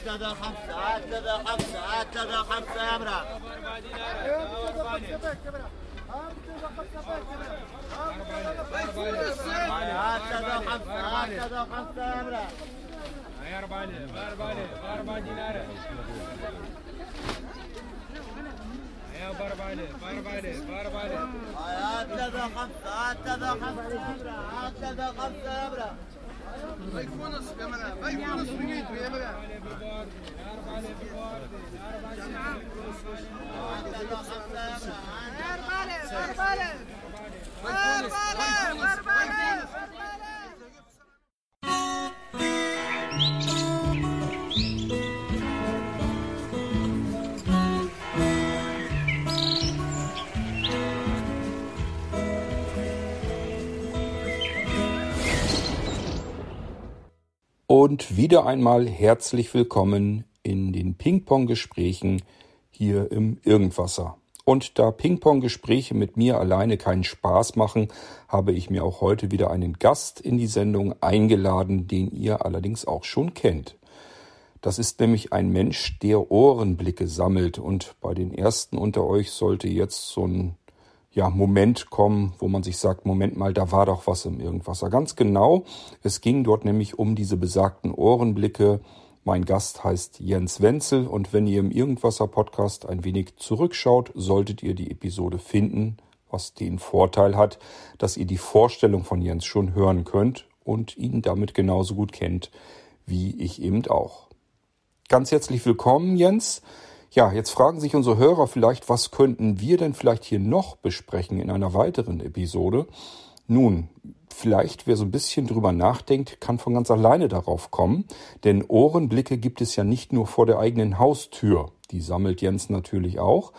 هكذا خمسة هكذا خمسة هكذا خمسة يا امرأة هكذا خمسة هكذا خمسة يا امرأة أربعة أربعة أربعة دينار يا بربالي بربالي بربالي هكذا خمسة هكذا خمسة يا امرأة هكذا خمسة يا امرأة عدد خمسة يا امرأة Und wieder einmal herzlich willkommen in den Ping-Pong-Gesprächen hier im Irgendwasser. Und da Ping-Pong-Gespräche mit mir alleine keinen Spaß machen, habe ich mir auch heute wieder einen Gast in die Sendung eingeladen, den ihr allerdings auch schon kennt. Das ist nämlich ein Mensch, der Ohrenblicke sammelt und bei den ersten unter euch sollte jetzt so ein ja, Moment kommen, wo man sich sagt, Moment mal, da war doch was im Irgendwasser. Ganz genau, es ging dort nämlich um diese besagten Ohrenblicke. Mein Gast heißt Jens Wenzel und wenn ihr im Irgendwasser Podcast ein wenig zurückschaut, solltet ihr die Episode finden, was den Vorteil hat, dass ihr die Vorstellung von Jens schon hören könnt und ihn damit genauso gut kennt, wie ich eben auch. Ganz herzlich willkommen, Jens. Ja, jetzt fragen sich unsere Hörer vielleicht, was könnten wir denn vielleicht hier noch besprechen in einer weiteren Episode? Nun, vielleicht wer so ein bisschen drüber nachdenkt, kann von ganz alleine darauf kommen, denn Ohrenblicke gibt es ja nicht nur vor der eigenen Haustür. Die sammelt Jens natürlich auch,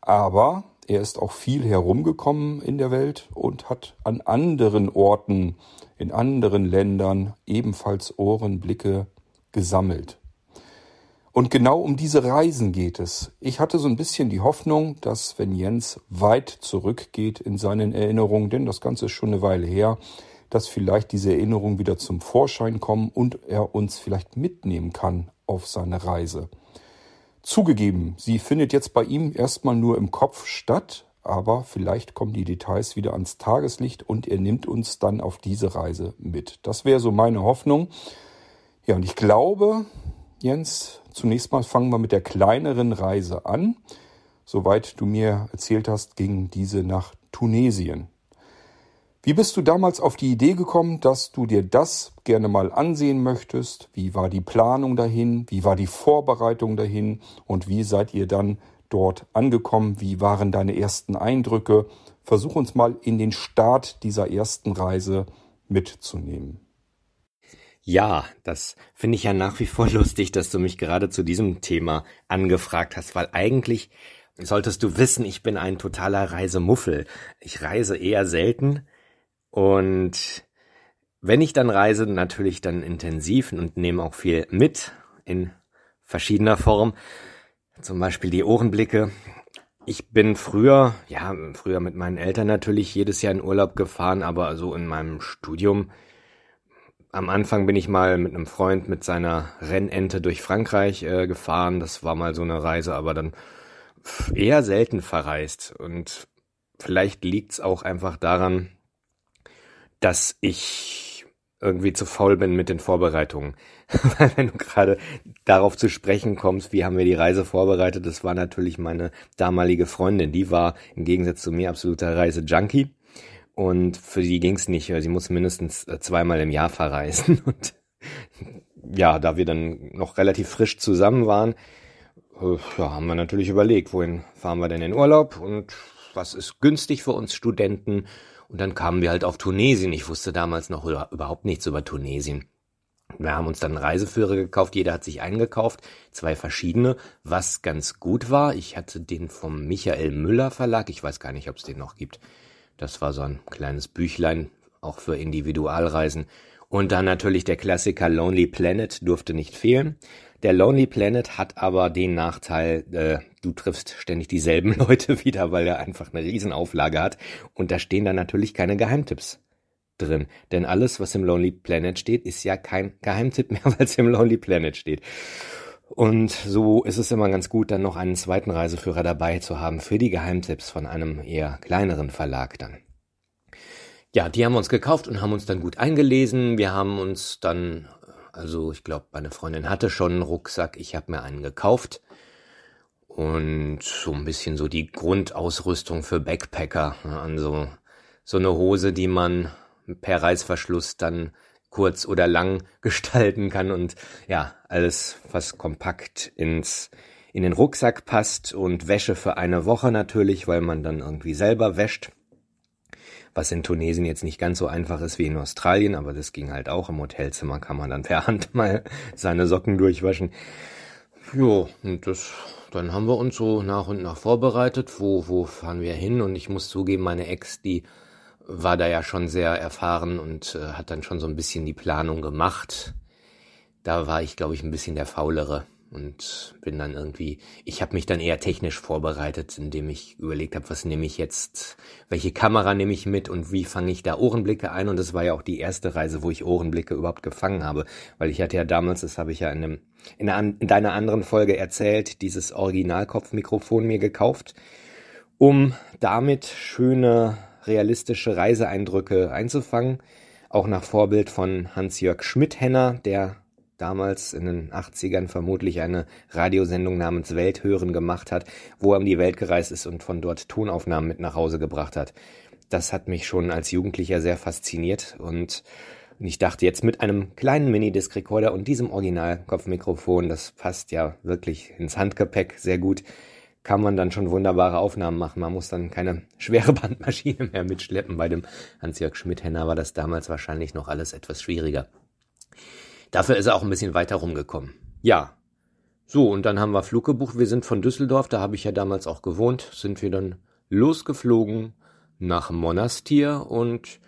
aber er ist auch viel herumgekommen in der Welt und hat an anderen Orten, in anderen Ländern ebenfalls Ohrenblicke gesammelt. Und genau um diese Reisen geht es. Ich hatte so ein bisschen die Hoffnung, dass wenn Jens weit zurückgeht in seinen Erinnerungen, denn das Ganze ist schon eine Weile her, dass vielleicht diese Erinnerungen wieder zum Vorschein kommen und er uns vielleicht mitnehmen kann auf seine Reise. Zugegeben, sie findet jetzt bei ihm erstmal nur im Kopf statt, aber vielleicht kommen die Details wieder ans Tageslicht und er nimmt uns dann auf diese Reise mit. Das wäre so meine Hoffnung. Ja, und ich glaube, Jens, zunächst mal fangen wir mit der kleineren Reise an. Soweit du mir erzählt hast, ging diese nach Tunesien. Wie bist du damals auf die Idee gekommen, dass du dir das gerne mal ansehen möchtest? Wie war die Planung dahin? Wie war die Vorbereitung dahin? Und wie seid ihr dann dort angekommen? Wie waren deine ersten Eindrücke? Versuch uns mal in den Start dieser ersten Reise mitzunehmen. Ja, das finde ich ja nach wie vor lustig, dass du mich gerade zu diesem Thema angefragt hast, weil eigentlich solltest du wissen, ich bin ein totaler Reisemuffel. Ich reise eher selten und wenn ich dann reise, natürlich dann intensiv und nehme auch viel mit in verschiedener Form. Zum Beispiel die Ohrenblicke. Ich bin früher, ja, früher mit meinen Eltern natürlich jedes Jahr in Urlaub gefahren, aber so in meinem Studium am Anfang bin ich mal mit einem Freund mit seiner Rennente durch Frankreich äh, gefahren. Das war mal so eine Reise, aber dann eher selten verreist. Und vielleicht liegt's auch einfach daran, dass ich irgendwie zu faul bin mit den Vorbereitungen. Weil wenn du gerade darauf zu sprechen kommst, wie haben wir die Reise vorbereitet, das war natürlich meine damalige Freundin. Die war im Gegensatz zu mir absoluter Reisejunkie. Und für sie ging's nicht. Sie muss mindestens äh, zweimal im Jahr verreisen. Und ja, da wir dann noch relativ frisch zusammen waren, äh, ja, haben wir natürlich überlegt, wohin fahren wir denn in Urlaub und was ist günstig für uns Studenten. Und dann kamen wir halt auf Tunesien. Ich wusste damals noch überhaupt nichts über Tunesien. Wir haben uns dann Reiseführer gekauft, jeder hat sich eingekauft, zwei verschiedene, was ganz gut war. Ich hatte den vom Michael Müller Verlag, ich weiß gar nicht, ob es den noch gibt. Das war so ein kleines Büchlein, auch für Individualreisen. Und dann natürlich der Klassiker Lonely Planet durfte nicht fehlen. Der Lonely Planet hat aber den Nachteil, äh, du triffst ständig dieselben Leute wieder, weil er einfach eine Riesenauflage hat. Und da stehen dann natürlich keine Geheimtipps drin. Denn alles, was im Lonely Planet steht, ist ja kein Geheimtipp mehr, weil es im Lonely Planet steht. Und so ist es immer ganz gut, dann noch einen zweiten Reiseführer dabei zu haben für die Geheimtipps von einem eher kleineren Verlag dann. Ja, die haben wir uns gekauft und haben uns dann gut eingelesen. Wir haben uns dann, also ich glaube, meine Freundin hatte schon einen Rucksack, ich habe mir einen gekauft. Und so ein bisschen so die Grundausrüstung für Backpacker. Also so eine Hose, die man per Reißverschluss dann kurz oder lang gestalten kann und ja, alles, was kompakt ins, in den Rucksack passt und Wäsche für eine Woche natürlich, weil man dann irgendwie selber wäscht. Was in Tunesien jetzt nicht ganz so einfach ist wie in Australien, aber das ging halt auch. Im Hotelzimmer kann man dann per Hand mal seine Socken durchwaschen. Jo, und das, dann haben wir uns so nach und nach vorbereitet. Wo, wo fahren wir hin? Und ich muss zugeben, meine Ex, die war da ja schon sehr erfahren und äh, hat dann schon so ein bisschen die Planung gemacht. Da war ich, glaube ich, ein bisschen der Faulere und bin dann irgendwie, ich habe mich dann eher technisch vorbereitet, indem ich überlegt habe, was nehme ich jetzt, welche Kamera nehme ich mit und wie fange ich da Ohrenblicke ein. Und das war ja auch die erste Reise, wo ich Ohrenblicke überhaupt gefangen habe, weil ich hatte ja damals, das habe ich ja in, einem, in, einer, in deiner anderen Folge erzählt, dieses Originalkopfmikrofon mir gekauft, um damit schöne realistische Reiseeindrücke einzufangen. Auch nach Vorbild von Hans-Jörg Schmidhenner, der damals in den 80ern vermutlich eine Radiosendung namens Welthören gemacht hat, wo er um die Welt gereist ist und von dort Tonaufnahmen mit nach Hause gebracht hat. Das hat mich schon als Jugendlicher sehr fasziniert und ich dachte jetzt mit einem kleinen Minidisc-Recorder und diesem Original-Kopfmikrofon, das passt ja wirklich ins Handgepäck sehr gut, kann man dann schon wunderbare Aufnahmen machen. Man muss dann keine schwere Bandmaschine mehr mitschleppen. Bei dem Hans-Jörg Schmidt-Henner war das damals wahrscheinlich noch alles etwas schwieriger. Dafür ist er auch ein bisschen weiter rumgekommen. Ja. So, und dann haben wir Flug gebucht. Wir sind von Düsseldorf, da habe ich ja damals auch gewohnt, sind wir dann losgeflogen nach Monastir und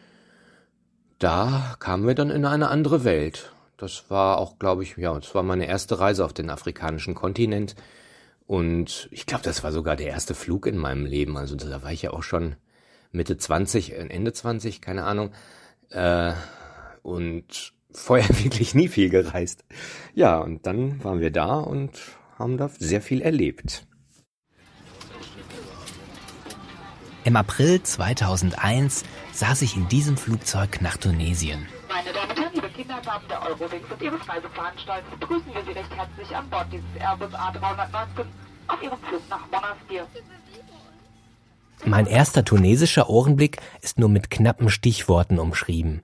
da kamen wir dann in eine andere Welt. Das war auch, glaube ich, ja, das war meine erste Reise auf den afrikanischen Kontinent. Und ich glaube, das war sogar der erste Flug in meinem Leben. Also da war ich ja auch schon Mitte 20, äh, Ende 20, keine Ahnung. Äh, und vorher wirklich nie viel gereist. Ja, und dann waren wir da und haben da sehr viel erlebt. Im April 2001 saß ich in diesem Flugzeug nach Tunesien. Meine Damen und Herren, liebe Kinder, Damen der Eurowings und Ihres Reiseveranstalters, begrüßen wir Sie recht herzlich an Bord dieses Airbus A319 auf Ihrem Flug nach Monastir. Mein erster tunesischer Ohrenblick ist nur mit knappen Stichworten umschrieben.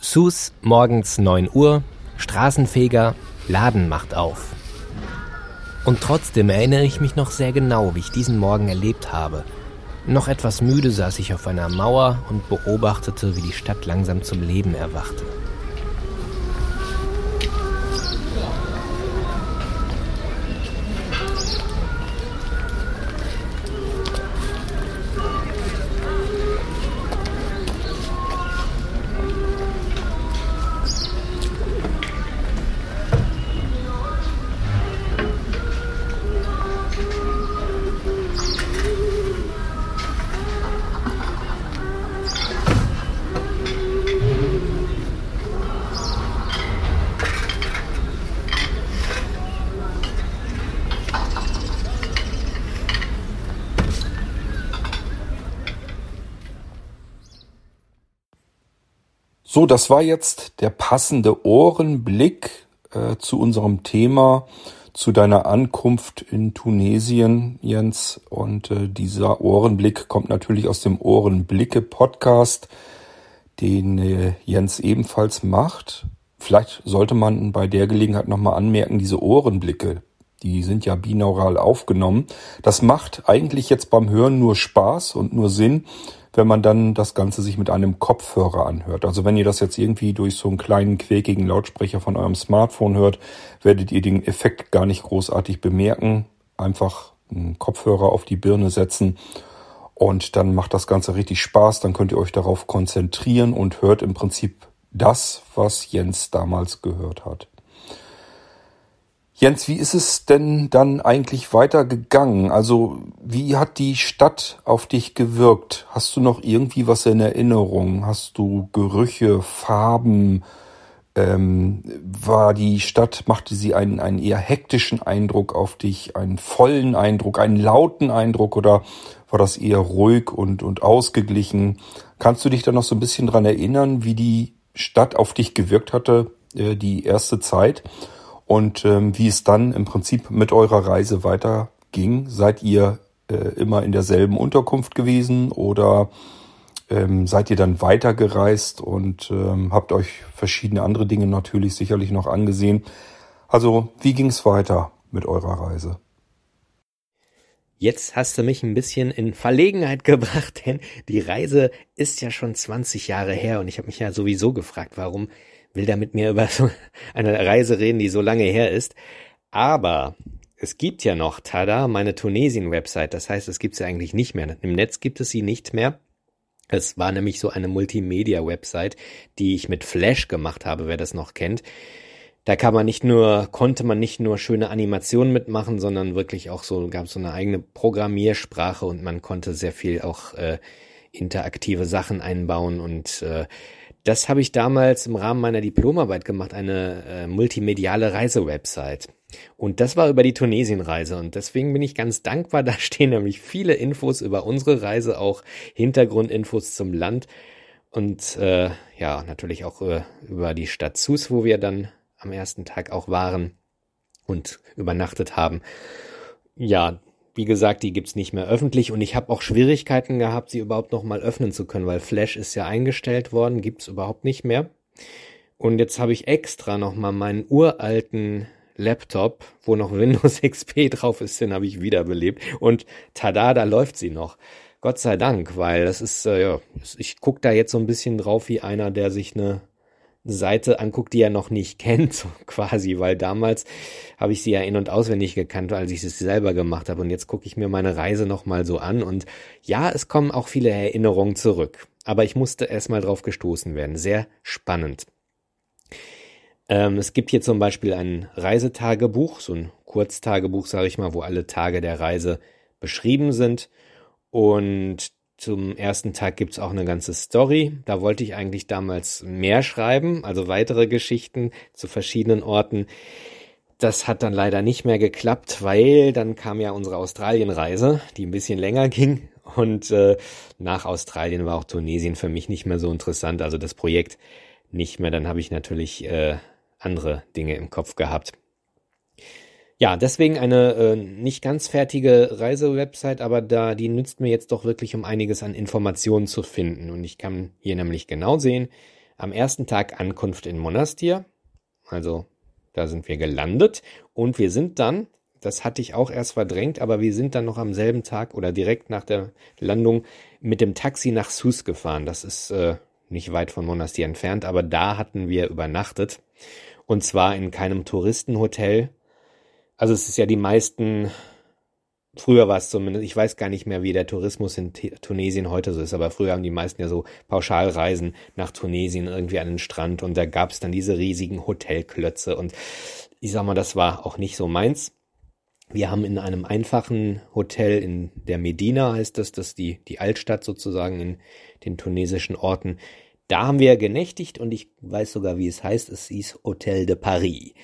Sus, morgens 9 Uhr, Straßenfeger, Laden macht auf. Und trotzdem erinnere ich mich noch sehr genau, wie ich diesen Morgen erlebt habe – noch etwas müde saß ich auf einer Mauer und beobachtete, wie die Stadt langsam zum Leben erwachte. So, das war jetzt der passende Ohrenblick äh, zu unserem Thema, zu deiner Ankunft in Tunesien, Jens. Und äh, dieser Ohrenblick kommt natürlich aus dem Ohrenblicke-Podcast, den äh, Jens ebenfalls macht. Vielleicht sollte man bei der Gelegenheit nochmal anmerken, diese Ohrenblicke, die sind ja binaural aufgenommen. Das macht eigentlich jetzt beim Hören nur Spaß und nur Sinn, wenn man dann das Ganze sich mit einem Kopfhörer anhört. Also wenn ihr das jetzt irgendwie durch so einen kleinen quäkigen Lautsprecher von eurem Smartphone hört, werdet ihr den Effekt gar nicht großartig bemerken. Einfach einen Kopfhörer auf die Birne setzen und dann macht das Ganze richtig Spaß. Dann könnt ihr euch darauf konzentrieren und hört im Prinzip das, was Jens damals gehört hat. Jens, wie ist es denn dann eigentlich weitergegangen? Also wie hat die Stadt auf dich gewirkt? Hast du noch irgendwie was in Erinnerung? Hast du Gerüche, Farben, Ähm, war die Stadt, machte sie einen, einen eher hektischen Eindruck auf dich, einen vollen Eindruck, einen lauten Eindruck oder war das eher ruhig und, und ausgeglichen? Kannst du dich da noch so ein bisschen dran erinnern, wie die Stadt auf dich gewirkt hatte, äh, die erste Zeit? Und ähm, wie es dann im Prinzip mit eurer Reise weiterging? Seid ihr äh, immer in derselben Unterkunft gewesen oder ähm, seid ihr dann weitergereist und ähm, habt euch verschiedene andere Dinge natürlich sicherlich noch angesehen. Also, wie ging es weiter mit eurer Reise? Jetzt hast du mich ein bisschen in Verlegenheit gebracht, denn die Reise ist ja schon 20 Jahre her und ich habe mich ja sowieso gefragt, warum will der mit mir über so eine Reise reden, die so lange her ist. Aber es gibt ja noch Tada, meine Tunesien-Website. Das heißt, es gibt sie eigentlich nicht mehr. Im Netz gibt es sie nicht mehr. Es war nämlich so eine Multimedia-Website, die ich mit Flash gemacht habe, wer das noch kennt. Da kann man nicht nur, konnte man nicht nur schöne Animationen mitmachen, sondern wirklich auch so, gab so eine eigene Programmiersprache und man konnte sehr viel auch äh, interaktive Sachen einbauen und äh, das habe ich damals im Rahmen meiner Diplomarbeit gemacht, eine äh, multimediale Reisewebsite. Und das war über die Tunesienreise und deswegen bin ich ganz dankbar. Da stehen nämlich viele Infos über unsere Reise, auch Hintergrundinfos zum Land und äh, ja, natürlich auch äh, über die Stadt Sus, wo wir dann am ersten Tag auch waren und übernachtet haben. Ja, wie gesagt, die gibt's nicht mehr öffentlich und ich habe auch Schwierigkeiten gehabt, sie überhaupt noch mal öffnen zu können, weil Flash ist ja eingestellt worden, gibt's überhaupt nicht mehr. Und jetzt habe ich extra noch mal meinen uralten Laptop, wo noch Windows XP drauf ist, den habe ich wiederbelebt. Und tada, da läuft sie noch. Gott sei Dank, weil das ist, äh, ja, ich guck da jetzt so ein bisschen drauf wie einer, der sich eine Seite anguckt, die er noch nicht kennt, so quasi, weil damals habe ich sie ja in- und auswendig gekannt, als ich es selber gemacht habe. Und jetzt gucke ich mir meine Reise nochmal so an. Und ja, es kommen auch viele Erinnerungen zurück. Aber ich musste erstmal drauf gestoßen werden. Sehr spannend. Ähm, es gibt hier zum Beispiel ein Reisetagebuch, so ein Kurztagebuch, sage ich mal, wo alle Tage der Reise beschrieben sind. Und zum ersten Tag gibt's auch eine ganze Story. Da wollte ich eigentlich damals mehr schreiben, also weitere Geschichten zu verschiedenen Orten. Das hat dann leider nicht mehr geklappt, weil dann kam ja unsere Australienreise, die ein bisschen länger ging. Und äh, nach Australien war auch Tunesien für mich nicht mehr so interessant, also das Projekt nicht mehr. Dann habe ich natürlich äh, andere Dinge im Kopf gehabt. Ja, deswegen eine äh, nicht ganz fertige Reisewebsite, aber da die nützt mir jetzt doch wirklich, um einiges an Informationen zu finden. Und ich kann hier nämlich genau sehen, am ersten Tag Ankunft in Monastir, also da sind wir gelandet und wir sind dann, das hatte ich auch erst verdrängt, aber wir sind dann noch am selben Tag oder direkt nach der Landung mit dem Taxi nach Sus gefahren. Das ist äh, nicht weit von Monastir entfernt, aber da hatten wir übernachtet. Und zwar in keinem Touristenhotel. Also es ist ja die meisten, früher war es zumindest, ich weiß gar nicht mehr, wie der Tourismus in Tunesien heute so ist, aber früher haben die meisten ja so Pauschalreisen nach Tunesien irgendwie an den Strand und da gab es dann diese riesigen Hotelklötze und ich sag mal, das war auch nicht so meins. Wir haben in einem einfachen Hotel in der Medina, heißt das, das ist die, die Altstadt sozusagen in den tunesischen Orten, da haben wir genächtigt und ich weiß sogar, wie es heißt. Es hieß Hotel de Paris.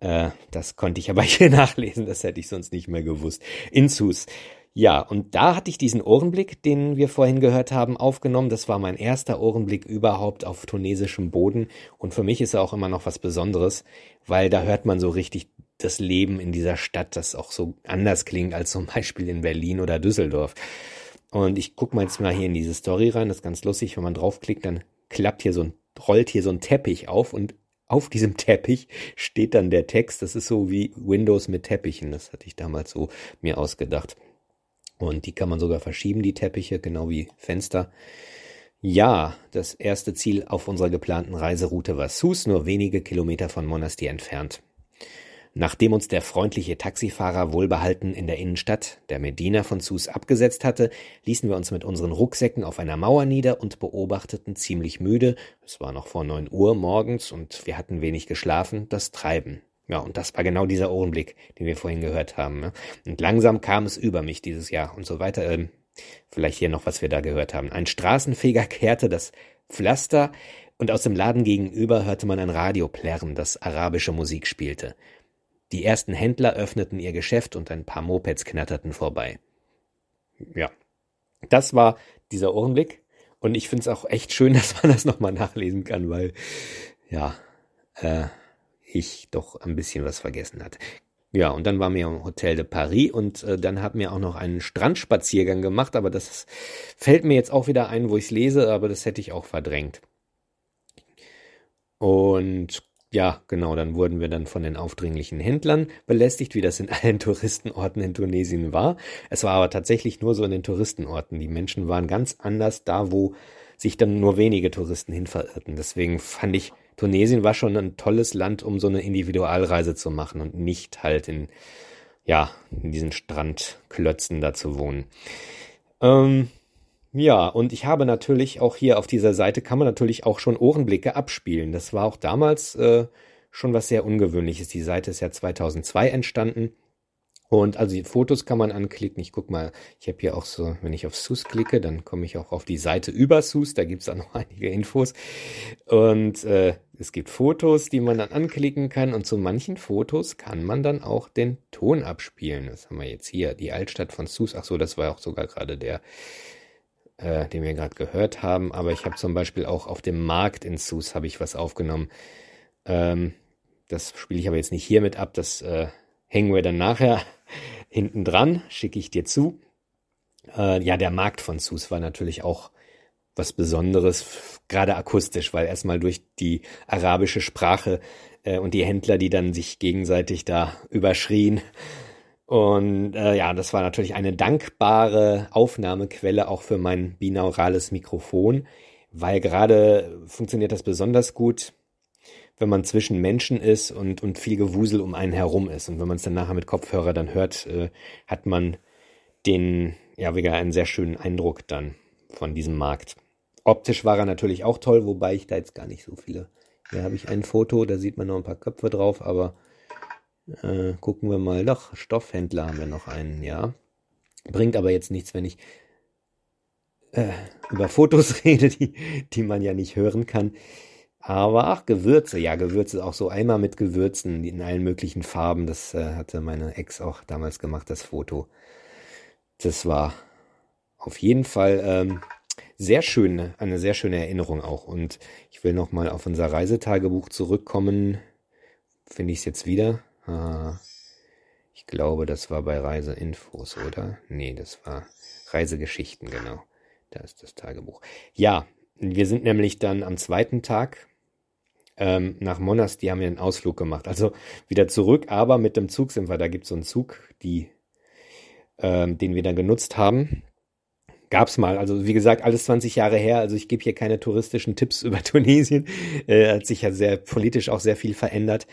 Äh, das konnte ich aber hier nachlesen, das hätte ich sonst nicht mehr gewusst. In Sus. Ja, und da hatte ich diesen Ohrenblick, den wir vorhin gehört haben, aufgenommen. Das war mein erster Ohrenblick überhaupt auf tunesischem Boden. Und für mich ist er auch immer noch was Besonderes, weil da hört man so richtig das Leben in dieser Stadt, das auch so anders klingt als zum Beispiel in Berlin oder Düsseldorf. Und ich gucke mal jetzt mal hier in diese Story rein. Das ist ganz lustig. Wenn man draufklickt, dann klappt hier so ein, rollt hier so ein Teppich auf und auf diesem Teppich steht dann der Text. Das ist so wie Windows mit Teppichen. Das hatte ich damals so mir ausgedacht. Und die kann man sogar verschieben, die Teppiche, genau wie Fenster. Ja, das erste Ziel auf unserer geplanten Reiseroute war Sus, nur wenige Kilometer von Monastir entfernt. Nachdem uns der freundliche Taxifahrer wohlbehalten in der Innenstadt, der Medina von Sus, abgesetzt hatte, ließen wir uns mit unseren Rucksäcken auf einer Mauer nieder und beobachteten ziemlich müde, es war noch vor neun Uhr morgens und wir hatten wenig geschlafen, das Treiben. Ja, und das war genau dieser Augenblick, den wir vorhin gehört haben. Ne? Und langsam kam es über mich dieses Jahr und so weiter. Ähm, vielleicht hier noch, was wir da gehört haben. Ein Straßenfeger kehrte das Pflaster Und aus dem Laden gegenüber hörte man ein Radio plärren, das arabische Musik spielte. Die ersten Händler öffneten ihr Geschäft und ein paar Mopeds knatterten vorbei. Ja, das war dieser Ohrenblick. Und ich finde es auch echt schön, dass man das nochmal nachlesen kann, weil, ja, äh, ich doch ein bisschen was vergessen hatte. Ja, und dann waren wir im Hotel de Paris und äh, dann haben wir auch noch einen Strandspaziergang gemacht, aber das fällt mir jetzt auch wieder ein, wo ich es lese, aber das hätte ich auch verdrängt. Und ja, genau, dann wurden wir dann von den aufdringlichen Händlern belästigt, wie das in allen Touristenorten in Tunesien war. Es war aber tatsächlich nur so in den Touristenorten. Die Menschen waren ganz anders da, wo sich dann nur wenige Touristen hin verirrten. Deswegen fand ich Tunesien war schon ein tolles Land, um so eine Individualreise zu machen und nicht halt in, ja, in diesen Strandklötzen da zu wohnen. Ähm, ja, und ich habe natürlich auch hier auf dieser Seite kann man natürlich auch schon Ohrenblicke abspielen. Das war auch damals äh, schon was sehr Ungewöhnliches. Die Seite ist ja 2002 entstanden und also die Fotos kann man anklicken. Ich guck mal, ich habe hier auch so, wenn ich auf SUS klicke, dann komme ich auch auf die Seite über SUS. Da gibt's dann noch einige Infos. Und äh, es gibt Fotos, die man dann anklicken kann. Und zu manchen Fotos kann man dann auch den Ton abspielen. Das haben wir jetzt hier, die Altstadt von SUS. Ach so, das war auch sogar gerade der, äh, den wir gerade gehört haben. Aber ich habe zum Beispiel auch auf dem Markt in SUS habe ich was aufgenommen. Ähm, das spiele ich aber jetzt nicht hier mit ab. Das äh, hängen wir dann nachher hinten dran, schicke ich dir zu. Äh, ja, der Markt von Sus war natürlich auch was Besonderes, gerade akustisch, weil erstmal durch die arabische Sprache äh, und die Händler, die dann sich gegenseitig da überschrien. Und äh, ja, das war natürlich eine dankbare Aufnahmequelle auch für mein binaurales Mikrofon, weil gerade funktioniert das besonders gut wenn man zwischen Menschen ist und, und viel Gewusel um einen herum ist. Und wenn man es dann nachher mit Kopfhörer dann hört, äh, hat man den, ja, wieder einen sehr schönen Eindruck dann von diesem Markt. Optisch war er natürlich auch toll, wobei ich da jetzt gar nicht so viele. Hier habe ich ein Foto, da sieht man noch ein paar Köpfe drauf, aber äh, gucken wir mal. Doch, Stoffhändler haben wir noch einen, ja. Bringt aber jetzt nichts, wenn ich äh, über Fotos rede, die, die man ja nicht hören kann. Aber ach, Gewürze, ja, Gewürze auch so einmal mit Gewürzen in allen möglichen Farben. Das äh, hatte meine Ex auch damals gemacht, das Foto. Das war auf jeden Fall ähm, sehr schön, eine sehr schöne Erinnerung auch. Und ich will nochmal auf unser Reisetagebuch zurückkommen. Finde ich es jetzt wieder? Ich glaube, das war bei Reiseinfos, oder? Nee, das war Reisegeschichten, genau. Da ist das Tagebuch. Ja, wir sind nämlich dann am zweiten Tag ähm, nach Monas, die haben wir einen Ausflug gemacht. Also wieder zurück, aber mit dem Zug sind wir. Da gibt es so einen Zug, die, ähm, den wir dann genutzt haben. Gab's mal, also wie gesagt, alles 20 Jahre her. Also ich gebe hier keine touristischen Tipps über Tunesien. Äh, hat sich ja sehr politisch auch sehr viel verändert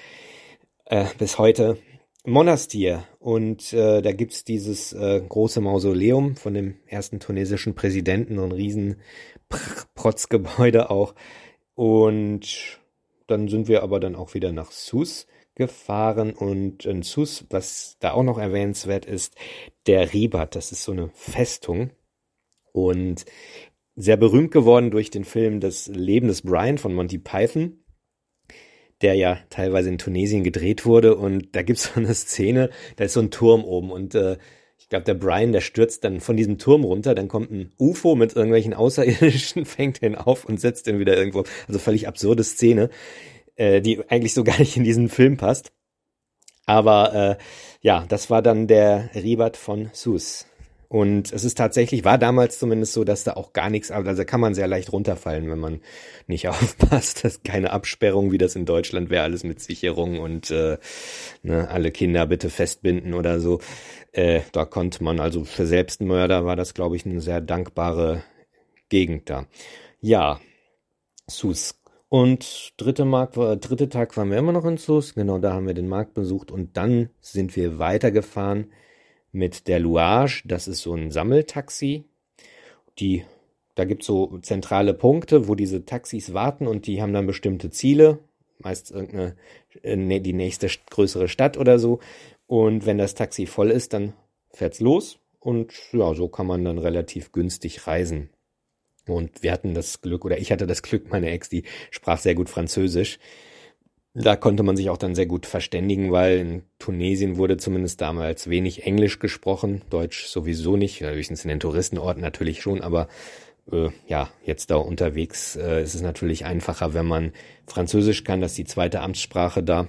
äh, bis heute. Monastir und äh, da gibt's dieses äh, große Mausoleum von dem ersten tunesischen Präsidenten, so ein riesen Protzgebäude auch. Und dann sind wir aber dann auch wieder nach Sus gefahren und in Sus, was da auch noch erwähnenswert ist, der Ribat, das ist so eine Festung und sehr berühmt geworden durch den Film Das Leben des Brian von Monty Python, der ja teilweise in Tunesien gedreht wurde und da gibt's so eine Szene, da ist so ein Turm oben und äh, ich glaube, der Brian, der stürzt dann von diesem Turm runter, dann kommt ein UFO mit irgendwelchen Außerirdischen, fängt den auf und setzt den wieder irgendwo. Also völlig absurde Szene, äh, die eigentlich so gar nicht in diesen Film passt. Aber äh, ja, das war dann der Ribat von Sus. Und es ist tatsächlich, war damals zumindest so, dass da auch gar nichts, also da kann man sehr leicht runterfallen, wenn man nicht aufpasst. Das ist keine Absperrung, wie das in Deutschland wäre, alles mit Sicherung und äh, ne, alle Kinder bitte festbinden oder so. Äh, da konnte man, also für Selbstmörder war das, glaube ich, eine sehr dankbare Gegend da. Ja, Sus. Und dritte, Markt, dritte Tag waren wir immer noch in Sus. Genau, da haben wir den Markt besucht und dann sind wir weitergefahren mit der Louage. Das ist so ein Sammeltaxi. Die, da gibt's so zentrale Punkte, wo diese Taxis warten und die haben dann bestimmte Ziele. Meist irgendeine, äh, ne, die nächste größere Stadt oder so. Und wenn das Taxi voll ist, dann fährt's los. Und ja, so kann man dann relativ günstig reisen. Und wir hatten das Glück, oder ich hatte das Glück, meine Ex, die sprach sehr gut Französisch. Da konnte man sich auch dann sehr gut verständigen, weil in Tunesien wurde zumindest damals wenig Englisch gesprochen, Deutsch sowieso nicht, höchstens in den Touristenorten natürlich schon, aber äh, ja, jetzt da unterwegs äh, ist es natürlich einfacher, wenn man Französisch kann, das ist die zweite Amtssprache da.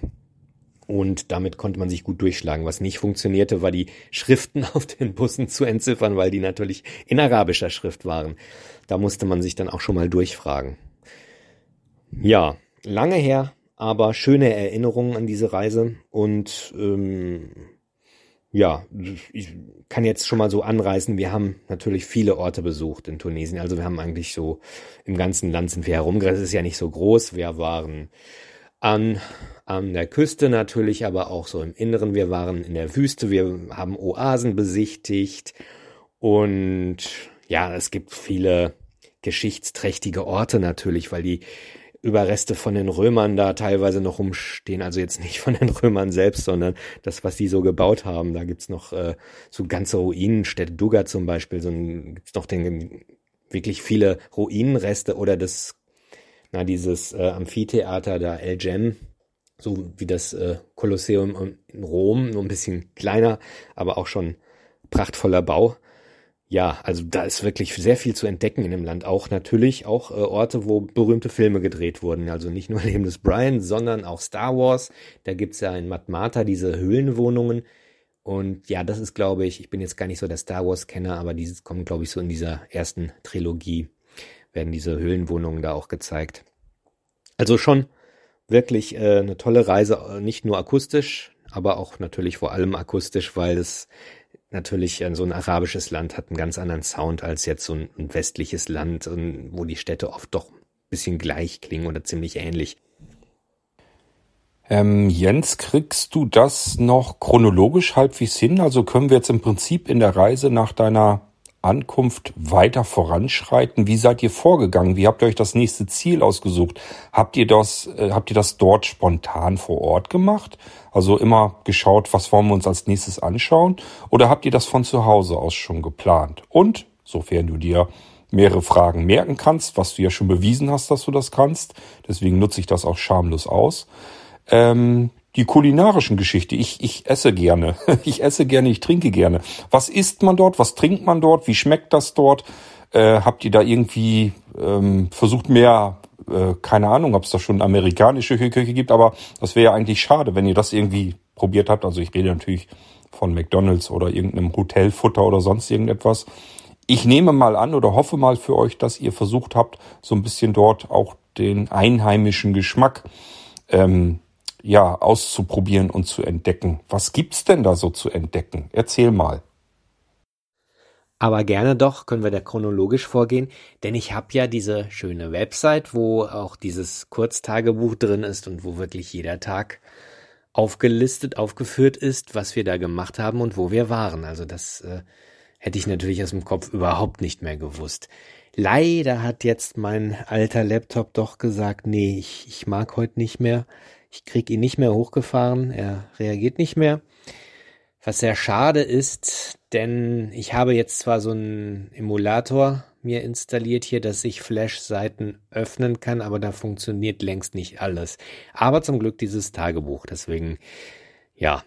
Und damit konnte man sich gut durchschlagen. Was nicht funktionierte, war die Schriften auf den Bussen zu entziffern, weil die natürlich in arabischer Schrift waren. Da musste man sich dann auch schon mal durchfragen. Ja, lange her, aber schöne Erinnerungen an diese Reise und ähm, ja, ich kann jetzt schon mal so anreißen, wir haben natürlich viele Orte besucht in Tunesien. Also wir haben eigentlich so im ganzen Land sind wir herumgereist. Es ist ja nicht so groß. Wir waren an, an der Küste natürlich, aber auch so im Inneren. Wir waren in der Wüste. Wir haben Oasen besichtigt. Und ja, es gibt viele geschichtsträchtige Orte natürlich, weil die Überreste von den Römern da teilweise noch rumstehen. Also jetzt nicht von den Römern selbst, sondern das, was die so gebaut haben. Da gibt's noch äh, so ganze Ruinenstädte, Duga zum Beispiel, so ein, gibt's noch den, wirklich viele Ruinenreste oder das, na, dieses äh, Amphitheater da El Gem, so wie das äh, Kolosseum in Rom, nur ein bisschen kleiner, aber auch schon prachtvoller Bau ja, also da ist wirklich sehr viel zu entdecken in dem Land. Auch natürlich auch äh, Orte, wo berühmte Filme gedreht wurden. Also nicht nur Leben des Brian, sondern auch Star Wars. Da gibt's ja in Matmata diese Höhlenwohnungen. Und ja, das ist, glaube ich, ich bin jetzt gar nicht so der Star Wars-Kenner, aber dieses kommt, glaube ich, so in dieser ersten Trilogie, werden diese Höhlenwohnungen da auch gezeigt. Also schon wirklich äh, eine tolle Reise, äh, nicht nur akustisch, aber auch natürlich vor allem akustisch, weil es natürlich so ein arabisches Land hat einen ganz anderen Sound als jetzt so ein, westliches Land, wo die Städte oft doch ein bisschen gleich klingen oder ziemlich ähnlich. Ähm, Jens, kriegst du das noch chronologisch halbwegs hin? Also können wir jetzt im Prinzip in der Reise nach deiner Ankunft weiter voranschreiten? Wie seid ihr vorgegangen? Wie habt ihr euch das nächste Ziel ausgesucht? Habt ihr das, äh, habt ihr das dort spontan vor Ort gemacht? Also immer geschaut, was wollen wir uns als nächstes anschauen? Oder habt ihr das von zu Hause aus schon geplant? Und, sofern du dir mehrere Fragen merken kannst, was du ja schon bewiesen hast, dass du das kannst, deswegen nutze ich das auch schamlos aus, ähm, die kulinarischen Geschichte. Ich, ich esse gerne. Ich esse gerne, ich trinke gerne. Was isst man dort? Was trinkt man dort? Wie schmeckt das dort? Äh, habt ihr da irgendwie ähm, versucht mehr, äh, keine Ahnung, ob es da schon amerikanische Küche gibt, aber das wäre ja eigentlich schade, wenn ihr das irgendwie probiert habt. Also ich rede natürlich von McDonalds oder irgendeinem Hotelfutter oder sonst irgendetwas. Ich nehme mal an oder hoffe mal für euch, dass ihr versucht habt, so ein bisschen dort auch den einheimischen Geschmack ähm, ja, auszuprobieren und zu entdecken. Was gibt's denn da so zu entdecken? Erzähl mal. Aber gerne doch, können wir da chronologisch vorgehen, denn ich habe ja diese schöne Website, wo auch dieses Kurztagebuch drin ist und wo wirklich jeder Tag aufgelistet, aufgeführt ist, was wir da gemacht haben und wo wir waren. Also das äh, hätte ich natürlich aus dem Kopf überhaupt nicht mehr gewusst. Leider hat jetzt mein alter Laptop doch gesagt, nee, ich, ich mag heute nicht mehr. Ich krieg ihn nicht mehr hochgefahren, er reagiert nicht mehr. Was sehr schade ist, denn ich habe jetzt zwar so einen Emulator mir installiert hier, dass ich Flash-Seiten öffnen kann, aber da funktioniert längst nicht alles. Aber zum Glück dieses Tagebuch. Deswegen, ja,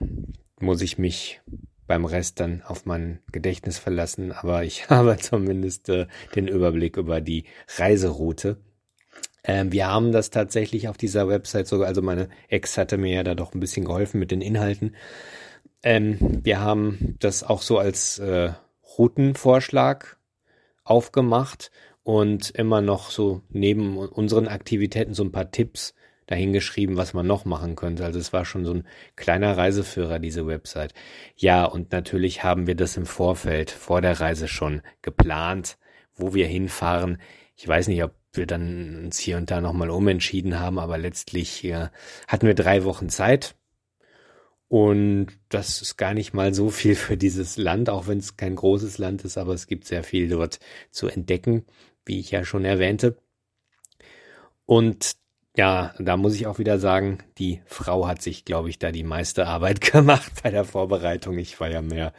muss ich mich beim Rest dann auf mein Gedächtnis verlassen. Aber ich habe zumindest äh, den Überblick über die Reiseroute. Ähm, wir haben das tatsächlich auf dieser Website sogar, also meine Ex hatte mir ja da doch ein bisschen geholfen mit den Inhalten. Ähm, wir haben das auch so als äh, Routenvorschlag aufgemacht und immer noch so neben unseren Aktivitäten so ein paar Tipps dahingeschrieben, was man noch machen könnte. Also es war schon so ein kleiner Reiseführer, diese Website. Ja, und natürlich haben wir das im Vorfeld, vor der Reise schon geplant, wo wir hinfahren. Ich weiß nicht, ob wir dann uns hier und da nochmal umentschieden haben, aber letztlich äh, hatten wir drei Wochen Zeit. Und das ist gar nicht mal so viel für dieses Land, auch wenn es kein großes Land ist, aber es gibt sehr viel dort zu entdecken, wie ich ja schon erwähnte. Und Ja, da muss ich auch wieder sagen, die Frau hat sich, glaube ich, da die meiste Arbeit gemacht bei der Vorbereitung. Ich war ja mehr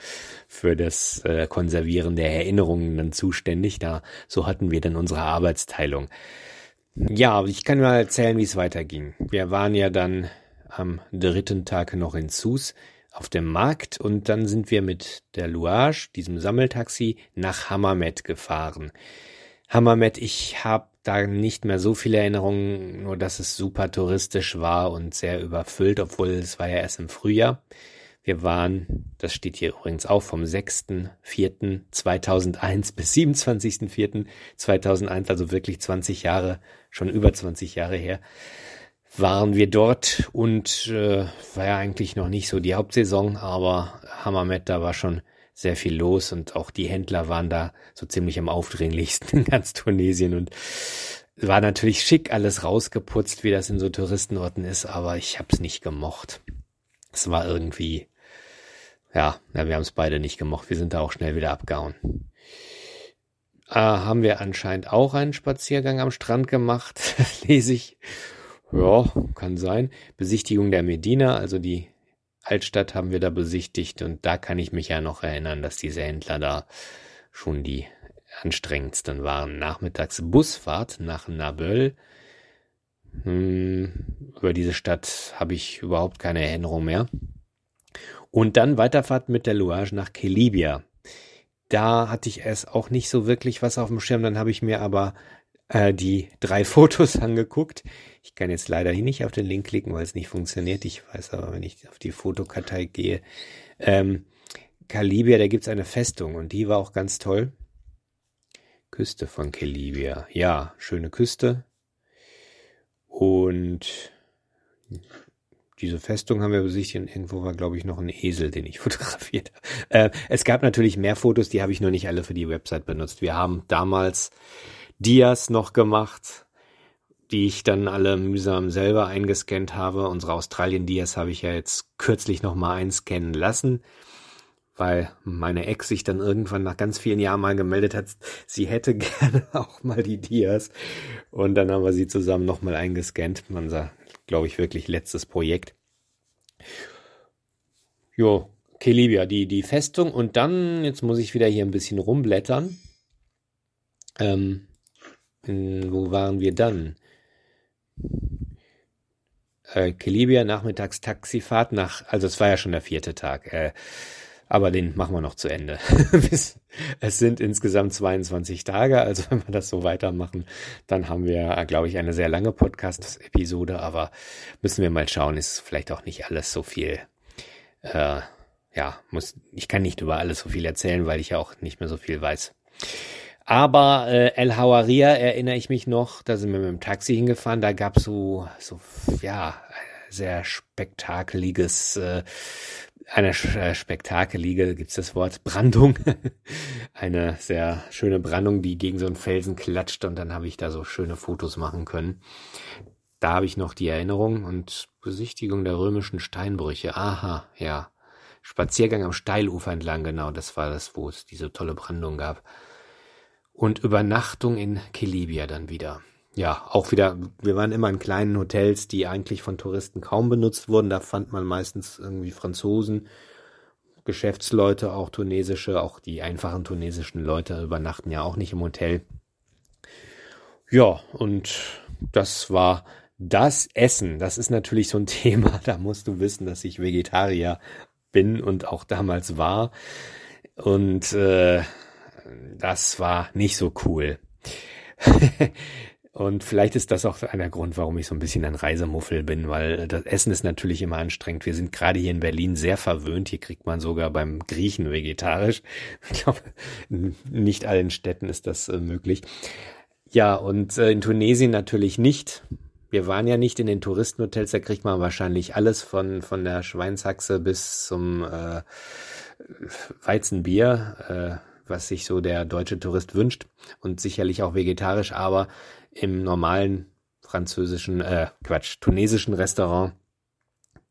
für das äh, Konservieren der Erinnerungen dann zuständig. Da so hatten wir dann unsere Arbeitsteilung. Ja, ich kann mal erzählen, wie es weiterging. Wir waren ja dann am dritten Tag noch in Sus auf dem Markt und dann sind wir mit der Louage, diesem Sammeltaxi, nach Hammamet gefahren. Hammamet, ich habe da nicht mehr so viele Erinnerungen, nur dass es super touristisch war und sehr überfüllt, obwohl es war ja erst im Frühjahr. Wir waren, das steht hier übrigens auch, vom 6.4.2001 bis 27.4.2001, also wirklich 20 Jahre, schon über 20 Jahre her, waren wir dort und äh, war ja eigentlich noch nicht so die Hauptsaison, aber Hammermet, da war schon sehr viel los und auch die Händler waren da so ziemlich am aufdringlichsten in ganz Tunesien und war natürlich schick alles rausgeputzt, wie das in so Touristenorten ist, aber ich hab's nicht gemocht. Es war irgendwie, ja, ja wir haben es beide nicht gemocht. Wir sind da auch schnell wieder abgehauen. Äh, haben wir anscheinend auch einen Spaziergang am Strand gemacht, lese ich. Ja, kann sein. Besichtigung der Medina, also die Altstadt haben wir da besichtigt und da kann ich mich ja noch erinnern, dass diese Händler da schon die anstrengendsten waren. Nachmittags Busfahrt nach Naböl. Hm, über diese Stadt habe ich überhaupt keine Erinnerung mehr. Und dann Weiterfahrt mit der Louage nach Kelibia. Da hatte ich erst auch nicht so wirklich was auf dem Schirm. Dann habe ich mir aber äh, die drei Fotos angeguckt. Ich kann jetzt leider hier nicht auf den Link klicken, weil es nicht funktioniert. Ich weiß aber, wenn ich auf die Fotokartei gehe, ähm, Kalibia, da gibt's eine Festung und die war auch ganz toll. Küste von Kelibia. Ja, schöne Küste. Und diese Festung haben wir besichtigt. Irgendwo war, glaube ich, noch ein Esel, den ich fotografiert habe. Äh, es gab natürlich mehr Fotos, die habe ich nur nicht alle für die Website benutzt. Wir haben damals Dias noch gemacht, die ich dann alle mühsam selber eingescannt habe. Unsere Australien-Dias habe ich ja jetzt kürzlich nochmal einscannen lassen, weil meine Ex sich dann irgendwann nach ganz vielen Jahren mal gemeldet hat, sie hätte gerne auch mal die Dias. Und dann haben wir sie zusammen nochmal eingescannt. Unser, glaube ich, wirklich letztes Projekt. Jo, Kelibia, die, die Festung. Und dann, jetzt muss ich wieder hier ein bisschen rumblättern. Ähm, wo waren wir dann? Äh, Kelibia, nachmittags Taxifahrt nach, also es war ja schon der vierte Tag, äh, aber den machen wir noch zu Ende. es sind insgesamt 22 Tage, also wenn wir das so weitermachen, dann haben wir, äh, glaube ich, eine sehr lange Podcast-Episode, aber müssen wir mal schauen, ist vielleicht auch nicht alles so viel, äh, ja, muss, ich kann nicht über alles so viel erzählen, weil ich ja auch nicht mehr so viel weiß. Aber äh, El Hawaria erinnere ich mich noch, da sind wir mit dem Taxi hingefahren, da gab es so, so, ja, sehr spektakeliges, äh, eine äh, spektakelige, gibt's das Wort, Brandung. eine sehr schöne Brandung, die gegen so einen Felsen klatscht und dann habe ich da so schöne Fotos machen können. Da habe ich noch die Erinnerung und Besichtigung der römischen Steinbrüche. Aha, ja. Spaziergang am Steilufer entlang, genau, das war das, wo es diese tolle Brandung gab und Übernachtung in Kelibia dann wieder. Ja, auch wieder, wir waren immer in kleinen Hotels, die eigentlich von Touristen kaum benutzt wurden. Da fand man meistens irgendwie Franzosen, Geschäftsleute, auch tunesische, auch die einfachen tunesischen Leute übernachten ja auch nicht im Hotel. Ja, und das war das Essen. Das ist natürlich so ein Thema. Da musst du wissen, dass ich Vegetarier bin und auch damals war. Und äh, das war nicht so cool. Und vielleicht ist das auch einer Grund, warum ich so ein bisschen ein Reisemuffel bin, weil das Essen ist natürlich immer anstrengend. Wir sind gerade hier in Berlin sehr verwöhnt. Hier kriegt man sogar beim Griechen vegetarisch. Ich glaube, nicht allen Städten ist das äh, möglich. Ja, und äh, in Tunesien natürlich nicht. Wir waren ja nicht in den Touristenhotels, da kriegt man wahrscheinlich alles von, von der Schweinshaxe bis zum äh, Weizenbier. Äh, was sich so der deutsche Tourist wünscht und sicherlich auch vegetarisch, aber im normalen französischen, äh, Quatsch, tunesischen Restaurant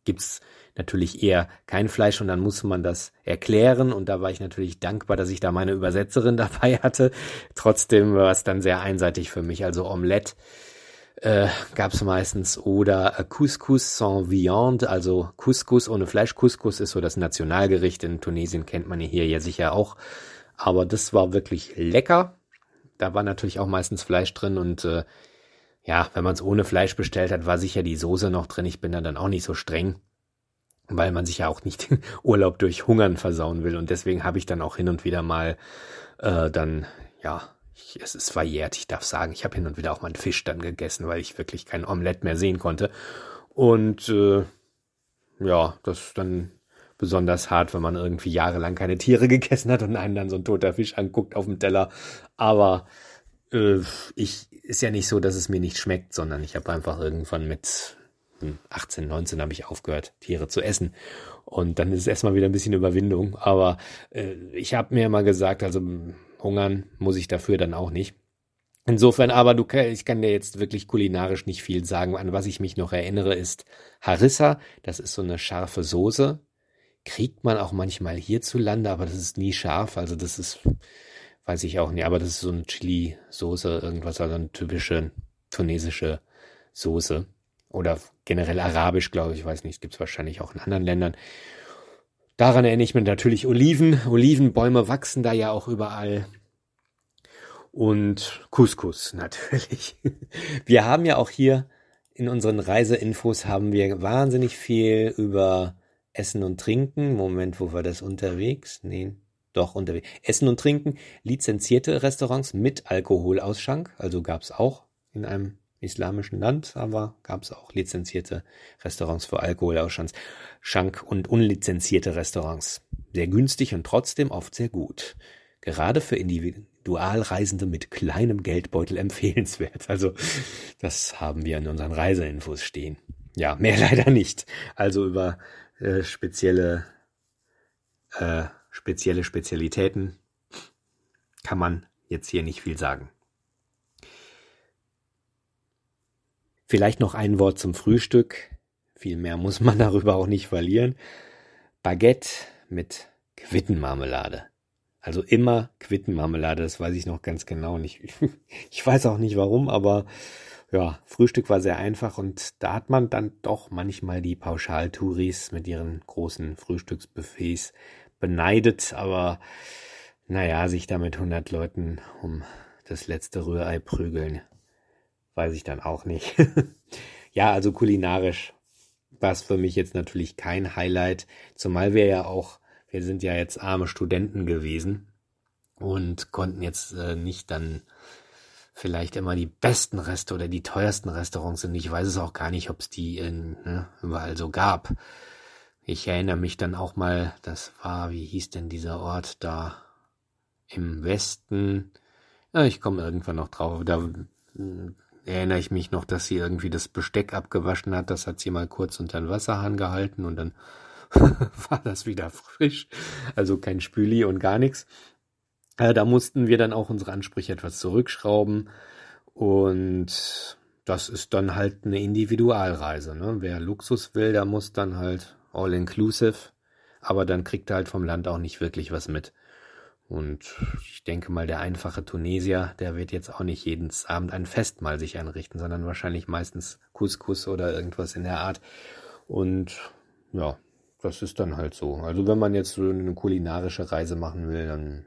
gibt's natürlich eher kein Fleisch und dann muss man das erklären und da war ich natürlich dankbar, dass ich da meine Übersetzerin dabei hatte. Trotzdem war es dann sehr einseitig für mich, also Omelette äh, gab meistens oder Couscous sans viande, also Couscous ohne Fleisch. Couscous ist so das Nationalgericht in Tunesien, kennt man hier ja sicher auch. Aber das war wirklich lecker. Da war natürlich auch meistens Fleisch drin und äh, ja, wenn man es ohne Fleisch bestellt hat, war sicher die Soße noch drin. Ich bin da dann auch nicht so streng, weil man sich ja auch nicht den Urlaub durch Hungern versauen will. Und deswegen habe ich dann auch hin und wieder mal äh, dann, ja, ich, es ist verjährt, ich darf sagen, ich habe hin und wieder auch mal einen Fisch dann gegessen, weil ich wirklich kein Omelett mehr sehen konnte. Und äh, ja, das dann besonders hart, wenn man irgendwie jahrelang keine Tiere gegessen hat und einen dann so ein toter Fisch anguckt auf dem Teller. Aber äh, ich ist ja nicht so, dass es mir nicht schmeckt, sondern ich habe einfach irgendwann mit 18, hm, 19 habe ich aufgehört, Tiere zu essen. Und dann ist es erstmal wieder ein bisschen Überwindung. Aber äh, ich habe mir mal gesagt, also hungern muss ich dafür dann auch nicht. Insofern aber, du, ich kann dir jetzt wirklich kulinarisch nicht viel sagen. An was ich mich noch erinnere, ist Harissa. Das ist so eine scharfe Soße. Kriegt man auch manchmal hierzulande, aber das ist nie scharf. Also das ist weiß ich auch nicht, aber das ist so eine Chili-Soße, irgendwas, also eine typische tunesische Soße. Oder generell arabisch, glaube ich, weiß nicht, gibt es wahrscheinlich auch in anderen Ländern. Daran erinnere ich mich natürlich Oliven. Olivenbäume wachsen da ja auch überall. Und Couscous natürlich. Wir haben ja auch hier in unseren Reiseinfos haben wir wahnsinnig viel über Essen und Trinken. Moment, wo war das unterwegs? Nee, doch unterwegs. Essen und Trinken, lizenzierte Restaurants mit Alkoholausschank, also gab es auch in einem islamischen Land, aber gab es auch lizenzierte Restaurants für Alkoholausschank Schank und unlizenzierte Restaurants. Sehr günstig und trotzdem oft sehr gut. Gerade für Individualreisende mit kleinem Geldbeutel empfehlenswert. Also das haben wir in unseren Reiseinfos stehen. Ja, mehr leider nicht. Also über äh, spezielle äh, spezielle Spezialitäten kann man jetzt hier nicht viel sagen. Vielleicht noch ein Wort zum Frühstück. Viel mehr muss man darüber auch nicht verlieren. Baguette mit Quittenmarmelade. Also immer Quittenmarmelade, das weiß ich noch ganz genau. nicht. ich weiß auch nicht warum, aber ja, Frühstück war sehr einfach und da hat man dann doch manchmal die Pauschaltouris mit ihren großen Frühstücksbuffets beneidet, aber naja, sich da mit 100 Leuten um das letzte Rührei prügeln, weiß ich dann auch nicht. ja, also kulinarisch war es für mich jetzt natürlich kein Highlight, zumal wir ja auch, wir sind ja jetzt arme Studenten gewesen und konnten jetzt äh, nicht dann vielleicht immer die besten Reste oder die teuersten Restaurants sind. Ich weiß es auch gar nicht, ob es die in, ne, überall so gab. Ich erinnere mich dann auch mal, das war, wie hieß denn dieser Ort da im Westen? Ja, ich komme irgendwann noch drauf. Da hm, erinnere ich mich noch, dass sie irgendwie das Besteck abgewaschen hat. Das hat sie mal kurz unter den Wasserhahn gehalten und dann war das wieder frisch. Also kein Spüli und gar nichts. Äh, da mussten wir dann auch unsere Ansprüche etwas zurückschrauben und das ist dann halt eine Individualreise. Ne? Wer Luxus will, der muss dann halt all inclusive, aber dann kriegt er halt vom Land auch nicht wirklich was mit. Und ich denke mal, der einfache Tunesier, der wird jetzt auch nicht jeden Abend ein Festmahl sich einrichten, sondern wahrscheinlich meistens Couscous oder irgendwas in der Art. Und ja, das ist dann halt so. Also wenn man jetzt so eine kulinarische Reise machen will, dann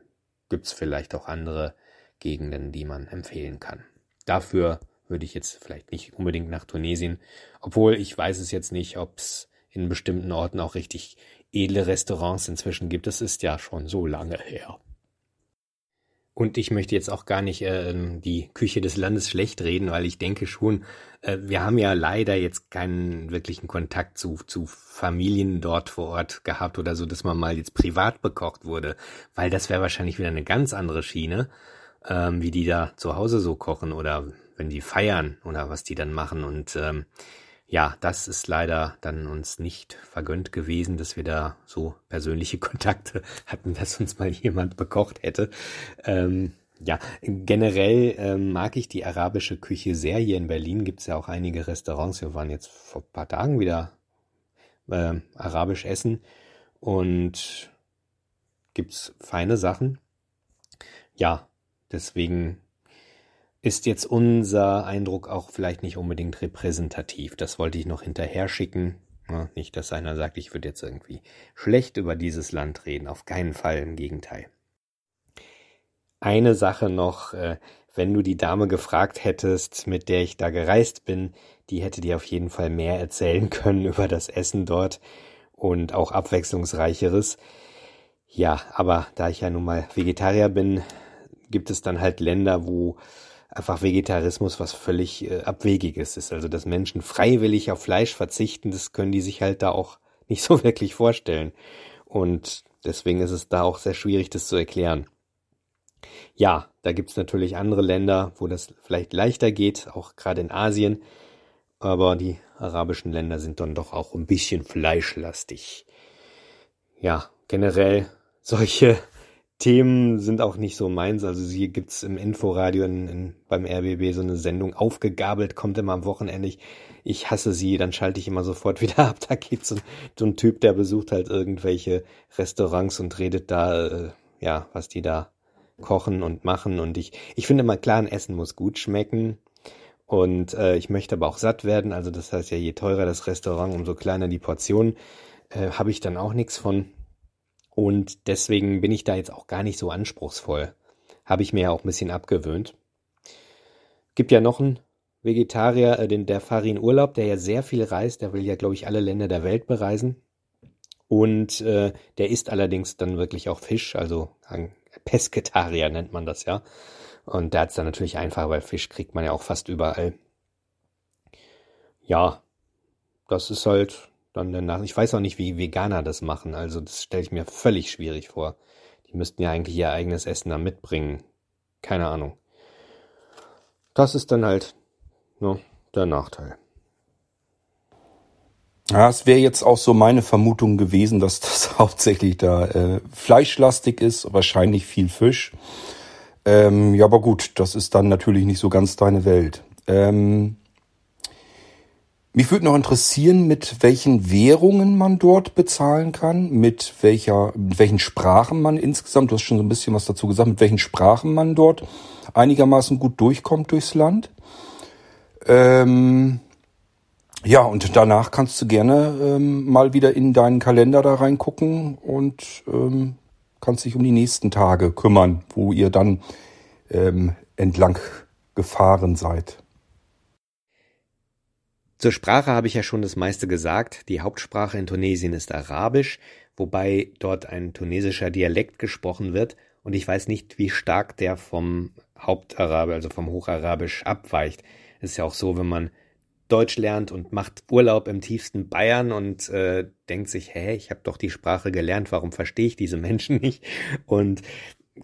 gibt's vielleicht auch andere Gegenden, die man empfehlen kann. Dafür würde ich jetzt vielleicht nicht unbedingt nach Tunesien, obwohl ich weiß es jetzt nicht, ob's in bestimmten Orten auch richtig edle Restaurants inzwischen gibt. Das ist ja schon so lange her. Und ich möchte jetzt auch gar nicht äh, die Küche des Landes schlecht reden, weil ich denke schon, äh, wir haben ja leider jetzt keinen wirklichen Kontakt zu, zu Familien dort vor Ort gehabt oder so, dass man mal jetzt privat bekocht wurde, weil das wäre wahrscheinlich wieder eine ganz andere Schiene, ähm, wie die da zu Hause so kochen oder wenn die feiern oder was die dann machen. Und ähm, ja, das ist leider dann uns nicht vergönnt gewesen, dass wir da so persönliche Kontakte hatten, dass uns mal jemand bekocht hätte. Ähm, ja, generell ähm, mag ich die arabische Küche sehr. Hier in Berlin gibt es ja auch einige Restaurants. Wir waren jetzt vor ein paar Tagen wieder äh, arabisch essen und gibt's feine Sachen. Ja, deswegen ist jetzt unser Eindruck auch vielleicht nicht unbedingt repräsentativ. Das wollte ich noch hinterher schicken. Nicht, dass einer sagt, ich würde jetzt irgendwie schlecht über dieses Land reden. Auf keinen Fall, im Gegenteil. Eine Sache noch, äh, wenn du die Dame gefragt hättest, mit der ich da gereist bin, die hätte dir auf jeden Fall mehr erzählen können über das Essen dort und auch abwechslungsreicheres. Ja, aber da ich ja nun mal Vegetarier bin, gibt es dann halt Länder, wo einfach Vegetarismus was völlig äh, Abwegiges ist. Also dass Menschen freiwillig auf Fleisch verzichten, das können die sich halt da auch nicht so wirklich vorstellen. Und deswegen ist es da auch sehr schwierig, das zu erklären. Ja, da gibt's natürlich andere Länder, wo das vielleicht leichter geht, auch gerade in Asien. Aber die arabischen Länder sind dann doch auch ein bisschen fleischlastig. Ja, generell solche Themen sind auch nicht so meins. Also hier gibt's im Inforadio in, in, beim RBB so eine Sendung aufgegabelt, kommt immer am Wochenende. Ich, ich hasse sie, dann schalte ich immer sofort wieder ab. Da gibt's so, so ein Typ, der besucht halt irgendwelche Restaurants und redet da, äh, ja, was die da kochen und machen. Und ich, ich finde mal klar, ein Essen muss gut schmecken. Und äh, ich möchte aber auch satt werden. Also das heißt ja, je teurer das Restaurant, umso kleiner die Portion. Äh, Habe ich dann auch nichts von. Und deswegen bin ich da jetzt auch gar nicht so anspruchsvoll. Habe ich mir ja auch ein bisschen abgewöhnt. Gibt ja noch einen Vegetarier, äh, den, der Farin Urlaub, der ja sehr viel reist. Der will ja, glaube ich, alle Länder der Welt bereisen. Und äh, der isst allerdings dann wirklich auch Fisch, also Pesketarier nennt man das ja. Und der hat es dann natürlich einfach, weil Fisch kriegt man ja auch fast überall. Ja, das ist halt dann danach. Ich weiß auch nicht, wie Veganer das machen. Also das stelle ich mir völlig schwierig vor. Die müssten ja eigentlich ihr eigenes Essen da mitbringen. Keine Ahnung. Das ist dann halt ne, der Nachteil. Ja, es wäre jetzt auch so meine Vermutung gewesen, dass das hauptsächlich da äh, fleischlastig ist, wahrscheinlich viel Fisch. Ähm, ja, aber gut, das ist dann natürlich nicht so ganz deine Welt. Ähm, mich würde noch interessieren, mit welchen Währungen man dort bezahlen kann, mit welcher, mit welchen Sprachen man insgesamt, du hast schon so ein bisschen was dazu gesagt, mit welchen Sprachen man dort einigermaßen gut durchkommt durchs Land. Ähm, ja, und danach kannst du gerne ähm, mal wieder in deinen Kalender da reingucken und ähm, kannst dich um die nächsten Tage kümmern, wo ihr dann ähm, entlang gefahren seid. Zur Sprache habe ich ja schon das meiste gesagt. Die Hauptsprache in Tunesien ist Arabisch, wobei dort ein tunesischer Dialekt gesprochen wird und ich weiß nicht, wie stark der vom Hauptarabisch, also vom Hocharabisch abweicht. Es ist ja auch so, wenn man Deutsch lernt und macht Urlaub im tiefsten Bayern und äh, denkt sich, hä, ich habe doch die Sprache gelernt, warum verstehe ich diese Menschen nicht? Und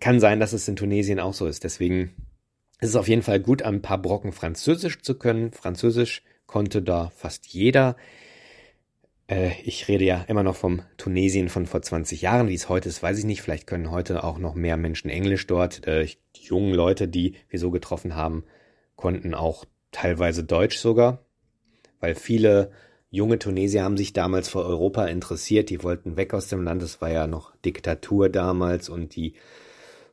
kann sein, dass es in Tunesien auch so ist. Deswegen ist es auf jeden Fall gut, ein paar Brocken Französisch zu können. Französisch konnte da fast jeder. Äh, ich rede ja immer noch vom Tunesien von vor 20 Jahren. Wie es heute ist, weiß ich nicht. Vielleicht können heute auch noch mehr Menschen Englisch dort. Äh, die jungen Leute, die wir so getroffen haben, konnten auch teilweise Deutsch sogar, weil viele junge Tunesier haben sich damals für Europa interessiert. Die wollten weg aus dem Land. Es war ja noch Diktatur damals und die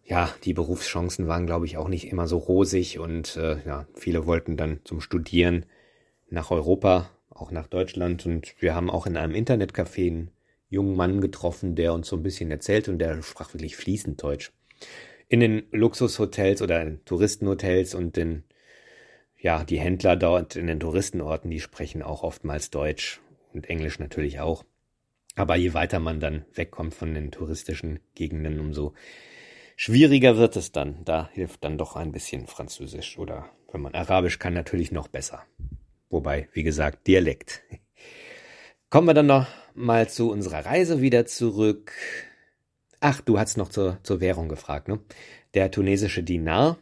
ja, die Berufschancen waren, glaube ich, auch nicht immer so rosig und äh, ja, viele wollten dann zum Studieren nach Europa, auch nach Deutschland. Und wir haben auch in einem Internetcafé einen jungen Mann getroffen, der uns so ein bisschen erzählt und der sprach wirklich fließend Deutsch. In den Luxushotels oder Touristenhotels und den, ja, die Händler dort in den Touristenorten, die sprechen auch oftmals Deutsch und Englisch natürlich auch. Aber je weiter man dann wegkommt von den touristischen Gegenden, umso schwieriger wird es dann. Da hilft dann doch ein bisschen Französisch oder wenn man Arabisch kann, natürlich noch besser. Wobei, wie gesagt, Dialekt. Kommen wir dann noch mal zu unserer Reise wieder zurück. Ach, du hast noch zur, zur Währung gefragt, ne? Der tunesische Dinar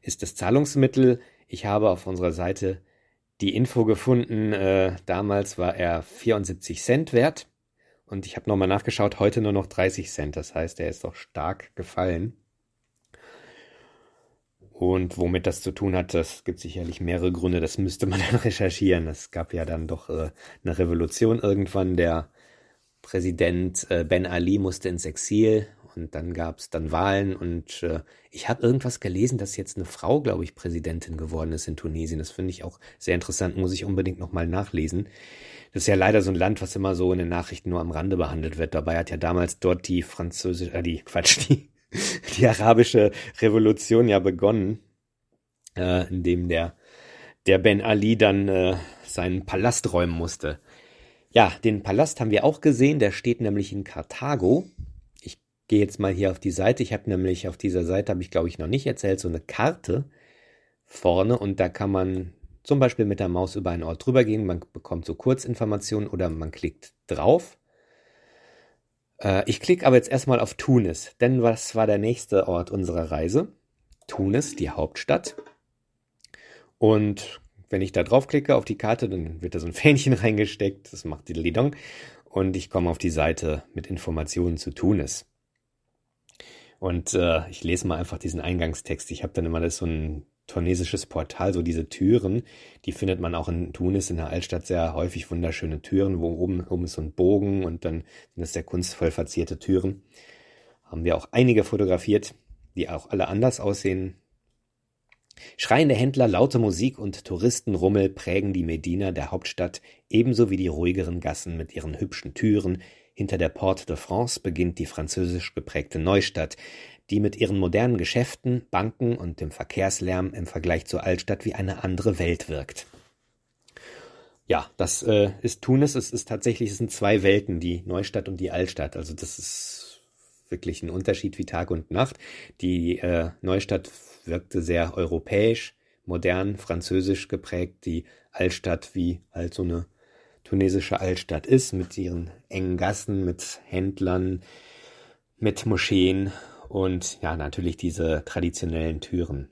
ist das Zahlungsmittel. Ich habe auf unserer Seite die Info gefunden. Äh, damals war er 74 Cent wert. Und ich habe nochmal nachgeschaut, heute nur noch 30 Cent. Das heißt, er ist doch stark gefallen. Und womit das zu tun hat, das gibt sicherlich mehrere Gründe, das müsste man dann recherchieren. Es gab ja dann doch äh, eine Revolution irgendwann. Der Präsident äh, Ben Ali musste ins Exil und dann gab es dann Wahlen und äh, ich habe irgendwas gelesen, dass jetzt eine Frau, glaube ich, Präsidentin geworden ist in Tunesien. Das finde ich auch sehr interessant, muss ich unbedingt nochmal nachlesen. Das ist ja leider so ein Land, was immer so in den Nachrichten nur am Rande behandelt wird. Dabei hat ja damals dort die französische, äh, die Quatsch, die, die arabische Revolution ja begonnen, äh, indem der der Ben Ali dann äh, seinen Palast räumen musste. Ja, den Palast haben wir auch gesehen, der steht nämlich in Karthago. Ich gehe jetzt mal hier auf die Seite. Ich habe nämlich auf dieser Seite, habe ich glaube ich noch nicht erzählt, so eine Karte vorne und da kann man zum Beispiel mit der Maus über einen Ort drüber gehen. Man bekommt so Kurzinformationen oder man klickt drauf. Äh, ich klicke aber jetzt erstmal auf Tunis, denn was war der nächste Ort unserer Reise? Tunis, die Hauptstadt. Und wenn ich da draufklicke auf die Karte, dann wird da so ein Fähnchen reingesteckt, das macht die Lidong und ich komme auf die Seite mit Informationen zu Tunis. Und äh, ich lese mal einfach diesen Eingangstext. Ich habe dann immer das so ein tunesisches Portal, so diese Türen, die findet man auch in Tunis, in der Altstadt sehr häufig wunderschöne Türen, wo oben, oben ist so ein Bogen und dann sind es sehr kunstvoll verzierte Türen. Haben wir auch einige fotografiert, die auch alle anders aussehen. Schreiende Händler, laute Musik und Touristenrummel prägen die Medina der Hauptstadt ebenso wie die ruhigeren Gassen mit ihren hübschen Türen. Hinter der Porte de France beginnt die französisch geprägte Neustadt, die mit ihren modernen Geschäften, Banken und dem Verkehrslärm im Vergleich zur Altstadt wie eine andere Welt wirkt. Ja, das äh, ist Tunis. Es ist tatsächlich, es sind zwei Welten, die Neustadt und die Altstadt. Also das ist wirklich ein Unterschied wie Tag und Nacht. Die äh, Neustadt wirkte sehr europäisch, modern, französisch geprägt, die Altstadt wie halt so eine tunesische Altstadt ist, mit ihren engen Gassen, mit Händlern, mit Moscheen und ja, natürlich diese traditionellen Türen.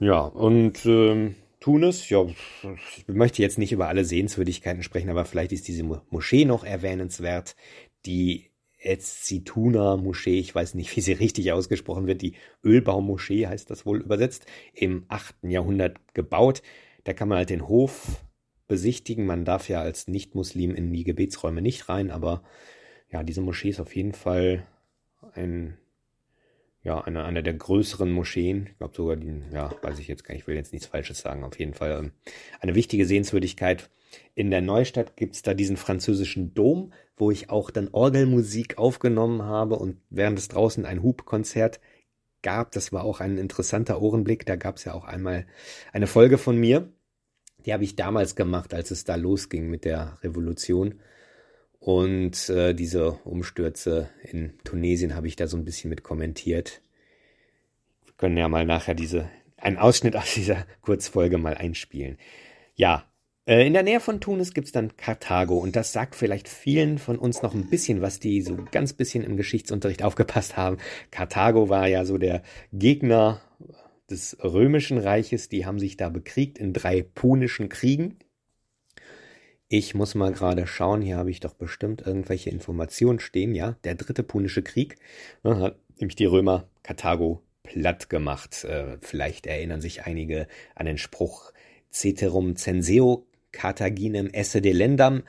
Ja, und ähm, Tunis, ja, ich möchte jetzt nicht über alle Sehenswürdigkeiten sprechen, aber vielleicht ist diese Moschee noch erwähnenswert, die Etzituna Moschee, ich weiß nicht, wie sie richtig ausgesprochen wird, die Ölbaumoschee heißt das wohl übersetzt, im 8. Jahrhundert gebaut. Da kann man halt den Hof besichtigen. Man darf ja als Nicht-Muslim in die Gebetsräume nicht rein, aber ja, diese Moschee ist auf jeden Fall ein, ja, eine, eine der größeren Moscheen. Ich glaube sogar die, ja, weiß ich jetzt gar nicht, ich will jetzt nichts Falsches sagen. Auf jeden Fall ähm, eine wichtige Sehenswürdigkeit. In der Neustadt gibt's da diesen französischen Dom, wo ich auch dann Orgelmusik aufgenommen habe und während es draußen ein Hubkonzert gab, das war auch ein interessanter Ohrenblick, da gab's ja auch einmal eine Folge von mir, die habe ich damals gemacht, als es da losging mit der Revolution. Und äh, diese Umstürze in Tunesien habe ich da so ein bisschen mit kommentiert. Wir können ja mal nachher diese, einen Ausschnitt aus dieser Kurzfolge mal einspielen. Ja, äh, in der Nähe von Tunis gibt's dann Karthago und das sagt vielleicht vielen von uns noch ein bisschen, was die so ganz bisschen im Geschichtsunterricht aufgepasst haben. Karthago war ja so der Gegner des römischen Reiches, die haben sich da bekriegt in drei punischen Kriegen. Ich muss mal gerade schauen, hier habe ich doch bestimmt irgendwelche Informationen stehen, ja. Der dritte punische Krieg ne, hat nämlich die Römer Karthago platt gemacht. Äh, vielleicht erinnern sich einige an den Spruch Ceterum censeo Carthaginem esse delendam.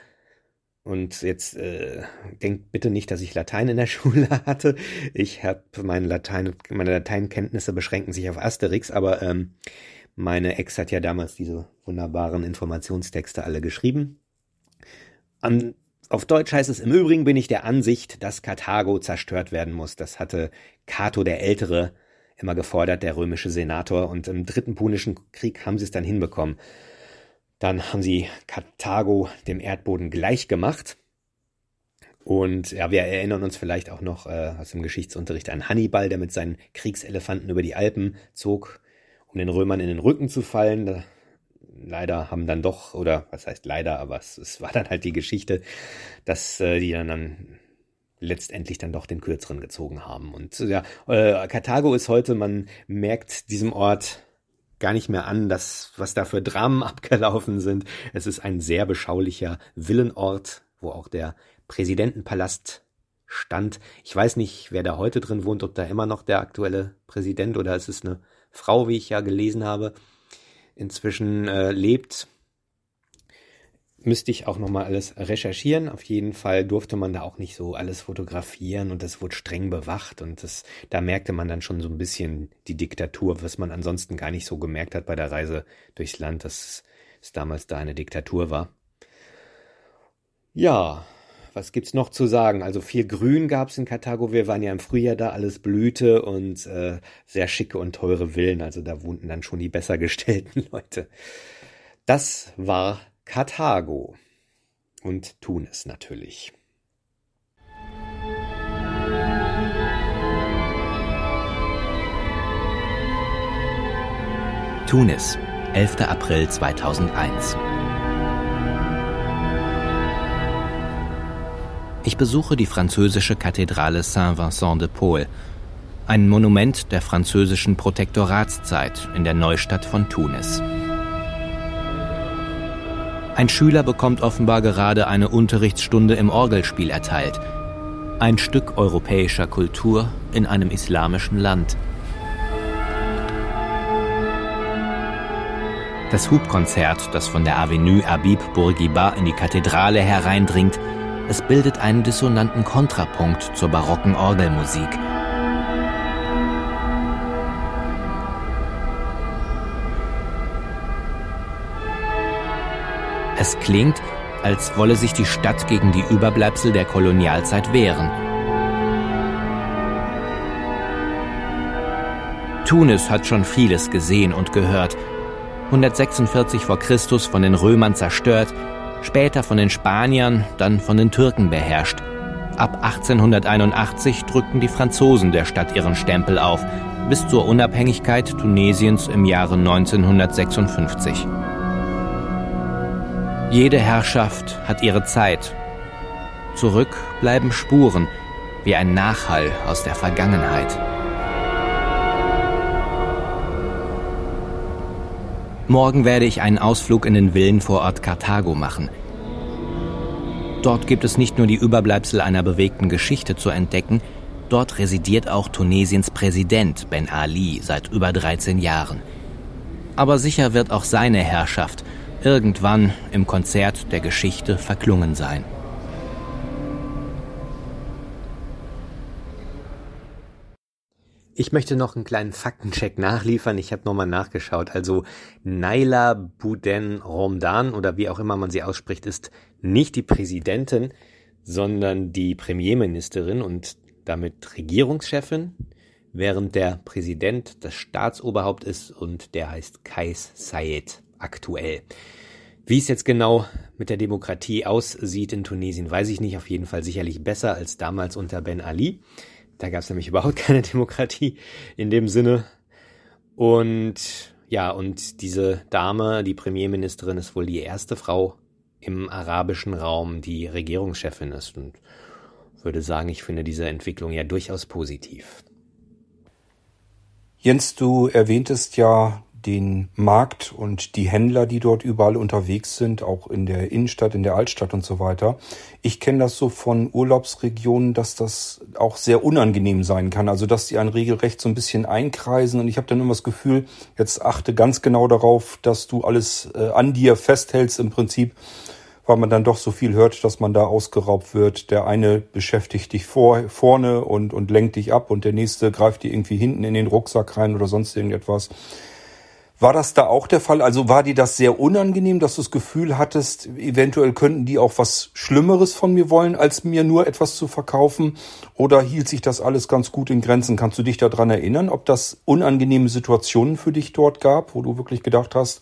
Und jetzt äh, denkt bitte nicht, dass ich Latein in der Schule hatte. Ich habe meine Latein, meine Lateinkenntnisse beschränken sich auf Asterix, aber ähm, meine Ex hat ja damals diese wunderbaren Informationstexte alle geschrieben. An, auf Deutsch heißt es im Übrigen bin ich der Ansicht, dass Karthago zerstört werden muss. Das hatte Cato der Ältere immer gefordert, der römische Senator. Und im dritten Punischen Krieg haben sie es dann hinbekommen. Dann haben sie Karthago dem Erdboden gleich gemacht. Und ja, wir erinnern uns vielleicht auch noch äh, aus dem Geschichtsunterricht an Hannibal, der mit seinen Kriegselefanten über die Alpen zog, um den Römern in den Rücken zu fallen. Da, leider haben dann doch, oder was heißt leider, aber es, es war dann halt die Geschichte, dass äh, die dann, dann letztendlich dann doch den kürzeren gezogen haben. Und ja, äh, Karthago ist heute, man merkt diesem Ort gar nicht mehr an, dass, was da für Dramen abgelaufen sind. Es ist ein sehr beschaulicher Villenort, wo auch der Präsidentenpalast stand. Ich weiß nicht, wer da heute drin wohnt, ob da immer noch der aktuelle Präsident oder ist es eine Frau, wie ich ja gelesen habe, inzwischen äh, lebt. müsste ich auch nochmal alles recherchieren. Auf jeden Fall durfte man da auch nicht so alles fotografieren und das wurde streng bewacht und das, da merkte man dann schon so ein bisschen die Diktatur, was man ansonsten gar nicht so gemerkt hat bei der Reise durchs Land, dass es damals da eine Diktatur war. Ja, was gibt's noch zu sagen? Also viel Grün gab's in Karthago. Wir waren ja im Frühjahr da, alles blühte und äh, sehr schicke und teure Villen. Also da wohnten dann schon die besser gestellten Leute. Das war Karthago und Tunis natürlich. Tunis, 11. April 2001. Ich besuche die französische Kathedrale Saint-Vincent de Paul, ein Monument der französischen Protektoratszeit in der Neustadt von Tunis. Ein Schüler bekommt offenbar gerade eine Unterrichtsstunde im Orgelspiel erteilt. Ein Stück europäischer Kultur in einem islamischen Land. Das Hubkonzert, das von der Avenue Habib Bourguiba in die Kathedrale hereindringt, es bildet einen dissonanten Kontrapunkt zur barocken Orgelmusik. Es klingt, als wolle sich die Stadt gegen die Überbleibsel der Kolonialzeit wehren. Tunis hat schon vieles gesehen und gehört. 146 vor Christus von den Römern zerstört, später von den Spaniern, dann von den Türken beherrscht. Ab 1881 drückten die Franzosen der Stadt ihren Stempel auf, bis zur Unabhängigkeit Tunesiens im Jahre 1956. Jede Herrschaft hat ihre Zeit. Zurück bleiben Spuren, wie ein Nachhall aus der Vergangenheit. Morgen werde ich einen Ausflug in den Villenvorort Karthago machen. Dort gibt es nicht nur die Überbleibsel einer bewegten Geschichte zu entdecken, dort residiert auch Tunesiens Präsident Ben Ali seit über 13 Jahren. Aber sicher wird auch seine Herrschaft irgendwann im Konzert der Geschichte verklungen sein. Ich möchte noch einen kleinen Faktencheck nachliefern. Ich habe nochmal nachgeschaut. Also Naila Bouden Romdan oder wie auch immer man sie ausspricht, ist nicht die Präsidentin, sondern die Premierministerin und damit Regierungschefin, während der Präsident das Staatsoberhaupt ist und der heißt Kais Sayed aktuell. Wie es jetzt genau mit der Demokratie aussieht in Tunesien, weiß ich nicht. Auf jeden Fall sicherlich besser als damals unter Ben Ali. Da gab es nämlich überhaupt keine Demokratie in dem Sinne. Und ja, und diese Dame, die Premierministerin, ist wohl die erste Frau im arabischen Raum, die Regierungschefin ist. Und würde sagen, ich finde diese Entwicklung ja durchaus positiv. Jens, du erwähntest ja den Markt und die Händler, die dort überall unterwegs sind, auch in der Innenstadt, in der Altstadt und so weiter. Ich kenne das so von Urlaubsregionen, dass das auch sehr unangenehm sein kann. Also dass die einen regelrecht so ein bisschen einkreisen und ich habe dann immer das Gefühl, jetzt achte ganz genau darauf, dass du alles äh, an dir festhältst im Prinzip, weil man dann doch so viel hört, dass man da ausgeraubt wird. Der eine beschäftigt dich vor, vorne und, und lenkt dich ab und der nächste greift dir irgendwie hinten in den Rucksack rein oder sonst irgendetwas. War das da auch der Fall? Also war dir das sehr unangenehm, dass du das Gefühl hattest, eventuell könnten die auch was Schlimmeres von mir wollen, als mir nur etwas zu verkaufen? Oder hielt sich das alles ganz gut in Grenzen? Kannst du dich daran erinnern, ob das unangenehme Situationen für dich dort gab, wo du wirklich gedacht hast,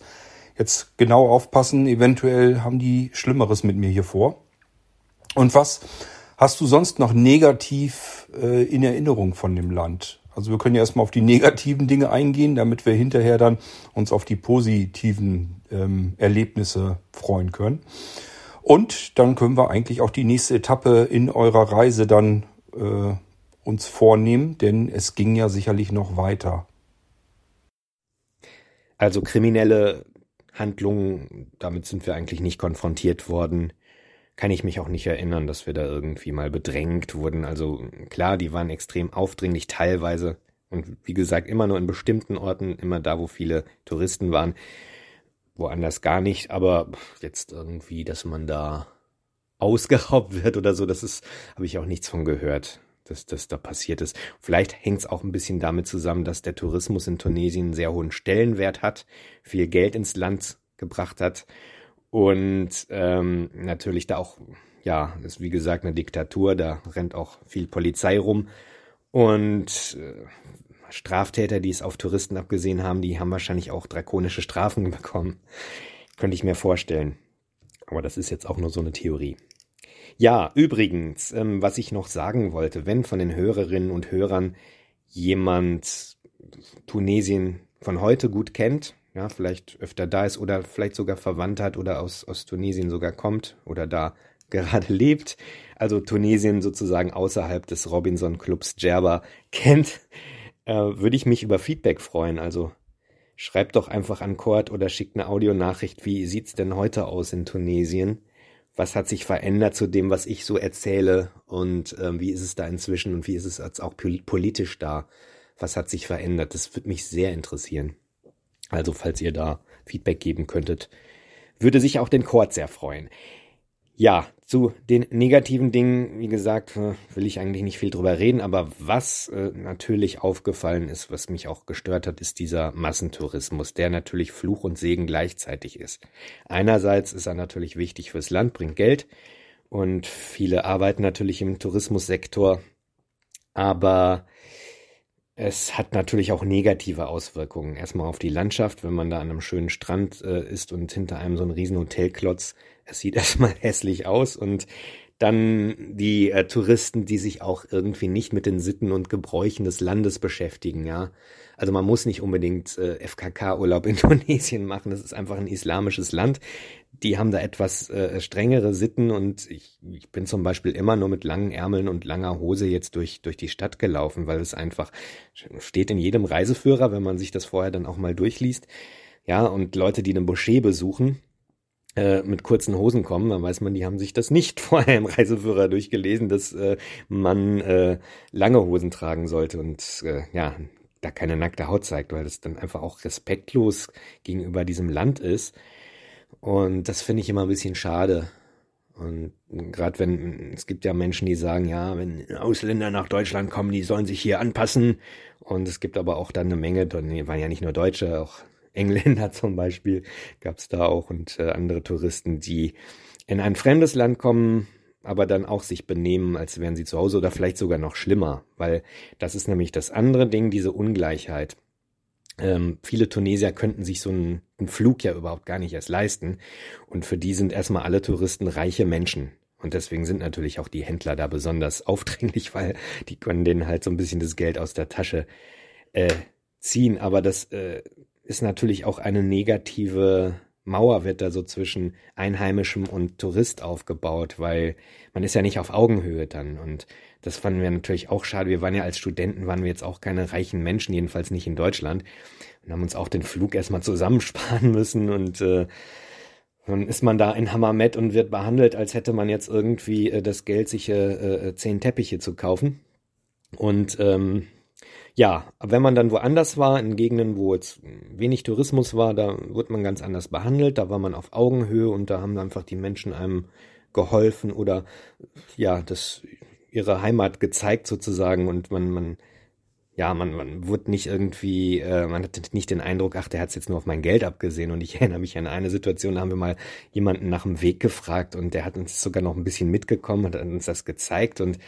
jetzt genau aufpassen, eventuell haben die Schlimmeres mit mir hier vor? Und was hast du sonst noch negativ äh, in Erinnerung von dem Land? Also wir können ja erstmal auf die negativen Dinge eingehen, damit wir hinterher dann uns auf die positiven ähm, Erlebnisse freuen können. Und dann können wir eigentlich auch die nächste Etappe in eurer Reise dann äh, uns vornehmen, denn es ging ja sicherlich noch weiter. Also kriminelle Handlungen, damit sind wir eigentlich nicht konfrontiert worden kann ich mich auch nicht erinnern, dass wir da irgendwie mal bedrängt wurden. Also klar, die waren extrem aufdringlich teilweise und wie gesagt immer nur in bestimmten Orten, immer da, wo viele Touristen waren. woanders gar nicht, aber jetzt irgendwie, dass man da ausgeraubt wird oder so, das ist, habe ich auch nichts von gehört, dass das da passiert ist. Vielleicht hängt es auch ein bisschen damit zusammen, dass der Tourismus in Tunesien einen sehr hohen Stellenwert hat, viel Geld ins Land gebracht hat und ähm, natürlich da auch, ja, ist wie gesagt eine Diktatur, da rennt auch viel Polizei rum und äh, Straftäter, die es auf Touristen abgesehen haben, die haben wahrscheinlich auch drakonische Strafen bekommen. Könnte ich mir vorstellen. Aber das ist jetzt auch nur so eine Theorie. Ja, übrigens, ähm, was ich noch sagen wollte, wenn von den Hörerinnen und Hörern jemand Tunesien von heute gut kennt, ja, vielleicht öfter da ist oder vielleicht sogar verwandt hat oder aus, aus Tunesien sogar kommt oder da gerade lebt, also Tunesien sozusagen außerhalb des Robinson Clubs Djerba kennt, äh, würde ich mich über Feedback freuen. Also schreibt doch einfach an Kurt oder schickt eine Audionachricht. Wie sieht's denn heute aus in Tunesien? Was hat sich verändert zu dem, was ich so erzähle? Und ähm, wie ist es da inzwischen und wie ist es jetzt auch politisch da? Was hat sich verändert? Das würde mich sehr interessieren. Also, falls ihr da Feedback geben könntet, würde sich auch den Kurt sehr freuen. Ja, zu den negativen Dingen, wie gesagt, äh, will ich eigentlich nicht viel drüber reden, aber was äh, natürlich aufgefallen ist, was mich auch gestört hat, ist dieser Massentourismus, der natürlich Fluch und Segen gleichzeitig ist. Einerseits ist er natürlich wichtig fürs Land, bringt Geld und viele arbeiten natürlich im Tourismussektor, aber es hat natürlich auch negative Auswirkungen. Erstmal auf die Landschaft, wenn man da an einem schönen Strand äh, ist und hinter einem so ein riesen Hotelklotz es sieht erstmal hässlich aus und dann die äh, Touristen, die sich auch irgendwie nicht mit den Sitten und Gebräuchen des Landes beschäftigen, ja. Also man muss nicht unbedingt äh, FKK-Urlaub in Tunesien machen, das ist einfach ein islamisches Land. Die haben da etwas äh, strengere Sitten und ich, ich bin zum Beispiel immer nur mit langen Ärmeln und langer Hose jetzt durch, durch die Stadt gelaufen, weil es einfach steht in jedem Reiseführer, wenn man sich das vorher dann auch mal durchliest. Ja, und Leute, die eine Moschee besuchen, äh, mit kurzen Hosen kommen, dann weiß man, die haben sich das nicht vorher im Reiseführer durchgelesen, dass äh, man äh, lange Hosen tragen sollte und äh, ja, da keine nackte Haut zeigt, weil das dann einfach auch respektlos gegenüber diesem Land ist. Und das finde ich immer ein bisschen schade. Und gerade wenn, es gibt ja Menschen, die sagen, ja, wenn Ausländer nach Deutschland kommen, die sollen sich hier anpassen. Und es gibt aber auch dann eine Menge, die waren ja nicht nur Deutsche, auch Engländer zum Beispiel gab es da auch und äh, andere Touristen, die in ein fremdes Land kommen, aber dann auch sich benehmen, als wären sie zu Hause oder vielleicht sogar noch schlimmer, weil das ist nämlich das andere Ding, diese Ungleichheit. Ähm, viele Tunesier könnten sich so einen, einen Flug ja überhaupt gar nicht erst leisten und für die sind erstmal alle Touristen reiche Menschen. Und deswegen sind natürlich auch die Händler da besonders aufdringlich, weil die können denen halt so ein bisschen das Geld aus der Tasche äh, ziehen. Aber das äh, ist natürlich auch eine negative Mauer wird da so zwischen Einheimischem und Tourist aufgebaut, weil man ist ja nicht auf Augenhöhe dann. Und das fanden wir natürlich auch schade. Wir waren ja als Studenten, waren wir jetzt auch keine reichen Menschen, jedenfalls nicht in Deutschland. Und haben uns auch den Flug erstmal zusammensparen müssen und äh, dann ist man da in Hammermet und wird behandelt, als hätte man jetzt irgendwie äh, das Geld, sich äh, äh zehn Teppiche zu kaufen. Und ähm, ja, wenn man dann woanders war, in Gegenden, wo jetzt wenig Tourismus war, da wird man ganz anders behandelt, da war man auf Augenhöhe und da haben einfach die Menschen einem geholfen oder ja, das ihre Heimat gezeigt sozusagen und man, man, ja, man, man wurde nicht irgendwie, äh, man hatte nicht den Eindruck, ach, der hat jetzt nur auf mein Geld abgesehen. Und ich erinnere mich an eine Situation, da haben wir mal jemanden nach dem Weg gefragt und der hat uns sogar noch ein bisschen mitgekommen, hat uns das gezeigt und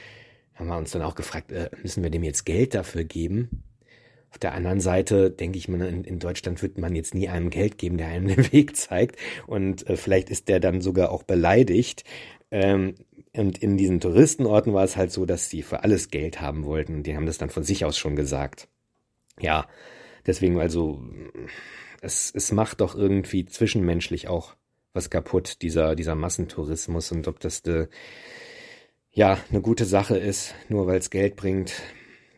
haben wir uns dann auch gefragt, äh, müssen wir dem jetzt Geld dafür geben? Auf der anderen Seite denke ich mir, in, in, Deutschland wird man jetzt nie einem Geld geben, der einem den Weg zeigt. Und äh, vielleicht ist der dann sogar auch beleidigt. Ähm, und in diesen Touristenorten war es halt so, dass sie für alles Geld haben wollten. Die haben das dann von sich aus schon gesagt. Ja, deswegen also, es, es macht doch irgendwie zwischenmenschlich auch was kaputt, dieser, dieser Massentourismus. Und ob das de, ja eine gute Sache ist, nur weil es Geld bringt,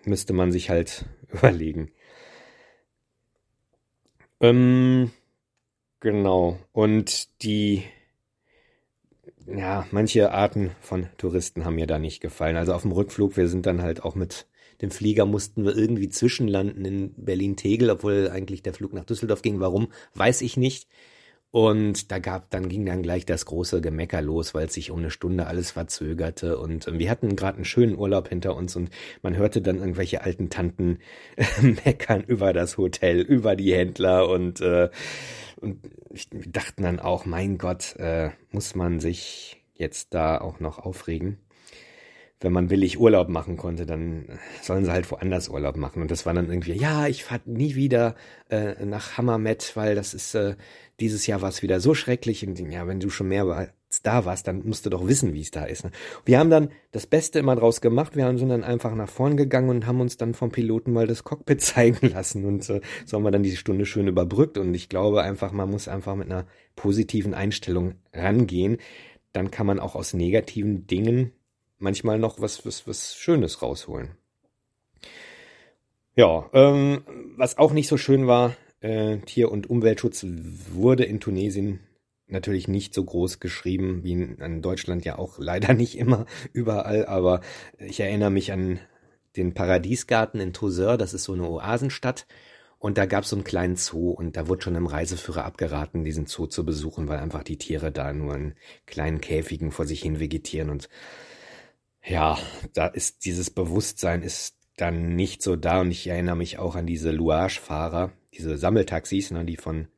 müsste man sich halt überlegen. Ähm, genau. Und die, ja, manche Arten von Touristen haben mir da nicht gefallen. Also auf dem Rückflug, wir sind dann halt auch mit dem Flieger mussten wir irgendwie zwischenlanden in Berlin-Tegel, obwohl eigentlich der Flug nach Düsseldorf ging. Warum, weiß ich nicht. Und da gab, dann ging dann gleich das große Gemecker los, weil sich um eine Stunde alles verzögerte. Und wir hatten gerade einen schönen Urlaub hinter uns und man hörte dann irgendwelche alten Tanten meckern über das Hotel, über die Händler und, äh, und ich dachten dann auch, mein Gott, äh, muss man sich jetzt da auch noch aufregen? Wenn man billig Urlaub machen konnte, dann sollen sie halt woanders Urlaub machen. Und das war dann irgendwie, ja, ich fahr nie wieder äh, nach Hammermet, weil das ist, äh, dieses Jahr war es wieder so schrecklich. Und ja, wenn du schon mehr da warst, dann musst du doch wissen, wie es da ist. Ne? Wir haben dann das Beste immer draus gemacht. Wir sind dann einfach nach vorn gegangen und haben uns dann vom Piloten mal das Cockpit zeigen lassen. Und äh, so haben wir dann diese Stunde schön überbrückt. Und ich glaube einfach, man muss einfach mit einer positiven Einstellung rangehen. Dann kann man auch aus negativen Dingen manchmal noch was, was, was Schönes rausholen. Ja, ähm, was auch nicht so schön war, äh, Tier- und Umweltschutz wurde in Tunesien natürlich nicht so groß geschrieben wie in, Deutschland ja auch leider nicht immer überall, aber ich erinnere mich an den Paradiesgarten in Tozeur, das ist so eine Oasenstadt. Und da gab es so einen kleinen Zoo und da wurde schon im Reiseführer abgeraten, diesen Zoo zu besuchen, weil einfach die Tiere da nur in kleinen Käfigen vor sich hin vegetieren und ja, da ist dieses Bewusstsein ist dann nicht so da und ich erinnere mich auch an diese Louage-Fahrer, diese Sammeltaxis, ne, die von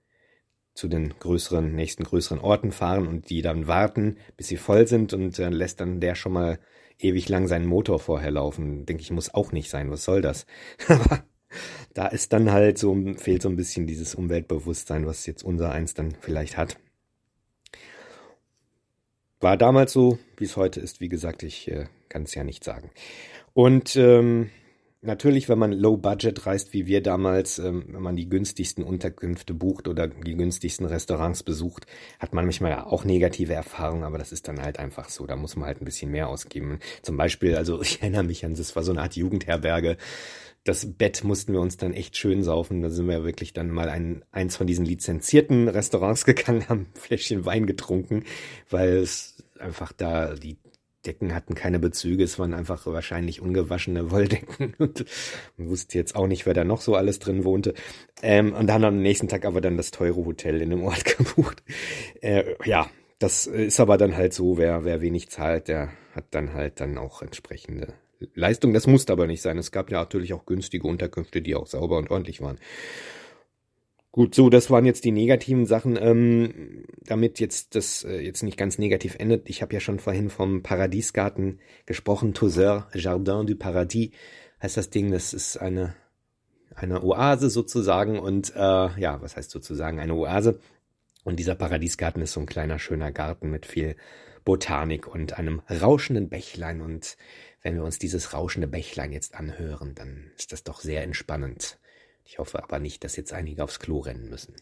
zu den größeren, nächsten größeren Orten fahren und die dann warten, bis sie voll sind und äh, lässt dann der schon mal ewig lang seinen Motor vorher laufen. Denke ich, muss auch nicht sein. Was soll das? da ist dann halt so, fehlt so ein bisschen dieses Umweltbewusstsein, was jetzt unser eins dann vielleicht hat. War damals so, wie es heute ist. Wie gesagt, ich äh, kann es ja nicht sagen. Und ähm, natürlich, wenn man low budget reist, wie wir damals, ähm, wenn man die günstigsten Unterkünfte bucht oder die günstigsten Restaurants besucht, hat man manchmal auch negative Erfahrungen, aber das ist dann halt einfach so. Da muss man halt ein bisschen mehr ausgeben. Zum Beispiel, also ich erinnere mich an, das war so eine Art Jugendherberge das Bett mussten wir uns dann echt schön saufen. Da sind wir wirklich dann mal ein, eins von diesen lizenzierten Restaurants gegangen, haben ein Fläschchen Wein getrunken, weil es einfach da die Decken hatten keine Bezüge, es waren einfach wahrscheinlich ungewaschene Wolldecken und man wusste jetzt auch nicht, wer da noch so alles drin wohnte. Ähm, und dann am nächsten Tag aber dann das teure Hotel in dem Ort gebucht. Äh, ja, das ist aber dann halt so, wer, wer wenig zahlt, der hat dann halt dann auch entsprechende Leistung. Das musste aber nicht sein. Es gab ja natürlich auch günstige Unterkünfte, die auch sauber und ordentlich waren. Gut, so, das waren jetzt die negativen Sachen. Ähm, damit jetzt das äh, jetzt nicht ganz negativ endet. Ich habe ja schon vorhin vom Paradiesgarten gesprochen. Toussaint, Jardin du Paradis heißt das Ding. Das ist eine eine Oase sozusagen und äh, ja, was heißt sozusagen eine Oase? Und dieser Paradiesgarten ist so ein kleiner schöner Garten mit viel Botanik und einem rauschenden Bächlein und wenn wir uns dieses rauschende Bächlein jetzt anhören, dann ist das doch sehr entspannend. Ich hoffe aber nicht, dass jetzt einige aufs Klo rennen müssen.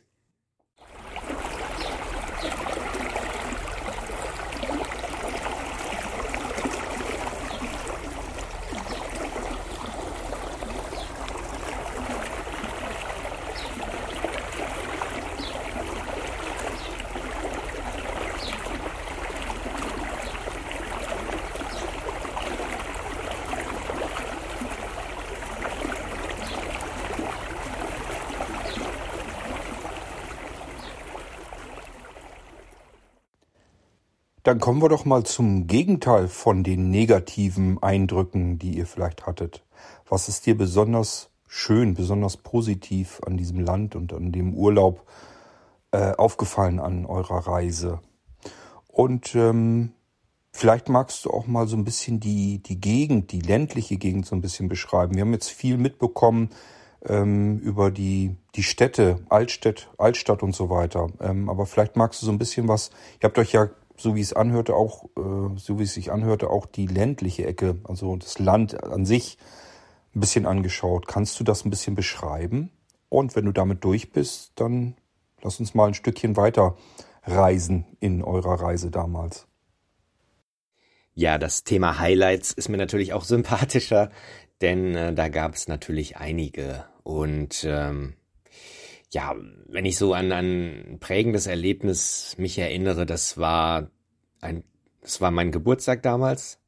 Dann kommen wir doch mal zum Gegenteil von den negativen Eindrücken, die ihr vielleicht hattet. Was ist dir besonders schön, besonders positiv an diesem Land und an dem Urlaub äh, aufgefallen an eurer Reise? Und ähm, vielleicht magst du auch mal so ein bisschen die, die Gegend, die ländliche Gegend so ein bisschen beschreiben. Wir haben jetzt viel mitbekommen ähm, über die, die Städte, Altstadt, Altstadt und so weiter. Ähm, aber vielleicht magst du so ein bisschen was, ihr habt euch ja so wie es anhörte, auch, äh, so wie es sich anhörte, auch die ländliche Ecke, also das Land an sich ein bisschen angeschaut. Kannst du das ein bisschen beschreiben? Und wenn du damit durch bist, dann lass uns mal ein Stückchen weiter reisen in eurer Reise damals. Ja, das Thema Highlights ist mir natürlich auch sympathischer, denn äh, da gab es natürlich einige. Und ähm, ja, wenn ich so an ein prägendes Erlebnis mich erinnere, das war ein, das war mein Geburtstag damals.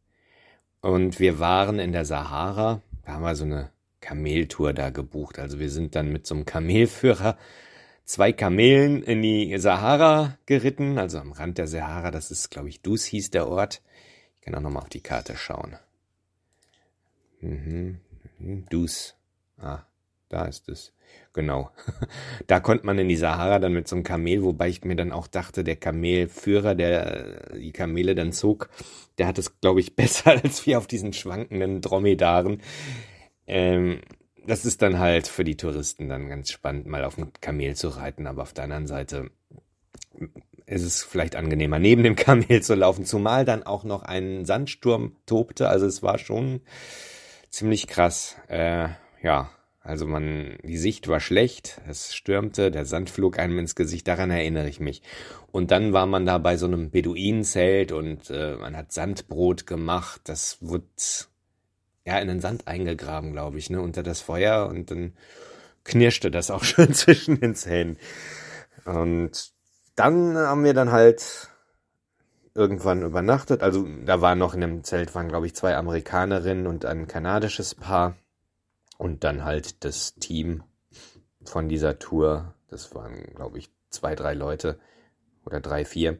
Und wir waren in der Sahara. Da haben wir so eine Kameltour da gebucht. Also wir sind dann mit so einem Kamelführer zwei Kamelen in die Sahara geritten, also am Rand der Sahara, das ist, glaube ich, Dus hieß der Ort. Ich kann auch nochmal auf die Karte schauen. Mhm. mhm. Dus. Ah, da ist es. Genau. Da konnte man in die Sahara dann mit so einem Kamel, wobei ich mir dann auch dachte, der Kamelführer, der äh, die Kamele dann zog, der hat es, glaube ich, besser als wir auf diesen schwankenden Dromedaren. Ähm, das ist dann halt für die Touristen dann ganz spannend, mal auf dem Kamel zu reiten, aber auf der anderen Seite ist es vielleicht angenehmer, neben dem Kamel zu laufen, zumal dann auch noch ein Sandsturm tobte, also es war schon ziemlich krass. Äh, ja, also man, die Sicht war schlecht, es stürmte, der Sand flog einem ins Gesicht, daran erinnere ich mich. Und dann war man da bei so einem Beduinenzelt und äh, man hat Sandbrot gemacht, das wurde ja in den Sand eingegraben, glaube ich, ne, unter das Feuer und dann knirschte das auch schön zwischen den Zähnen. Und dann haben wir dann halt irgendwann übernachtet. Also da waren noch in dem Zelt waren glaube ich zwei Amerikanerinnen und ein kanadisches Paar und dann halt das Team von dieser Tour, das waren, glaube ich, zwei, drei Leute oder drei, vier.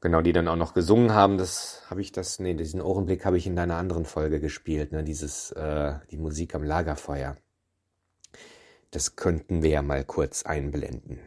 Genau, die dann auch noch gesungen haben, das habe ich das, nee, diesen Ohrenblick habe ich in deiner anderen Folge gespielt, ne, dieses, äh, die Musik am Lagerfeuer. Das könnten wir ja mal kurz einblenden.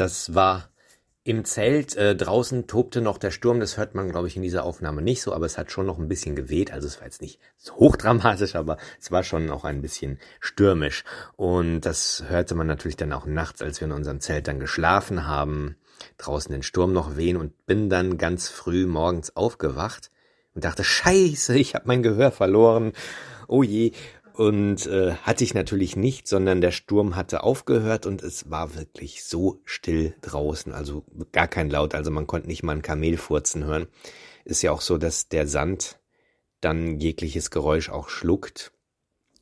Das war im Zelt. Äh, draußen tobte noch der Sturm. Das hört man, glaube ich, in dieser Aufnahme nicht so, aber es hat schon noch ein bisschen geweht. Also es war jetzt nicht so hochdramatisch, aber es war schon auch ein bisschen stürmisch. Und das hörte man natürlich dann auch nachts, als wir in unserem Zelt dann geschlafen haben. Draußen den Sturm noch wehen und bin dann ganz früh morgens aufgewacht und dachte, scheiße, ich habe mein Gehör verloren. Oh je und äh, hatte ich natürlich nicht, sondern der Sturm hatte aufgehört und es war wirklich so still draußen, also gar kein Laut, also man konnte nicht mal ein Kamel furzen hören. Ist ja auch so, dass der Sand dann jegliches Geräusch auch schluckt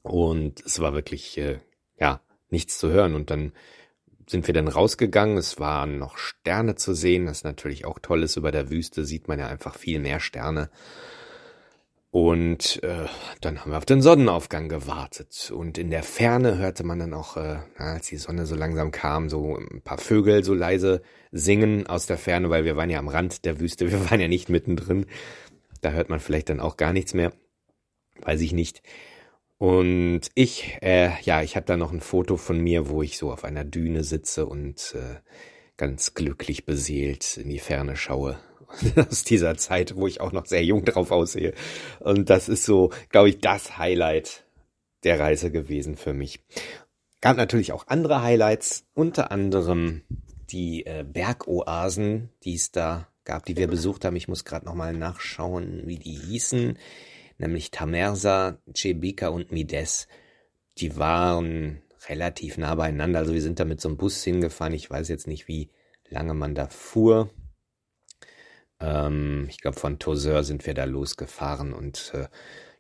und es war wirklich äh, ja nichts zu hören und dann sind wir dann rausgegangen. Es waren noch Sterne zu sehen, das natürlich auch toll ist. Über der Wüste sieht man ja einfach viel mehr Sterne. Und äh, dann haben wir auf den Sonnenaufgang gewartet. Und in der Ferne hörte man dann auch, äh, als die Sonne so langsam kam, so ein paar Vögel so leise singen aus der Ferne, weil wir waren ja am Rand der Wüste, wir waren ja nicht mittendrin. Da hört man vielleicht dann auch gar nichts mehr. Weiß ich nicht. Und ich, äh, ja, ich habe da noch ein Foto von mir, wo ich so auf einer Düne sitze und äh, ganz glücklich beseelt in die Ferne schaue aus dieser Zeit, wo ich auch noch sehr jung drauf aussehe. Und das ist so, glaube ich, das Highlight der Reise gewesen für mich. Gab natürlich auch andere Highlights, unter anderem die äh, Bergoasen, die es da gab, die wir besucht haben. Ich muss gerade nochmal nachschauen, wie die hießen. Nämlich Tamersa, Cebika und Mides. Die waren relativ nah beieinander. Also wir sind da mit so einem Bus hingefahren. Ich weiß jetzt nicht, wie lange man da fuhr. Ähm, ich glaube, von Toseur sind wir da losgefahren und äh,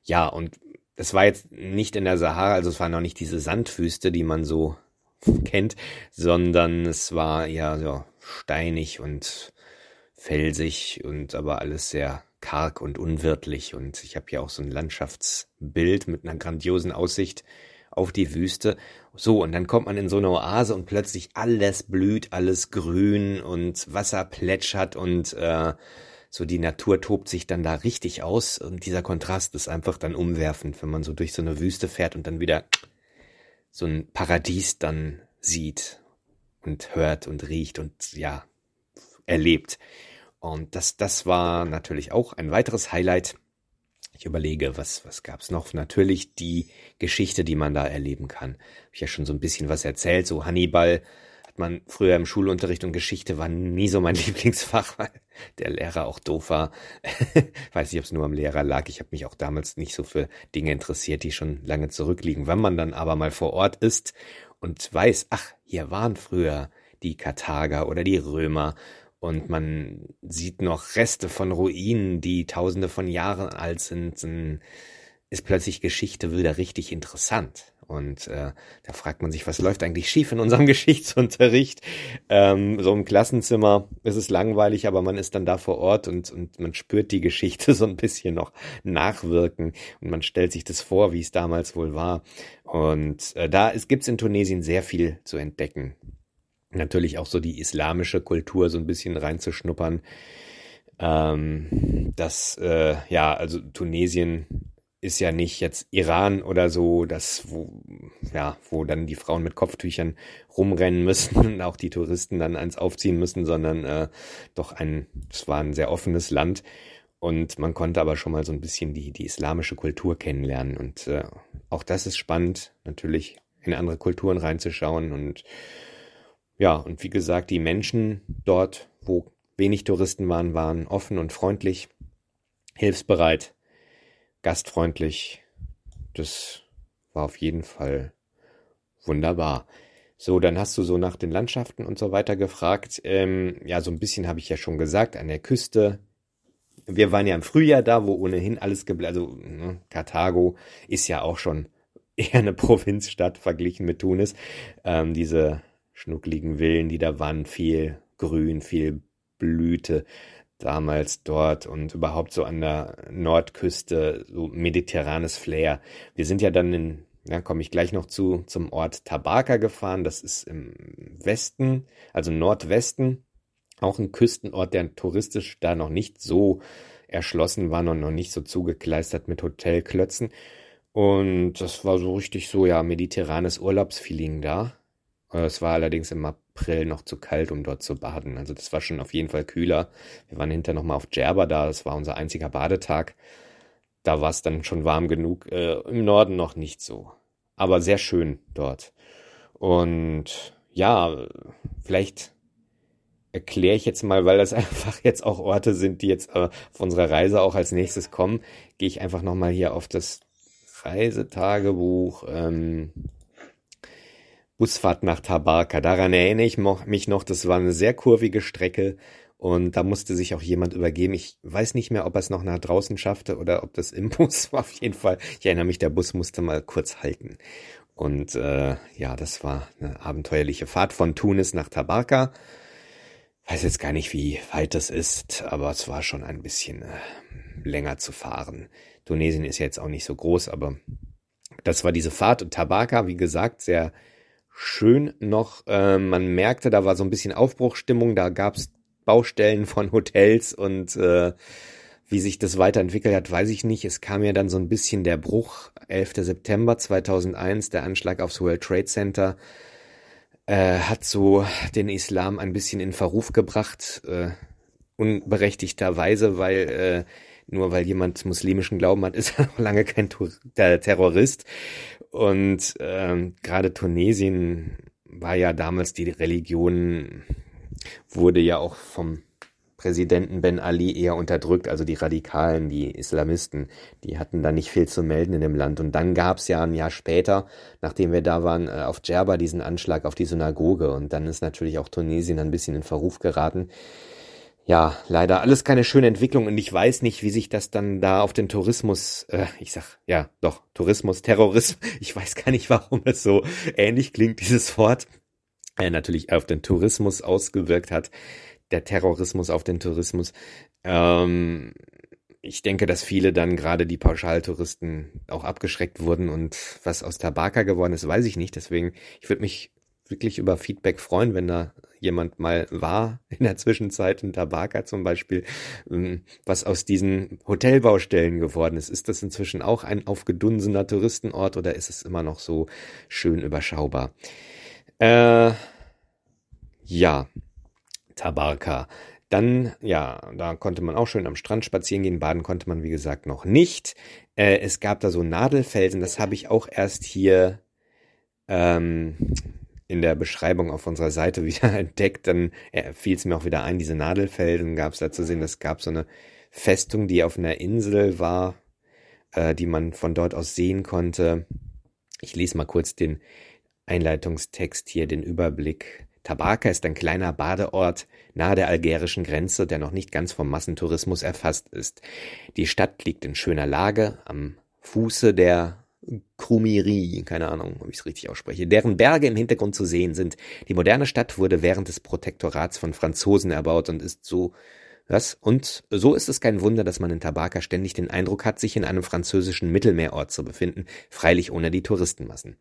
ja, und es war jetzt nicht in der Sahara, also es war noch nicht diese Sandwüste, die man so kennt, sondern es war ja so steinig und felsig und aber alles sehr karg und unwirtlich. Und ich habe hier auch so ein Landschaftsbild mit einer grandiosen Aussicht auf die Wüste. So, und dann kommt man in so eine Oase und plötzlich alles blüht, alles grün und Wasser plätschert und äh, so die Natur tobt sich dann da richtig aus und dieser Kontrast ist einfach dann umwerfend, wenn man so durch so eine Wüste fährt und dann wieder so ein Paradies dann sieht. und hört und riecht und ja, erlebt. Und das, das war natürlich auch ein weiteres Highlight. Ich überlege, was, was gab's noch? Natürlich die Geschichte, die man da erleben kann. Hab ich ja schon so ein bisschen was erzählt. So Hannibal hat man früher im Schulunterricht und Geschichte war nie so mein Lieblingsfach, weil der Lehrer auch doof war. Weiß nicht, ob es nur am Lehrer lag. Ich habe mich auch damals nicht so für Dinge interessiert, die schon lange zurückliegen. Wenn man dann aber mal vor Ort ist und weiß, ach, hier waren früher die Karthager oder die Römer und man sieht noch Reste von Ruinen, die tausende von Jahren alt sind, ist plötzlich Geschichte wieder richtig interessant. Und äh, da fragt man sich, was läuft eigentlich schief in unserem Geschichtsunterricht? Ähm, so im Klassenzimmer ist es langweilig, aber man ist dann da vor Ort und, und man spürt die Geschichte so ein bisschen noch nachwirken und man stellt sich das vor, wie es damals wohl war. Und äh, da gibt es in Tunesien sehr viel zu entdecken. Natürlich auch so die islamische Kultur so ein bisschen reinzuschnuppern. Ähm, das, äh, ja, also Tunesien ist ja nicht jetzt Iran oder so, das, wo, ja, wo dann die Frauen mit Kopftüchern rumrennen müssen und auch die Touristen dann eins aufziehen müssen, sondern äh, doch ein, es war ein sehr offenes Land und man konnte aber schon mal so ein bisschen die, die islamische Kultur kennenlernen und äh, auch das ist spannend, natürlich in andere Kulturen reinzuschauen und ja, und wie gesagt, die Menschen dort, wo wenig Touristen waren, waren offen und freundlich, hilfsbereit gastfreundlich. Das war auf jeden Fall wunderbar. So, dann hast du so nach den Landschaften und so weiter gefragt. Ähm, ja, so ein bisschen habe ich ja schon gesagt, an der Küste. Wir waren ja im Frühjahr da, wo ohnehin alles geblieben, also ne, Karthago ist ja auch schon eher eine Provinzstadt verglichen mit Tunis. Ähm, diese schnuckligen Villen, die da waren, viel Grün, viel Blüte damals dort und überhaupt so an der Nordküste, so mediterranes Flair. Wir sind ja dann in, ja, komme ich gleich noch zu, zum Ort Tabaka gefahren. Das ist im Westen, also Nordwesten, auch ein Küstenort, der touristisch da noch nicht so erschlossen war und noch nicht so zugekleistert mit Hotelklötzen. Und das war so richtig so, ja, mediterranes Urlaubsfeeling da. Es war allerdings im April noch zu kalt, um dort zu baden. Also das war schon auf jeden Fall kühler. Wir waren hinterher nochmal auf Djerba da. Das war unser einziger Badetag. Da war es dann schon warm genug. Äh, Im Norden noch nicht so. Aber sehr schön dort. Und ja, vielleicht erkläre ich jetzt mal, weil das einfach jetzt auch Orte sind, die jetzt äh, auf unserer Reise auch als nächstes kommen, gehe ich einfach nochmal hier auf das Reisetagebuch. Ähm, Busfahrt nach Tabarka. Daran erinnere ich mich noch, das war eine sehr kurvige Strecke und da musste sich auch jemand übergeben. Ich weiß nicht mehr, ob er es noch nach draußen schaffte oder ob das im Bus war. Auf jeden Fall, ich erinnere mich, der Bus musste mal kurz halten. Und äh, ja, das war eine abenteuerliche Fahrt von Tunis nach Tabarka. Weiß jetzt gar nicht, wie weit das ist, aber es war schon ein bisschen äh, länger zu fahren. Tunesien ist ja jetzt auch nicht so groß, aber das war diese Fahrt und Tabarka, wie gesagt, sehr schön noch. Äh, man merkte, da war so ein bisschen Aufbruchstimmung, da gab's Baustellen von Hotels und äh, wie sich das weiterentwickelt hat, weiß ich nicht. Es kam ja dann so ein bisschen der Bruch, 11. September 2001, der Anschlag aufs World Trade Center äh, hat so den Islam ein bisschen in Verruf gebracht, äh, unberechtigterweise, weil äh, nur weil jemand muslimischen Glauben hat, ist er noch lange kein Terrorist. Und ähm, gerade Tunesien war ja damals die Religion, wurde ja auch vom Präsidenten Ben Ali eher unterdrückt, also die Radikalen, die Islamisten, die hatten da nicht viel zu melden in dem Land. Und dann gab's ja ein Jahr später, nachdem wir da waren, äh, auf Djerba diesen Anschlag auf die Synagoge. Und dann ist natürlich auch Tunesien ein bisschen in Verruf geraten ja, leider alles keine schöne Entwicklung und ich weiß nicht, wie sich das dann da auf den Tourismus, äh, ich sag, ja, doch, Tourismus, Terrorismus, ich weiß gar nicht, warum es so ähnlich klingt, dieses Wort, äh, natürlich auf den Tourismus ausgewirkt hat, der Terrorismus auf den Tourismus. Ähm, ich denke, dass viele dann gerade die Pauschaltouristen auch abgeschreckt wurden und was aus Tabaka geworden ist, weiß ich nicht. Deswegen, ich würde mich wirklich über Feedback freuen, wenn da jemand mal war in der Zwischenzeit in Tabaka zum Beispiel, ähm, was aus diesen Hotelbaustellen geworden ist. Ist das inzwischen auch ein aufgedunsener Touristenort oder ist es immer noch so schön überschaubar? Äh, Ja, Tabarka. Dann, ja, da konnte man auch schön am Strand spazieren gehen. Baden konnte man, wie gesagt, noch nicht. Äh, es gab da so Nadelfelsen. Das habe ich auch erst hier ähm, in der Beschreibung auf unserer Seite wieder entdeckt. Dann äh, fiel es mir auch wieder ein, diese Nadelfelsen gab es da zu sehen. Es gab so eine Festung, die auf einer Insel war, äh, die man von dort aus sehen konnte. Ich lese mal kurz den Einleitungstext hier, den Überblick. Tabarka ist ein kleiner Badeort nahe der algerischen Grenze, der noch nicht ganz vom Massentourismus erfasst ist. Die Stadt liegt in schöner Lage am Fuße der Krumiri, keine Ahnung, ob ich es richtig ausspreche, deren Berge im Hintergrund zu sehen sind. Die moderne Stadt wurde während des Protektorats von Franzosen erbaut und ist so was? Und so ist es kein Wunder, dass man in Tabarka ständig den Eindruck hat, sich in einem französischen Mittelmeerort zu befinden, freilich ohne die Touristenmassen.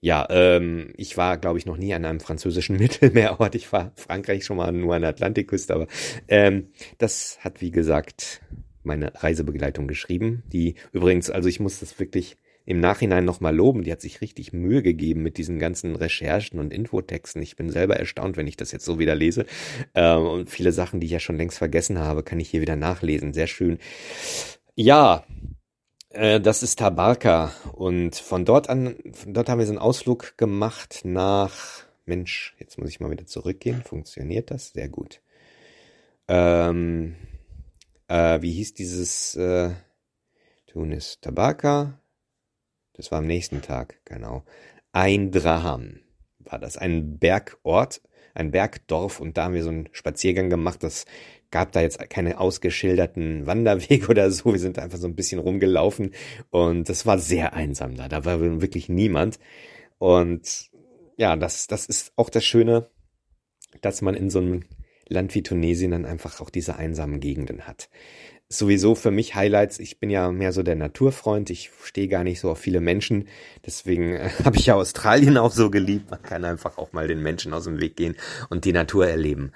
Ja, ähm, ich war, glaube ich, noch nie an einem französischen Mittelmeerort. Ich war Frankreich schon mal nur an der Atlantikküste, aber ähm, das hat, wie gesagt, meine Reisebegleitung geschrieben. Die übrigens, also ich muss das wirklich im Nachhinein nochmal loben. Die hat sich richtig Mühe gegeben mit diesen ganzen Recherchen und Infotexten. Ich bin selber erstaunt, wenn ich das jetzt so wieder lese. Ähm, und viele Sachen, die ich ja schon längst vergessen habe, kann ich hier wieder nachlesen. Sehr schön. Ja, äh, das ist Tabarka und von dort an, von dort haben wir so einen Ausflug gemacht nach, Mensch, jetzt muss ich mal wieder zurückgehen. Funktioniert das? Sehr gut. Ähm, äh, wie hieß dieses äh, Tunis? Tabarka? Das war am nächsten Tag, genau. Ein Draham war das, ein Bergort, ein Bergdorf und da haben wir so einen Spaziergang gemacht. Das gab da jetzt keine ausgeschilderten Wanderwege oder so. Wir sind einfach so ein bisschen rumgelaufen und das war sehr einsam da. Da war wirklich niemand. Und ja, das, das ist auch das Schöne, dass man in so einem Land wie Tunesien dann einfach auch diese einsamen Gegenden hat. Sowieso für mich Highlights, ich bin ja mehr so der Naturfreund, ich stehe gar nicht so auf viele Menschen, deswegen äh, habe ich ja Australien auch so geliebt, man kann einfach auch mal den Menschen aus dem Weg gehen und die Natur erleben.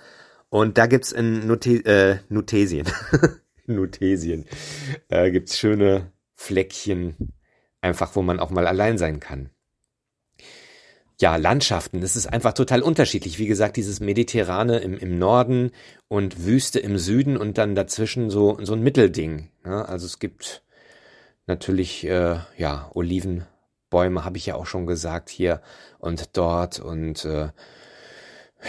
Und da gibt's in Nute äh, Nutesien, Nutesien, äh, gibt's schöne Fleckchen, einfach wo man auch mal allein sein kann. Ja, Landschaften, das ist einfach total unterschiedlich. Wie gesagt, dieses Mediterrane im, im Norden und Wüste im Süden und dann dazwischen so, so ein Mittelding. Ja, also es gibt natürlich, äh, ja, Olivenbäume, habe ich ja auch schon gesagt, hier und dort und äh,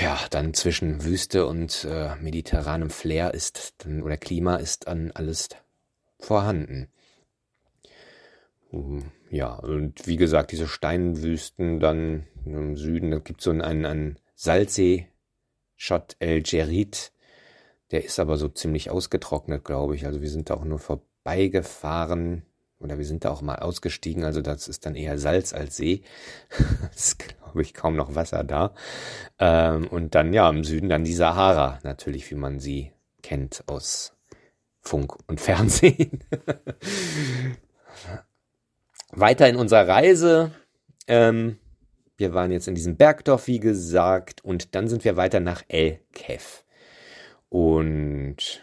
ja, dann zwischen Wüste und äh, mediterranem Flair ist dann, oder Klima ist dann alles vorhanden. Uh, ja, und wie gesagt, diese Steinwüsten dann im Süden, da gibt es so einen, einen Salzsee, Schott El Gerit, der ist aber so ziemlich ausgetrocknet, glaube ich. Also wir sind da auch nur vorbeigefahren oder wir sind da auch mal ausgestiegen. Also das ist dann eher Salz als See. ist, glaube ich, kaum noch Wasser da. Ähm, und dann, ja, im Süden dann die Sahara, natürlich, wie man sie kennt aus Funk und Fernsehen. Weiter in unserer Reise. Ähm, wir waren jetzt in diesem Bergdorf, wie gesagt, und dann sind wir weiter nach El Kef. Und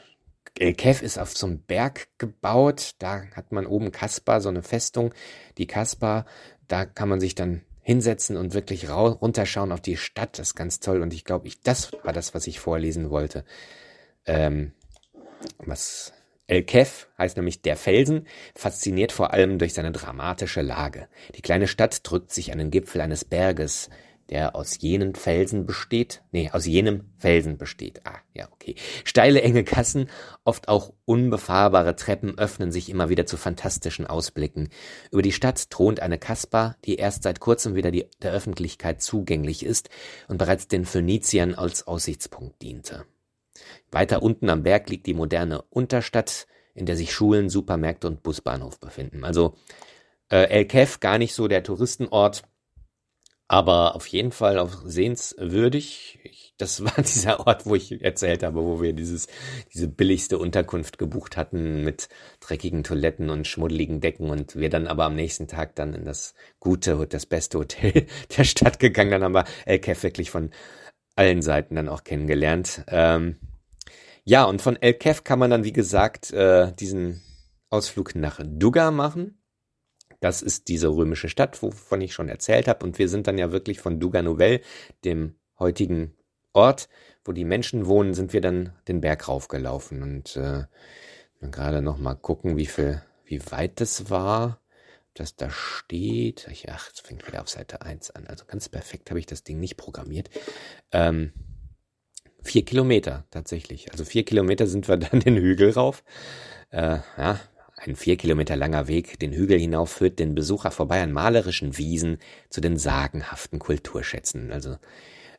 El Kef ist auf so einem Berg gebaut. Da hat man oben Kaspar, so eine Festung. Die Kaspar, da kann man sich dann hinsetzen und wirklich runterschauen auf die Stadt. Das ist ganz toll. Und ich glaube, ich, das war das, was ich vorlesen wollte. Ähm, was El Kef heißt nämlich der Felsen, fasziniert vor allem durch seine dramatische Lage. Die kleine Stadt drückt sich an den Gipfel eines Berges, der aus jenen Felsen besteht, nee, aus jenem Felsen besteht. Ah, ja, okay. Steile, enge Kassen, oft auch unbefahrbare Treppen öffnen sich immer wieder zu fantastischen Ausblicken. Über die Stadt thront eine Kasper, die erst seit kurzem wieder die, der Öffentlichkeit zugänglich ist und bereits den Phöniziern als Aussichtspunkt diente. Weiter unten am Berg liegt die moderne Unterstadt, in der sich Schulen, Supermärkte und Busbahnhof befinden. Also äh, El Kef gar nicht so der Touristenort, aber auf jeden Fall auch sehenswürdig. Ich, das war dieser Ort, wo ich erzählt habe, wo wir dieses, diese billigste Unterkunft gebucht hatten mit dreckigen Toiletten und schmuddeligen Decken und wir dann aber am nächsten Tag dann in das gute, das beste Hotel der Stadt gegangen. Dann haben wir El Kef wirklich von allen Seiten dann auch kennengelernt. Ähm, ja, und von El Kef kann man dann, wie gesagt, äh, diesen Ausflug nach Duga machen. Das ist diese römische Stadt, wovon ich schon erzählt habe. Und wir sind dann ja wirklich von Duga Nouvelle, dem heutigen Ort, wo die Menschen wohnen, sind wir dann den Berg raufgelaufen und äh, gerade noch mal gucken, wie viel, wie weit das war, dass da steht. Ach, es fängt wieder auf Seite 1 an. Also ganz perfekt habe ich das Ding nicht programmiert. Ähm, vier Kilometer tatsächlich. Also vier Kilometer sind wir dann den Hügel rauf. Äh, ja, ein vier Kilometer langer Weg den Hügel hinauf führt den Besucher vorbei an malerischen Wiesen zu den sagenhaften Kulturschätzen. Also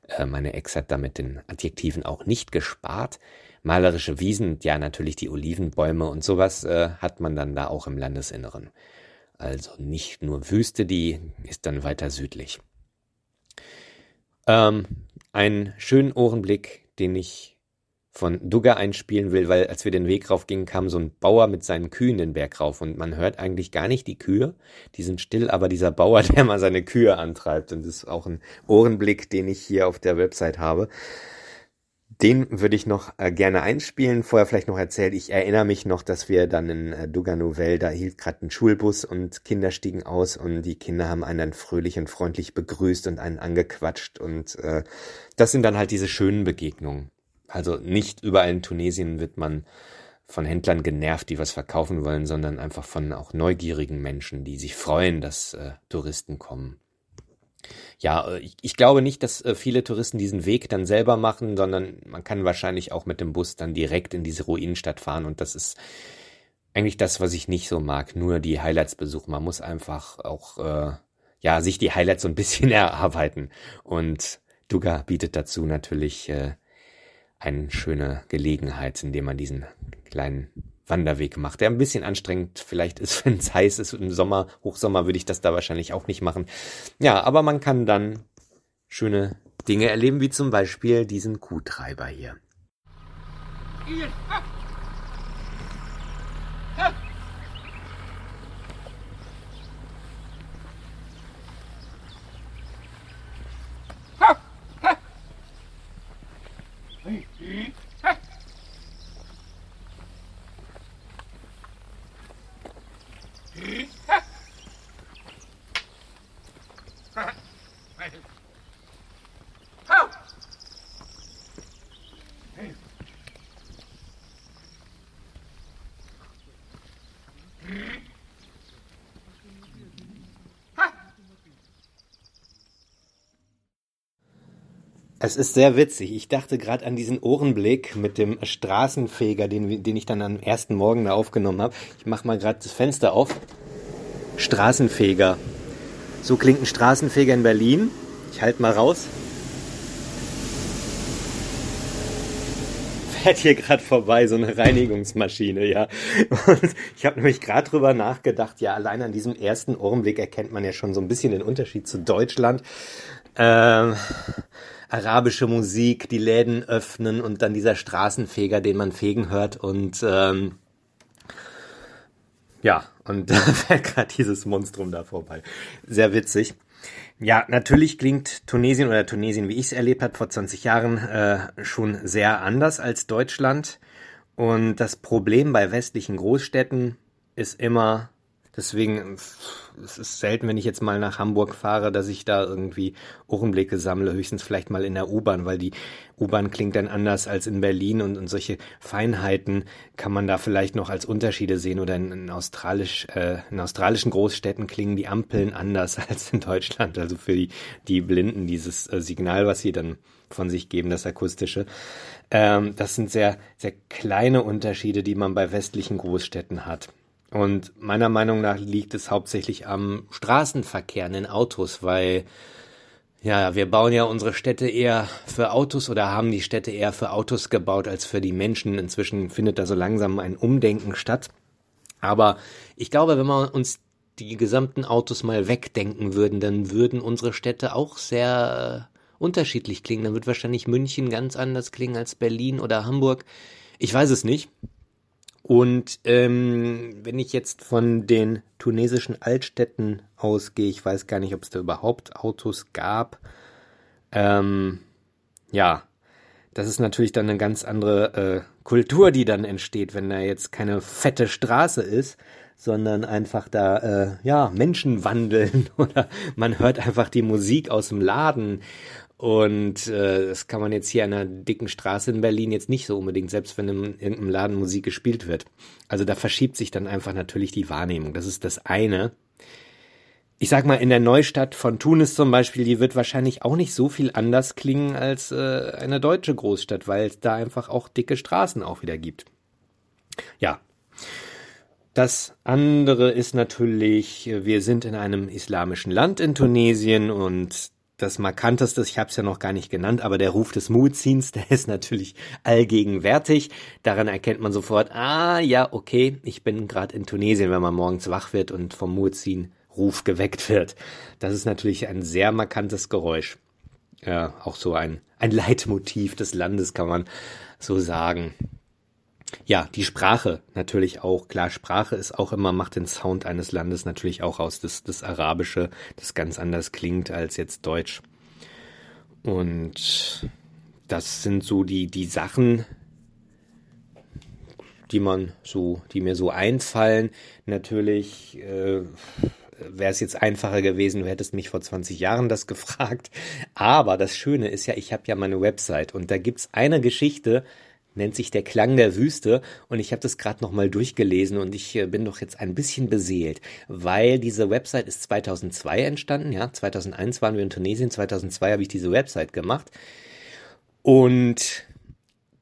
äh, meine Ex hat damit den Adjektiven auch nicht gespart. Malerische Wiesen, ja natürlich die Olivenbäume und sowas äh, hat man dann da auch im Landesinneren. Also nicht nur Wüste, die ist dann weiter südlich. Ähm, einen schönen Ohrenblick, den ich von Dugger einspielen will, weil als wir den Weg rauf gingen, kam so ein Bauer mit seinen Kühen den Berg rauf und man hört eigentlich gar nicht die Kühe, die sind still, aber dieser Bauer, der mal seine Kühe antreibt und das ist auch ein Ohrenblick, den ich hier auf der Website habe. Den würde ich noch äh, gerne einspielen. Vorher vielleicht noch erzählt, ich erinnere mich noch, dass wir dann in äh, Duga Nouvelle, da hielt gerade ein Schulbus und Kinder stiegen aus und die Kinder haben einen dann fröhlich und freundlich begrüßt und einen angequatscht und äh, das sind dann halt diese schönen Begegnungen. Also nicht überall in Tunesien wird man von Händlern genervt, die was verkaufen wollen, sondern einfach von auch neugierigen Menschen, die sich freuen, dass äh, Touristen kommen. Ja, äh, ich, ich, glaube nicht, dass äh, viele Touristen diesen Weg dann selber machen, sondern man kann wahrscheinlich auch mit dem Bus dann direkt in diese Ruinenstadt fahren und das ist eigentlich das, was ich nicht so mag, nur die Highlights besuchen. Man muss einfach auch äh, ja sich die Highlights so ein bisschen erarbeiten und Duga bietet dazu natürlich äh, eine schöne Gelegenheit, indem man diesen kleinen Wanderweg macht, der ein bisschen anstrengend vielleicht ist, wenn es heiß ist. Im Sommer, Hochsommer würde ich das da wahrscheinlich auch nicht machen. Ja, aber man kann dann schöne Dinge erleben, wie zum Beispiel diesen Kuhtreiber hier. Hmm? Es ist sehr witzig. Ich dachte gerade an diesen Ohrenblick mit dem Straßenfeger, den, den ich dann am ersten Morgen da aufgenommen habe. Ich mache mal gerade das Fenster auf. Straßenfeger. So klingt ein Straßenfeger in Berlin. Ich halte mal raus. Fährt hier gerade vorbei, so eine Reinigungsmaschine, ja. Und ich habe nämlich gerade drüber nachgedacht, ja, allein an diesem ersten Ohrenblick erkennt man ja schon so ein bisschen den Unterschied zu Deutschland. Ähm, arabische Musik, die Läden öffnen und dann dieser Straßenfeger, den man fegen hört und ähm, ja, und da fährt gerade dieses Monstrum da vorbei. Sehr witzig. Ja, natürlich klingt Tunesien oder Tunesien, wie ich es erlebt habe vor 20 Jahren, äh, schon sehr anders als Deutschland. Und das Problem bei westlichen Großstädten ist immer, Deswegen, es ist selten, wenn ich jetzt mal nach Hamburg fahre, dass ich da irgendwie Ohrenblicke sammle, höchstens vielleicht mal in der U-Bahn, weil die U-Bahn klingt dann anders als in Berlin und, und solche Feinheiten kann man da vielleicht noch als Unterschiede sehen oder in, in, australisch, äh, in australischen Großstädten klingen die Ampeln anders als in Deutschland, also für die, die Blinden dieses äh, Signal, was sie dann von sich geben, das akustische. Ähm, das sind sehr, sehr kleine Unterschiede, die man bei westlichen Großstädten hat. Und meiner Meinung nach liegt es hauptsächlich am Straßenverkehr, an den Autos, weil ja, wir bauen ja unsere Städte eher für Autos oder haben die Städte eher für Autos gebaut als für die Menschen. Inzwischen findet da so langsam ein Umdenken statt. Aber ich glaube, wenn wir uns die gesamten Autos mal wegdenken würden, dann würden unsere Städte auch sehr äh, unterschiedlich klingen. Dann wird wahrscheinlich München ganz anders klingen als Berlin oder Hamburg. Ich weiß es nicht. Und ähm, wenn ich jetzt von den tunesischen Altstädten ausgehe, ich weiß gar nicht, ob es da überhaupt Autos gab. Ähm, ja, das ist natürlich dann eine ganz andere äh, Kultur, die dann entsteht, wenn da jetzt keine fette Straße ist, sondern einfach da äh, ja Menschen wandeln oder man hört einfach die Musik aus dem Laden Und äh, das kann man jetzt hier an einer dicken Straße in Berlin jetzt nicht so unbedingt, selbst wenn in irgendeinem Laden Musik gespielt wird. Also da verschiebt sich dann einfach natürlich die Wahrnehmung. Das ist das eine. Ich sag mal, in der Neustadt von Tunis zum Beispiel, die wird wahrscheinlich auch nicht so viel anders klingen als äh, eine deutsche Großstadt, weil es da einfach auch dicke Straßen auch wieder gibt. Ja. Das andere ist natürlich, wir sind in einem islamischen Land in Tunesien und das Markanteste, ich habe es ja noch gar nicht genannt, aber der Ruf des Muezzins, der ist natürlich allgegenwärtig. Daran erkennt man sofort, ah ja, okay, ich bin gerade in Tunesien, wenn man morgens wach wird und vom Muezzin Ruf geweckt wird. Das ist natürlich ein sehr markantes Geräusch. Ja, auch so ein, ein Leitmotiv des Landes, kann man so sagen. Ja, die Sprache natürlich auch. Klar, Sprache ist auch immer, macht den Sound eines Landes natürlich auch aus. Das, das Arabische, das ganz anders klingt als jetzt Deutsch. Und das sind so die, die Sachen, die man so, die mir so einfallen. Natürlich, äh, wäre es jetzt einfacher gewesen, du hättest mich vor 20 Jahren das gefragt. Aber das Schöne ist ja, ich habe ja meine Website und da gibt's eine Geschichte, nennt sich der Klang der Wüste. Und ich habe das gerade nochmal durchgelesen und ich äh, bin doch jetzt ein bisschen beseelt, weil diese Website ist 2002 entstanden, ja, 2001 waren wir in Tunesien, 2002 habe ich diese Website gemacht. Und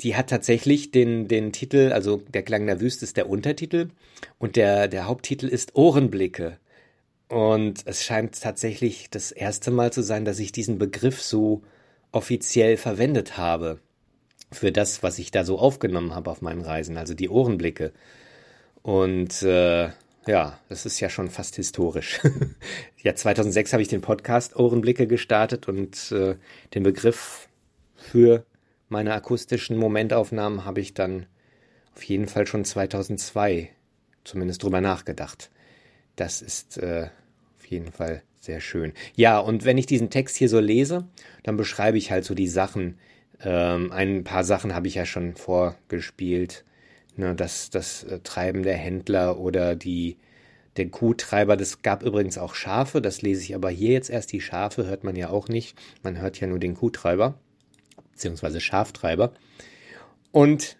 die hat tatsächlich den, den Titel, also der Klang der Wüste ist der Untertitel. Und der, der Haupttitel ist Ohrenblicke. Und es scheint tatsächlich das erste Mal zu sein, dass ich diesen Begriff so offiziell verwendet habe für das, was ich da so aufgenommen habe auf meinen Reisen, also die Ohrenblicke. Und äh, ja, das ist ja schon fast historisch. ja, 2006 habe ich den Podcast Ohrenblicke gestartet und äh, den Begriff für meine akustischen Momentaufnahmen habe ich dann auf jeden Fall schon 2002 zumindest drüber nachgedacht. Das ist äh, auf jeden Fall sehr schön. Ja, und wenn ich diesen Text hier so lese, dann beschreibe ich halt so die Sachen, ähm, ein paar Sachen habe ich ja schon vorgespielt. Ne, das, das äh, Treiben der Händler oder die, den Kuhtreiber. Das gab übrigens auch Schafe. Das lese ich aber hier jetzt erst. Die Schafe hört man ja auch nicht. Man hört ja nur den Kuhtreiber, beziehungsweise Schaftreiber. Und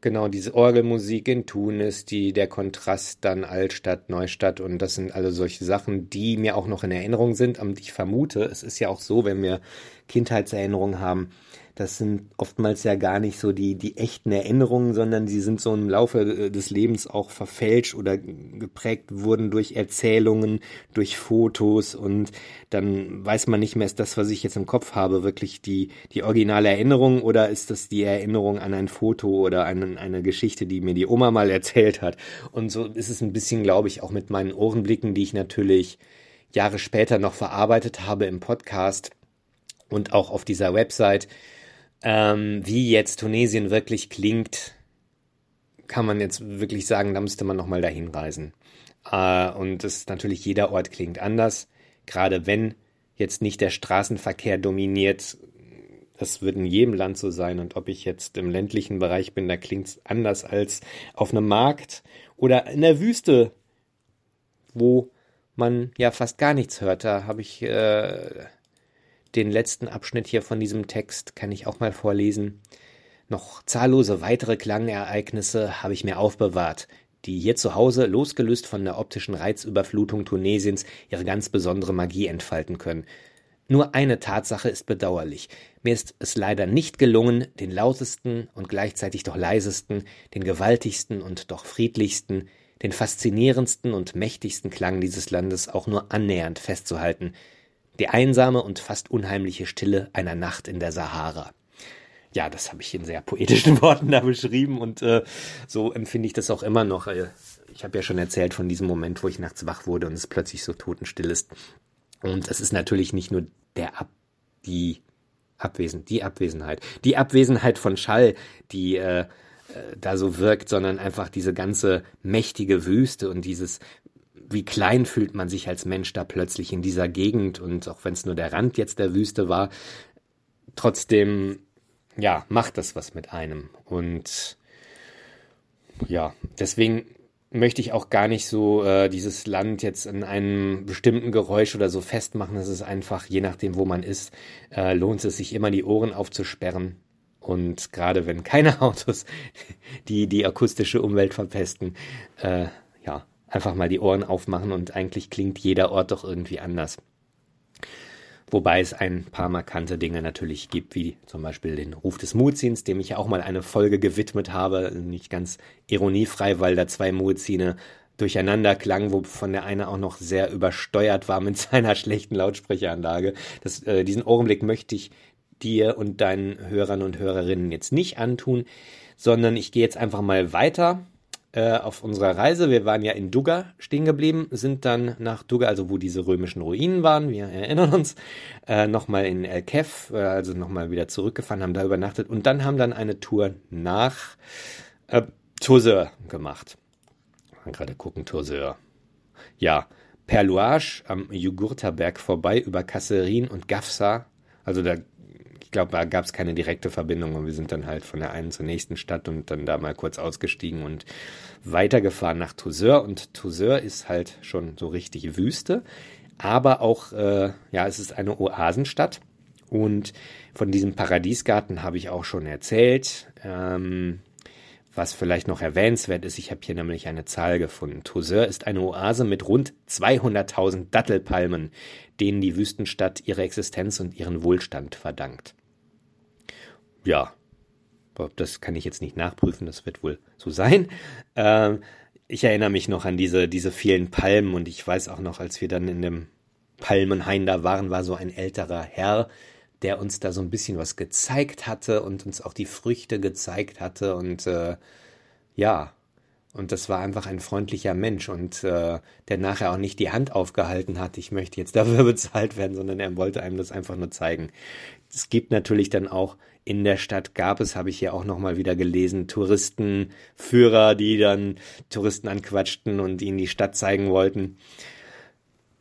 genau diese Orgelmusik in Tunis, die, der Kontrast dann Altstadt, Neustadt und das sind alle solche Sachen, die mir auch noch in Erinnerung sind. Und ich vermute, es ist ja auch so, wenn wir Kindheitserinnerungen haben, das sind oftmals ja gar nicht so die, die echten Erinnerungen, sondern die sind so im Laufe äh, des Lebens auch verfälscht oder geprägt wurden durch Erzählungen, durch Fotos und dann weiß man nicht mehr, ist das, was ich jetzt im Kopf habe, wirklich die, die originale Erinnerung oder ist das die Erinnerung an ein Foto oder an eine Geschichte, die mir die Oma mal erzählt hat. Und so ist es ein bisschen, glaube ich, auch mit meinen Ohrenblicken, die ich natürlich Jahre später noch verarbeitet habe im Podcast und auch auf dieser Website ähm, wie jetzt Tunesien wirklich klingt, kann man jetzt wirklich sagen, da müsste man nochmal dahin reisen. Äh, und das natürlich jeder Ort klingt anders, gerade wenn jetzt nicht der Straßenverkehr dominiert. Das wird in jedem Land so sein. Und ob ich jetzt im ländlichen Bereich bin, da klingt es anders als auf einem Markt oder in der Wüste, wo man ja fast gar nichts hört. Da habe ich äh, den letzten Abschnitt hier von diesem Text kann ich auch mal vorlesen. Noch zahllose weitere Klangereignisse habe ich mir aufbewahrt, die hier zu Hause, losgelöst von der optischen Reizüberflutung Tunesiens, ihre ganz besondere Magie entfalten können. Nur eine Tatsache ist bedauerlich. Mir ist es leider nicht gelungen, den lautesten und gleichzeitig doch leisesten, den gewaltigsten und doch friedlichsten, den faszinierendsten und mächtigsten Klang dieses Landes auch nur annähernd festzuhalten – die einsame und fast unheimliche Stille einer Nacht in der Sahara. Ja, das habe ich in sehr poetischen Worten da beschrieben und äh, so empfinde ich das auch immer noch. Äh, ich habe ja schon erzählt von diesem Moment, wo ich nachts wach wurde und es plötzlich so totenstill ist. Und es ist natürlich nicht nur der Ab die Abwesen, die Abwesenheit, die Abwesenheit von Schall, die äh, äh da so wirkt, sondern einfach diese ganze mächtige Wüste und dieses wie klein fühlt man sich als Mensch da plötzlich in dieser Gegend und auch wenn es nur der Rand jetzt der Wüste war, trotzdem, ja, macht das was mit einem. Und ja, deswegen möchte ich auch gar nicht so äh, dieses Land jetzt in einem bestimmten Geräusch oder so festmachen. Es ist einfach, je nachdem, wo man ist, äh, lohnt es sich immer die Ohren aufzusperren. Und gerade wenn keine Autos die die akustische Umwelt verpesten, äh, ja, einfach mal die Ohren aufmachen und eigentlich klingt jeder Ort doch irgendwie anders. Wobei es ein paar markante Dinge natürlich gibt, wie zum Beispiel den Ruf des Muezzins, dem ich auch mal eine Folge gewidmet habe. Nicht ganz ironiefrei, weil da zwei Muezzine durcheinander klangen, wovon der eine auch noch sehr übersteuert war mit seiner schlechten Lautsprecheranlage. Das, äh, diesen Augenblick möchte ich dir und deinen Hörern und Hörerinnen jetzt nicht antun, sondern ich gehe jetzt einfach mal weiter äh, auf unserer Reise. Wir waren ja in Duga stehen geblieben, sind dann nach Duga, also wo diese römischen Ruinen waren, wir erinnern uns, äh, nochmal in El Kef, äh, also nochmal wieder zurückgefahren, haben da übernachtet und dann haben dann eine Tour nach äh, Torseur gemacht. Gerade gucken, Torseur. Ja, per Luage am Jugurthaberg vorbei über Kasserin und Gafsa. Also da ich glaube, da gab es keine direkte Verbindung und wir sind dann halt von der einen zur nächsten Stadt und dann da mal kurz ausgestiegen und weitergefahren nach Toussaint. Und Toussaint ist halt schon so richtig Wüste, aber auch, äh, ja, es ist eine Oasenstadt. Und von diesem Paradiesgarten habe ich auch schon erzählt. Ähm, was vielleicht noch erwähnenswert ist, ich habe hier nämlich eine Zahl gefunden. Toussaint ist eine Oase mit rund 200.000 Dattelpalmen, denen die Wüstenstadt ihre Existenz und ihren Wohlstand verdankt. Ja, das kann ich jetzt nicht nachprüfen, das wird wohl so sein. Ähm, ich erinnere mich noch an diese, diese vielen Palmen und ich weiß auch noch, als wir dann in dem Palmenhain da waren, war so ein älterer Herr, der uns da so ein bisschen was gezeigt hatte und uns auch die Früchte gezeigt hatte und äh, ja, und das war einfach ein freundlicher Mensch und äh, der nachher auch nicht die Hand aufgehalten hat, ich möchte jetzt dafür bezahlt werden, sondern er wollte einem das einfach nur zeigen. Es gibt natürlich dann auch in der Stadt gab es, habe ich hier auch nochmal wieder gelesen, Touristenführer, die dann Touristen anquatschten und ihnen die Stadt zeigen wollten.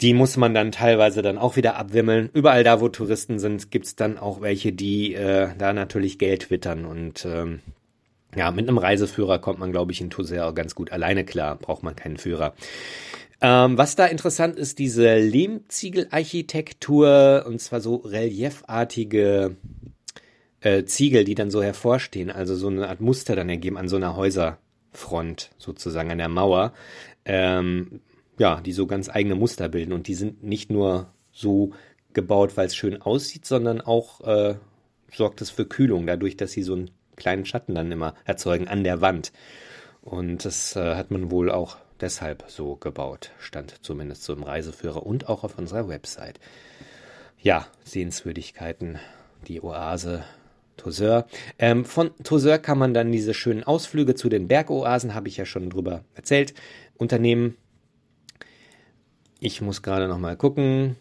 Die muss man dann teilweise dann auch wieder abwimmeln. Überall da, wo Touristen sind, gibt's dann auch welche, die äh, da natürlich Geld wittern. Und ähm, ja, mit einem Reiseführer kommt man, glaube ich, in auch ganz gut alleine klar. Braucht man keinen Führer. Ähm, was da interessant ist, diese Lehmziegelarchitektur und zwar so reliefartige äh, Ziegel, die dann so hervorstehen, also so eine Art Muster dann ergeben an so einer Häuserfront sozusagen, an der Mauer, ähm, ja, die so ganz eigene Muster bilden und die sind nicht nur so gebaut, weil es schön aussieht, sondern auch äh, sorgt es für Kühlung, dadurch, dass sie so einen kleinen Schatten dann immer erzeugen an der Wand. Und das äh, hat man wohl auch deshalb so gebaut, stand zumindest so im Reiseführer und auch auf unserer Website. Ja, Sehenswürdigkeiten, die Oase Toussaint. Ähm, von Toussaint kann man dann diese schönen Ausflüge zu den Bergoasen, habe ich ja schon drüber erzählt, unternehmen. Ich muss gerade noch mal gucken.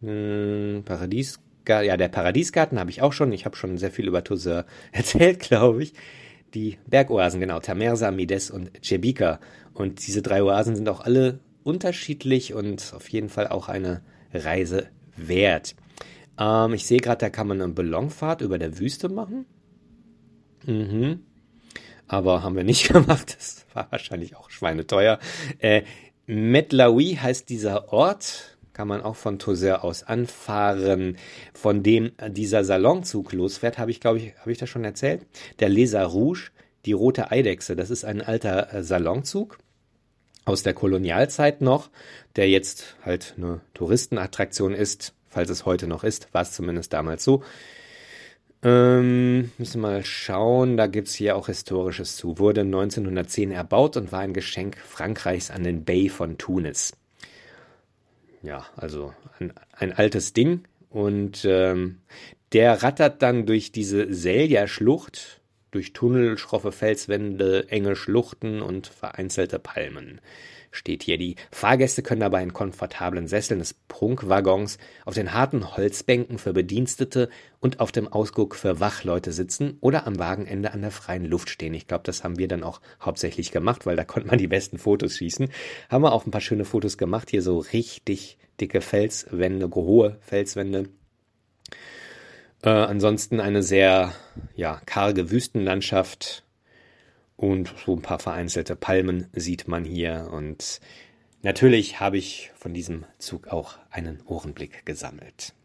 Hm, Paradies, ja, der Paradiesgarten habe ich auch schon. Ich habe schon sehr viel über Toussaint erzählt, glaube ich. Die Bergoasen, genau, Tamersa, Mides und Cebika. Und diese drei Oasen sind auch alle unterschiedlich und auf jeden Fall auch eine Reise wert. Ähm, ich sehe gerade, da kann man eine Ballonfahrt über der Wüste machen. Mhm. Aber haben wir nicht gemacht. Das war wahrscheinlich auch schweineteuer. Äh, Metlawi heißt dieser Ort. Kann man auch von Toser aus anfahren. Von dem dieser Salonzug losfährt, habe ich, glaube ich, habe ich das schon erzählt. Der Leser Rouge, die rote Eidechse. Das ist ein alter äh, Salonzug aus der Kolonialzeit noch, der jetzt halt eine Touristenattraktion ist falls es heute noch ist, war es zumindest damals so. Ähm, müssen wir mal schauen, da gibt es hier auch Historisches zu. Wurde 1910 erbaut und war ein Geschenk Frankreichs an den Bay von Tunis. Ja, also ein, ein altes Ding. Und ähm, der rattert dann durch diese Selja-Schlucht, durch Tunnel, schroffe Felswände, enge Schluchten und vereinzelte Palmen steht hier. Die Fahrgäste können dabei in komfortablen Sesseln des Prunkwaggons, auf den harten Holzbänken für Bedienstete und auf dem Ausguck für Wachleute sitzen oder am Wagenende an der freien Luft stehen. Ich glaube, das haben wir dann auch hauptsächlich gemacht, weil da konnte man die besten Fotos schießen. Haben wir auch ein paar schöne Fotos gemacht. Hier so richtig dicke Felswände, hohe Felswände. Äh, ansonsten eine sehr ja, karge Wüstenlandschaft Und so ein paar vereinzelte Palmen sieht man hier. Und natürlich habe ich von diesem Zug auch einen Ohrenblick gesammelt.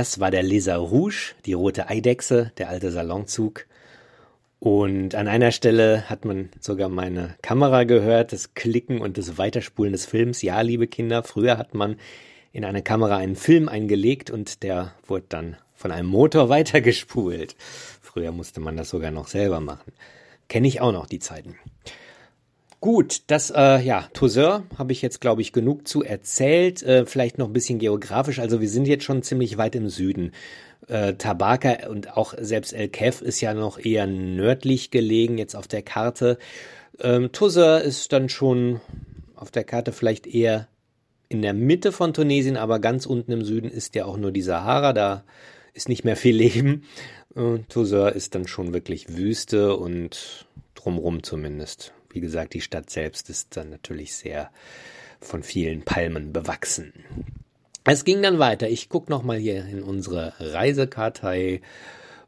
Das war der Lézard Rouge, die rote Eidechse, der alte Salonzug. Und an einer Stelle hat man sogar meine Kamera gehört, das Klicken und das Weiterspulen des Films. Ja, liebe Kinder, früher hat man in eine Kamera einen Film eingelegt und der wurde dann von einem Motor weitergespult. Früher musste man das sogar noch selber machen. Kenne ich auch noch die Zeiten. Gut, das, äh, ja, Toussaint habe ich jetzt, glaube ich, genug zu erzählt. Äh, vielleicht noch ein bisschen geografisch. Also wir sind jetzt schon ziemlich weit im Süden. Äh, Tabaka und auch selbst El Kef ist ja noch eher nördlich gelegen jetzt auf der Karte. Ähm, Toussaint ist dann schon auf der Karte vielleicht eher in der Mitte von Tunesien, aber ganz unten im Süden ist ja auch nur die Sahara. Da ist nicht mehr viel Leben. Äh, Toussaint ist dann schon wirklich Wüste und drumrum zumindest. Wie gesagt, die Stadt selbst ist dann natürlich sehr von vielen Palmen bewachsen. Es ging dann weiter. Ich gucke nochmal hier in unsere Reisekartei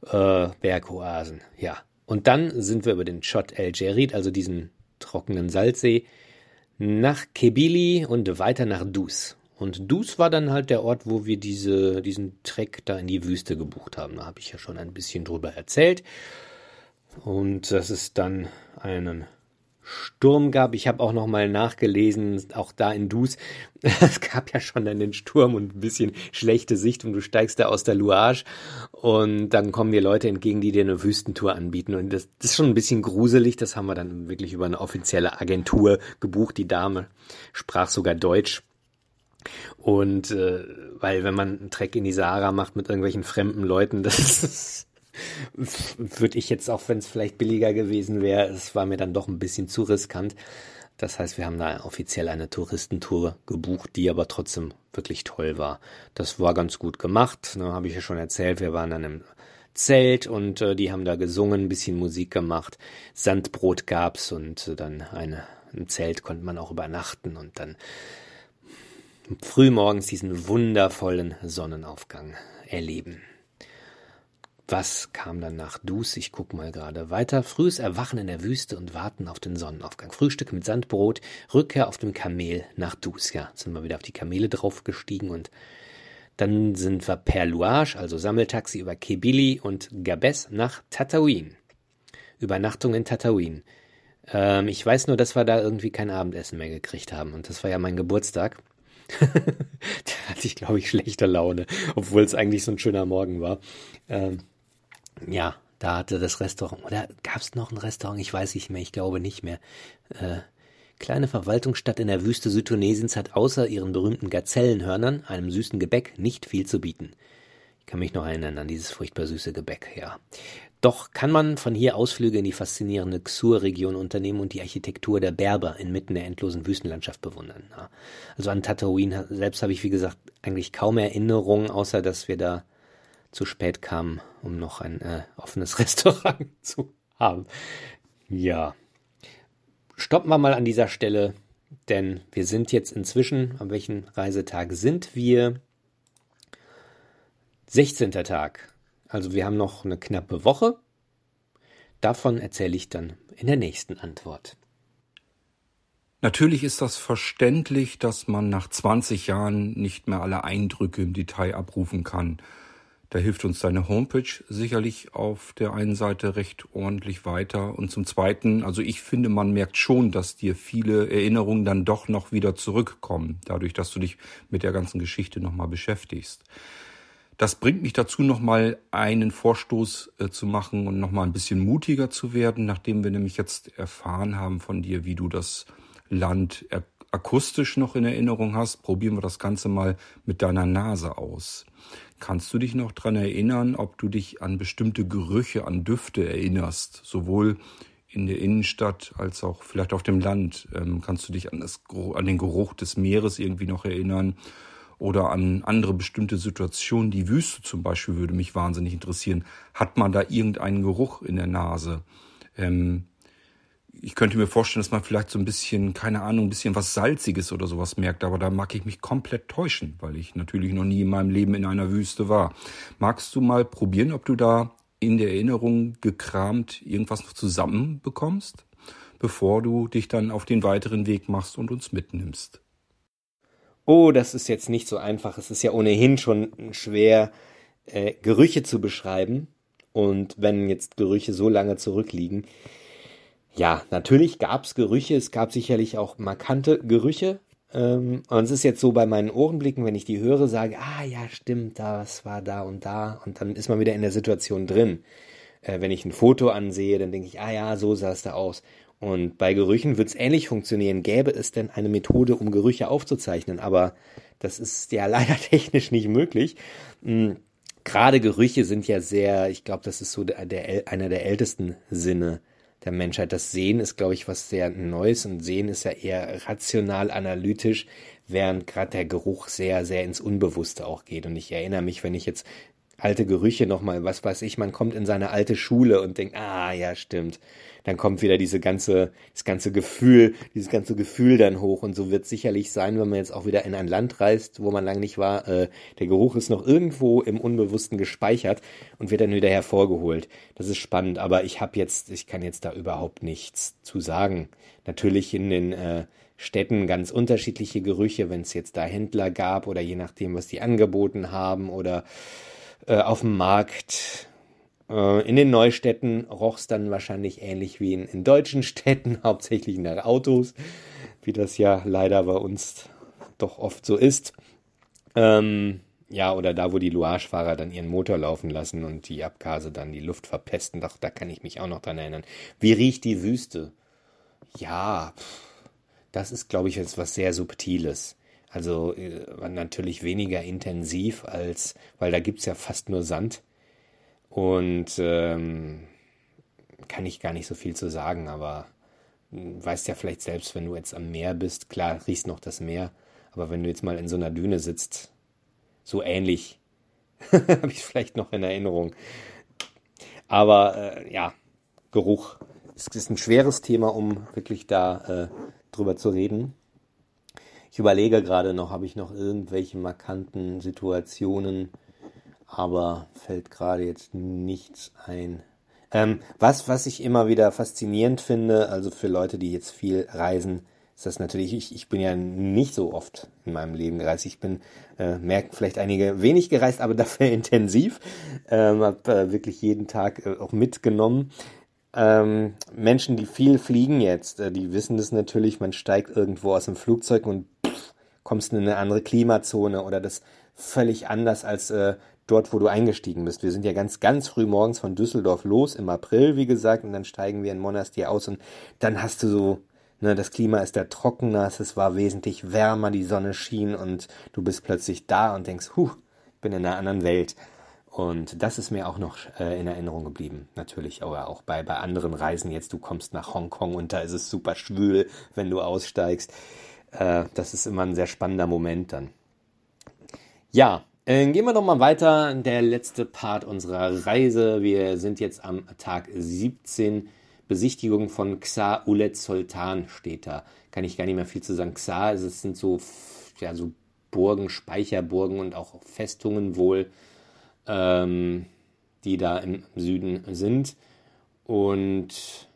äh, Bergoasen. Ja. Und dann sind wir über den Chott El Gerid, also diesen trockenen Salzsee, nach Kebili und weiter nach Dus. Und Dus war dann halt der Ort, wo wir diese, diesen Trek da in die Wüste gebucht haben. Da habe ich ja schon ein bisschen drüber erzählt. Und das ist dann einen Sturm gab. Ich habe auch noch mal nachgelesen, auch da in Dus. Es gab ja schon den Sturm und ein bisschen schlechte Sicht und du steigst da aus der Luage und dann kommen dir Leute entgegen, die dir eine Wüstentour anbieten und das, das ist schon ein bisschen gruselig. Das haben wir dann wirklich über eine offizielle Agentur gebucht. Die Dame sprach sogar Deutsch. Und äh, weil wenn man einen Trek in die Sahara macht mit irgendwelchen fremden Leuten, das ist würde ich jetzt, auch wenn es vielleicht billiger gewesen wäre, es war mir dann doch ein bisschen zu riskant. Das heißt, wir haben da offiziell eine Touristentour gebucht, die aber trotzdem wirklich toll war. Das war ganz gut gemacht, ne, habe ich ja schon erzählt. Wir waren dann im Zelt und äh, die haben da gesungen, ein bisschen Musik gemacht. Sandbrot gab's und äh, dann eine, im Zelt konnte man auch übernachten und dann frühmorgens diesen wundervollen Sonnenaufgang erleben. Was kam dann nach Dus? Ich guck mal gerade weiter. Frühes Erwachen in der Wüste und Warten auf den Sonnenaufgang. Frühstück mit Sandbrot, Rückkehr auf dem Kamel nach Dus. Ja, sind wir wieder auf die Kamele draufgestiegen und dann sind wir per Louage, also Sammeltaxi über Kebili und Gabes nach Tatooine. Übernachtung in Tatooine. Ähm, ich weiß nur, dass wir da irgendwie kein Abendessen mehr gekriegt haben und das war ja mein Geburtstag. da hatte ich, glaube ich, schlechte Laune, obwohl es eigentlich so ein schöner Morgen war. Ähm, ja, da hatte das Restaurant, oder gab es noch ein Restaurant? Ich weiß nicht mehr, ich glaube nicht mehr. Äh, kleine Verwaltungsstadt in der Wüste Südtunesiens hat außer ihren berühmten Gazellenhörnern, einem süßen Gebäck, nicht viel zu bieten. Ich kann mich noch erinnern an dieses furchtbar süße Gebäck, ja. Doch kann man von hier Ausflüge in die faszinierende Xur-Region unternehmen und die Architektur der Berber inmitten der endlosen Wüstenlandschaft bewundern. Ja. Also an Tatooine selbst habe ich, wie gesagt, eigentlich kaum Erinnerungen, außer dass wir da zu spät kam, um noch ein äh, offenes Restaurant zu haben. Ja. Stoppen wir mal an dieser Stelle, denn wir sind jetzt inzwischen, an welchem Reisetag sind wir? 16. Tag. Also wir haben noch eine knappe Woche. Davon erzähle ich dann in der nächsten Antwort. Natürlich ist das verständlich, dass man nach 20 Jahren nicht mehr alle Eindrücke im Detail abrufen kann. Da hilft uns deine Homepage sicherlich auf der einen Seite recht ordentlich weiter. Und zum Zweiten, also ich finde, man merkt schon, dass dir viele Erinnerungen dann doch noch wieder zurückkommen, dadurch, dass du dich mit der ganzen Geschichte nochmal beschäftigst. Das bringt mich dazu, nochmal einen Vorstoß äh, zu machen und nochmal ein bisschen mutiger zu werden, nachdem wir nämlich jetzt erfahren haben von dir, wie du das Land akustisch noch in Erinnerung hast. Probieren wir das Ganze mal mit deiner Nase aus. Kannst du dich noch dran erinnern, ob du dich an bestimmte Gerüche, an Düfte erinnerst? Sowohl in der Innenstadt als auch vielleicht auf dem Land. Ähm, kannst du dich an, das, an den Geruch des Meeres irgendwie noch erinnern? Oder an andere bestimmte Situationen? Die Wüste zum Beispiel würde mich wahnsinnig interessieren. Hat man da irgendeinen Geruch in der Nase? Ähm, ich könnte mir vorstellen, dass man vielleicht so ein bisschen, keine Ahnung, ein bisschen was Salziges oder sowas merkt, aber da mag ich mich komplett täuschen, weil ich natürlich noch nie in meinem Leben in einer Wüste war. Magst du mal probieren, ob du da in der Erinnerung gekramt irgendwas noch zusammenbekommst, bevor du dich dann auf den weiteren Weg machst und uns mitnimmst? Oh, das ist jetzt nicht so einfach. Es ist ja ohnehin schon schwer, äh, Gerüche zu beschreiben. Und wenn jetzt Gerüche so lange zurückliegen, ja, natürlich gab es Gerüche, es gab sicherlich auch markante Gerüche. Ähm, und es ist jetzt so bei meinen Ohrenblicken, wenn ich die höre, sage, ah ja, stimmt, das war da und da. Und dann ist man wieder in der Situation drin. Äh, wenn ich ein Foto ansehe, dann denke ich, ah ja, so sah es da aus. Und bei Gerüchen wird es ähnlich funktionieren. Gäbe es denn eine Methode, um Gerüche aufzuzeichnen? Aber das ist ja leider technisch nicht möglich. Mhm. Gerade Gerüche sind ja sehr, ich glaube, das ist so der, der, einer der ältesten Sinne der Menschheit. Das Sehen ist, glaube ich, was sehr Neues und Sehen ist ja eher rational analytisch, während gerade der Geruch sehr, sehr ins Unbewusste auch geht. Und ich erinnere mich, wenn ich jetzt alte Gerüche nochmal, was weiß ich, man kommt in seine alte Schule und denkt, ah ja, stimmt. Dann kommt wieder diese ganze, das ganze Gefühl, dieses ganze Gefühl dann hoch. Und so wird sicherlich sein, wenn man jetzt auch wieder in ein Land reist, wo man lange nicht war. Äh, der Geruch ist noch irgendwo im Unbewussten gespeichert und wird dann wieder hervorgeholt. Das ist spannend, aber ich habe jetzt, ich kann jetzt da überhaupt nichts zu sagen. Natürlich in den äh, Städten ganz unterschiedliche Gerüche, wenn es jetzt da Händler gab oder je nachdem, was die angeboten haben oder äh, auf dem Markt. Äh, in den Neustädten roch es dann wahrscheinlich ähnlich wie in, in deutschen Städten, hauptsächlich nach Autos, wie das ja leider bei uns doch oft so ist. Ähm, ja, oder da, wo die Louage-Fahrer dann ihren Motor laufen lassen und die Abgase dann die Luft verpesten. Doch, da kann ich mich auch noch dran erinnern. Wie riecht die Wüste? Ja, das ist, glaube ich, jetzt was sehr Subtiles. Also äh, natürlich weniger intensiv als, weil da gibt's ja fast nur Sand. Und ähm, kann ich gar nicht so viel zu sagen, aber hm, weißt ja vielleicht selbst, wenn du jetzt am Meer bist, klar riechst noch das Meer, aber wenn du jetzt mal in so einer Düne sitzt, so ähnlich, habe ich vielleicht noch in Erinnerung. Aber äh, ja, Geruch. Es ist ein schweres Thema, um wirklich da äh, drüber zu reden. Ich überlege gerade noch, habe ich noch irgendwelche markanten Situationen, aber fällt gerade jetzt nichts ein. Ähm, was, was ich immer wieder faszinierend finde, also für Leute, die jetzt viel reisen, ist das natürlich, ich, ich bin ja nicht so oft in meinem Leben gereist. Ich bin, äh, merken vielleicht einige wenig gereist, aber dafür intensiv. Ähm, habe äh, wirklich jeden Tag äh, auch mitgenommen. Ähm, Menschen, die viel fliegen jetzt, äh, die wissen das natürlich, man steigt irgendwo aus dem Flugzeug und kommst in eine andere Klimazone oder das völlig anders als äh, dort, wo du eingestiegen bist. Wir sind ja ganz, ganz früh morgens von Düsseldorf los, im April, wie gesagt, und dann steigen wir in Monastir aus und dann hast du so, ne, das Klima ist da trockener, es war wesentlich wärmer, die Sonne schien und du bist plötzlich da und denkst, huh, ich bin in einer anderen Welt. Und das ist mir auch noch äh, in Erinnerung geblieben, natürlich, aber auch bei, bei anderen Reisen jetzt, du kommst nach Hongkong und da ist es super schwül, wenn du aussteigst. Äh, das ist immer ein sehr spannender Moment dann. Ja, gehen wir noch mal weiter. Der letzte Part unserer Reise. Wir sind jetzt am Tag 17. Besichtigung von Xa Ulet Sultan steht da. Kann ich gar nicht mehr viel zu sagen. Xa, es sind so, ja, so Burgen, Speicherburgen und auch Festungen wohl, ähm, die da im Süden sind. Und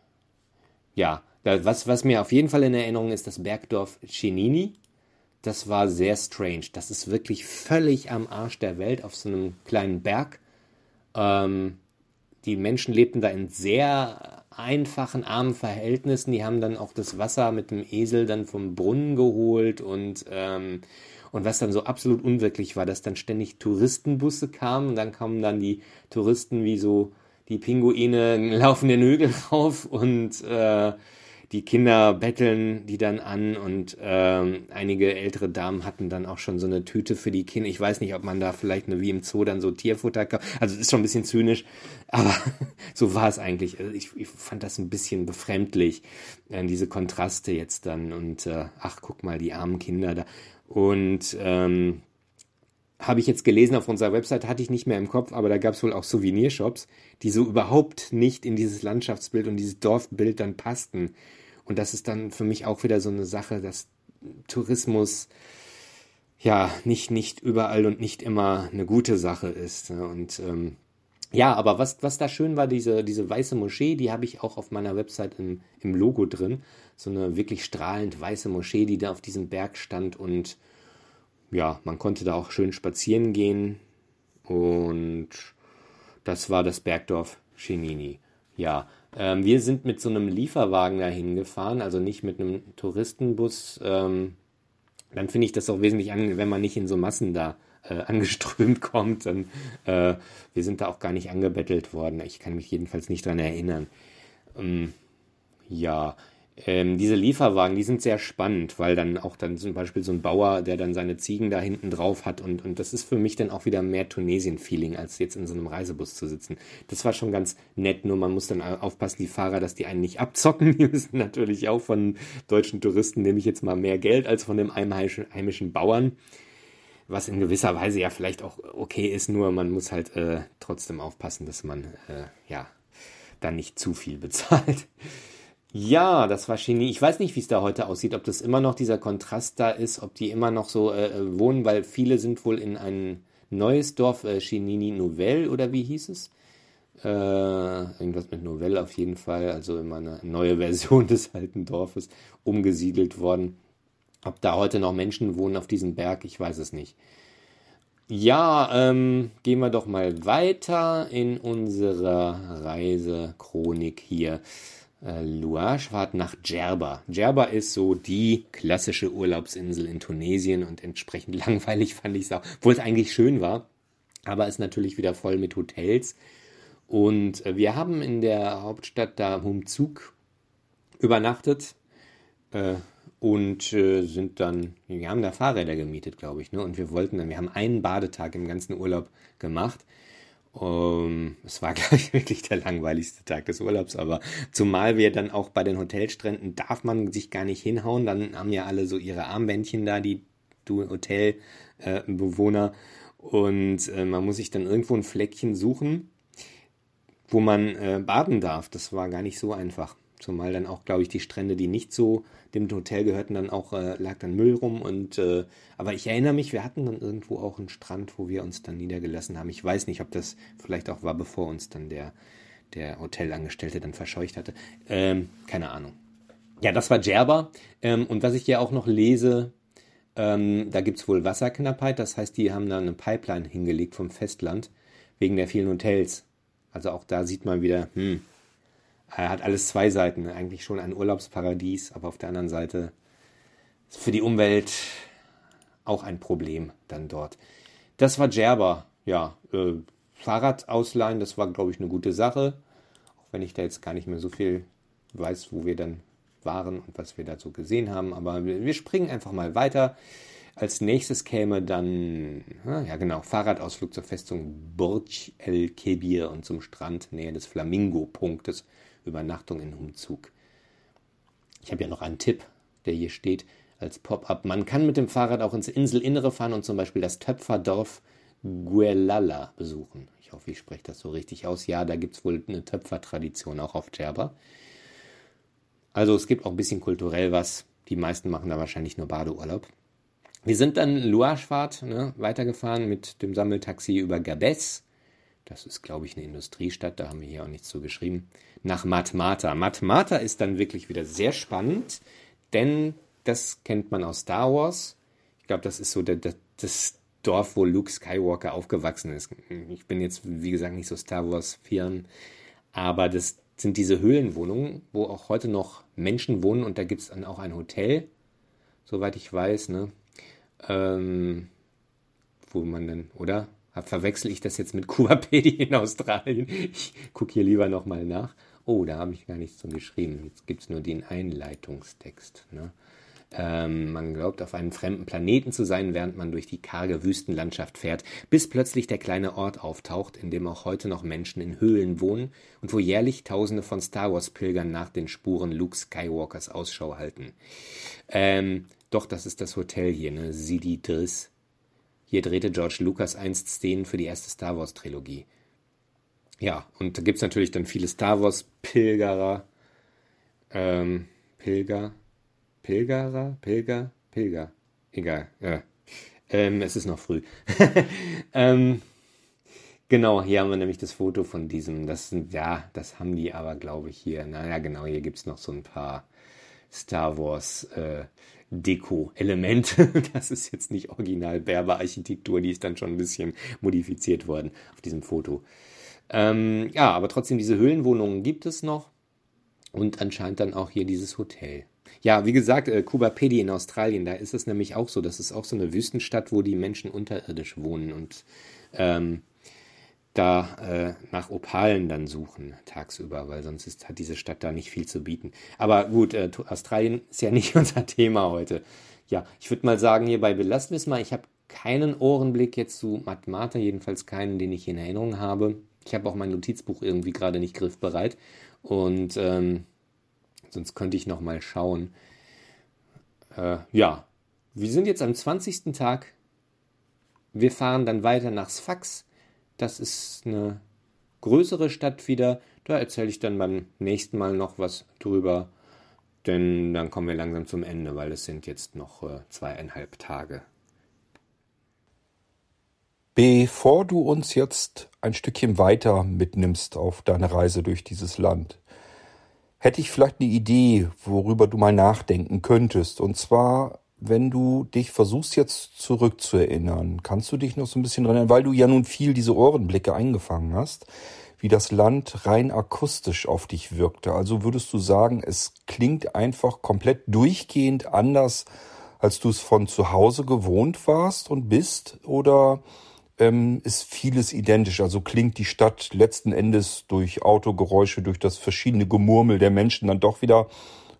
ja, was, was mir auf jeden Fall in Erinnerung ist, das Bergdorf Chenini. Das war sehr strange. Das ist wirklich völlig am Arsch der Welt auf so einem kleinen Berg Ähm, die Menschen lebten da in sehr einfachen, armen Verhältnissen. Die haben dann auch das Wasser mit dem Esel dann vom Brunnen geholt und, ähm, und was dann so absolut unwirklich war, dass dann ständig Touristenbusse kamen und dann kamen dann die Touristen wie so die Pinguine laufen den Hügel rauf und äh, die Kinder betteln die dann an und ähm, einige ältere Damen hatten dann auch schon so eine Tüte für die Kinder. Ich weiß nicht, ob man da vielleicht eine wie im Zoo dann so Tierfutter kauft. Also es ist schon ein bisschen zynisch, aber so war es eigentlich. Also ich, ich fand das ein bisschen befremdlich, äh, diese Kontraste jetzt dann und äh, ach guck mal die armen Kinder da und ähm, habe ich jetzt gelesen auf unserer Website, hatte ich nicht mehr im Kopf, aber da gab es wohl auch Souvenirshops, die so überhaupt nicht in dieses Landschaftsbild und dieses Dorfbild dann passten. Und das ist dann für mich auch wieder so eine Sache, dass Tourismus ja nicht, nicht überall und nicht immer eine gute Sache ist. Ne? Und ähm, ja, aber was, was da schön war, diese, diese weiße Moschee, die habe ich auch auf meiner Website im, im Logo drin. So eine wirklich strahlend weiße Moschee, die da auf diesem Berg stand und ja, man konnte da auch schön spazieren gehen und das war das Bergdorf Chenini. Ja, ähm, wir sind mit so einem Lieferwagen dahin gefahren, also nicht mit einem Touristenbus. Ähm, dann finde ich das auch wesentlich an, wenn man nicht in so Massen da äh, angeströmt kommt. Dann, äh, wir sind da auch gar nicht angebettelt worden. Ich kann mich jedenfalls nicht dran erinnern. Ähm, ja, ähm, diese Lieferwagen, die sind sehr spannend, weil dann auch dann zum Beispiel so ein Bauer, der dann seine Ziegen da hinten drauf hat und, und das ist für mich dann auch wieder mehr Tunesien-Feeling, als jetzt in so einem Reisebus zu sitzen. Das war schon ganz nett, nur man muss dann aufpassen, die Fahrer, dass die einen nicht abzocken. Die müssen natürlich auch von deutschen Touristen, nehme ich jetzt mal mehr Geld als von dem heimischen, heimischen Bauern. Was in gewisser Weise ja vielleicht auch okay ist, nur man muss halt äh, trotzdem aufpassen, dass man äh, ja dann nicht zu viel bezahlt. Ja, das war Chini. Ich weiß nicht, wie es da heute aussieht, ob das immer noch dieser Kontrast da ist, ob die immer noch so äh, äh wohnen, weil viele sind wohl in ein neues Dorf, äh, Chinini Nouvelle oder wie hieß es? Äh, irgendwas mit Novelle auf jeden Fall, also immer eine neue Version des alten Dorfes umgesiedelt worden. Ob da heute noch Menschen wohnen auf diesem Berg, ich weiß es nicht. Ja, ähm, gehen wir doch mal weiter in unserer Reisechronik hier äh, Luage-Fahrt nach Djerba. Djerba ist so die klassische Urlaubsinsel in Tunesien und entsprechend langweilig fand ich es auch, obwohl es eigentlich schön war, aber ist natürlich wieder voll mit Hotels. Und äh, wir haben in der Hauptstadt da Humzug übernachtet äh, und äh, sind dann, wir haben da Fahrräder gemietet, glaube ich, ne? Und wir wollten dann, wir haben einen Badetag im ganzen Urlaub gemacht um, es war, glaube ich, wirklich der langweiligste Tag des Urlaubs, aber zumal wir dann auch bei den Hotelstränden darf man sich gar nicht hinhauen, dann haben ja alle so ihre Armbändchen da, die Hotelbewohner, äh, und äh, man muss sich dann irgendwo ein Fleckchen suchen, wo man äh, baden darf. Das war gar nicht so einfach. Zumal dann auch, glaube ich, die Strände, die nicht so dem Hotel gehörten, dann auch, äh, lag dann Müll rum. Und äh, aber ich erinnere mich, wir hatten dann irgendwo auch einen Strand, wo wir uns dann niedergelassen haben. Ich weiß nicht, ob das vielleicht auch war, bevor uns dann der, der Hotelangestellte dann verscheucht hatte. Ähm, keine Ahnung. Ja, das war Djerba. Ähm, und was ich ja auch noch lese, ähm, da gibt es wohl Wasserknappheit. Das heißt, die haben da eine Pipeline hingelegt vom Festland wegen der vielen Hotels. Also auch da sieht man wieder, hm, er hat alles zwei Seiten. Eigentlich schon ein Urlaubsparadies, aber auf der anderen Seite für die Umwelt auch ein Problem dann dort. Das war Djerba. Ja, äh, Fahrrad ausleihen, das war, glaube ich, eine gute Sache. Auch wenn ich da jetzt gar nicht mehr so viel weiß, wo wir dann waren und was wir dazu gesehen haben. Aber wir, springen einfach mal weiter. Als nächstes käme dann, ja genau, Fahrradausflug zur Festung Burj el Kebir und zum Strand nähe des Flamingo-Punktes. Übernachtung in Humzug. Ich habe ja noch einen Tipp, der hier steht als Pop-up. Man kann mit dem Fahrrad auch ins Inselinnere fahren und zum Beispiel das Töpferdorf Guelala besuchen. Ich hoffe, ich spreche das so richtig aus. Ja, da gibt es wohl eine Töpfertradition auch auf Djerba. Also es gibt auch ein bisschen kulturell was. Die meisten machen da wahrscheinlich nur Badeurlaub. Wir sind dann Luaschfahrt ne, weitergefahren mit dem Sammeltaxi über Gabes. Das ist, glaube ich, eine Industriestadt, da haben wir hier auch nichts zu geschrieben. Nach Matmata. Matmata ist dann wirklich wieder sehr spannend, denn das kennt man aus Star Wars. Ich glaube, das ist so der, der, das Dorf, wo Luke Skywalker aufgewachsen ist. Ich bin jetzt, wie gesagt, nicht so Star Wars-Firmen, aber das sind diese Höhlenwohnungen, wo auch heute noch Menschen wohnen und da gibt es dann auch ein Hotel, soweit ich weiß, ne? Ähm, wo man dann, oder? Verwechsel ich das jetzt mit Kubapedi in Australien? Ich gucke hier lieber nochmal nach. Oh, da habe ich gar nichts zu geschrieben. Jetzt gibt es nur den Einleitungstext. Ne? Ähm, man glaubt, auf einem fremden Planeten zu sein, während man durch die karge Wüstenlandschaft fährt, bis plötzlich der kleine Ort auftaucht, in dem auch heute noch Menschen in Höhlen wohnen und wo jährlich Tausende von Star Wars-Pilgern nach den Spuren Luke Skywalkers Ausschau halten. Ähm, doch, das ist das Hotel hier, ne? Sidi Driss. Hier drehte George Lucas einst Szenen für die erste Star Wars-Trilogie. Ja, und da gibt es natürlich dann viele Star Wars-Pilgerer. Ähm, Pilger, Pilgerer, Pilger, Pilger. Egal, ja. Ähm, es ist noch früh. ähm, genau, hier haben wir nämlich das Foto von diesem. Das sind, ja, das haben die aber, glaube ich, hier. Naja, genau, hier gibt es noch so ein paar Star Wars äh, Deko-Elemente. Das ist jetzt nicht original Berber-Architektur, die ist dann schon ein bisschen modifiziert worden auf diesem Foto. Ähm, ja, aber trotzdem, diese Höhlenwohnungen gibt es noch und anscheinend dann auch hier dieses Hotel. Ja, wie gesagt, äh, Pedi in Australien, da ist es nämlich auch so. Das ist auch so eine Wüstenstadt, wo die Menschen unterirdisch wohnen und ähm, da äh, nach Opalen dann suchen tagsüber, weil sonst ist, hat diese Stadt da nicht viel zu bieten. Aber gut, äh, Australien ist ja nicht unser Thema heute. Ja, ich würde mal sagen, hierbei belassen wir es mal. Ich habe keinen Ohrenblick jetzt zu Matmata, jedenfalls keinen, den ich in Erinnerung habe. Ich habe auch mein Notizbuch irgendwie gerade nicht griffbereit. Und ähm, Sonst könnte ich noch mal schauen. Äh, ja, wir sind jetzt am 20. Tag. Wir fahren dann weiter nach Sfax. Das ist eine größere Stadt wieder. Da erzähle ich dann beim nächsten Mal noch was drüber. Denn dann kommen wir langsam zum Ende, weil es sind jetzt noch äh, zweieinhalb Tage. Bevor du uns jetzt ein Stückchen weiter mitnimmst auf deine Reise durch dieses Land, hätte ich vielleicht eine Idee, worüber du mal nachdenken könntest. Und zwar, wenn du dich versuchst jetzt zurückzuerinnern, kannst du dich noch so ein bisschen erinnern, weil du ja nun viel diese Ohrenblicke eingefangen hast, wie das Land rein akustisch auf dich wirkte. Also würdest du sagen, es klingt einfach komplett durchgehend anders, als du es von zu Hause gewohnt warst und bist? Oder ähm, ist vieles identisch. Also klingt die Stadt letzten Endes durch Autogeräusche, durch das verschiedene Gemurmel der Menschen dann doch wieder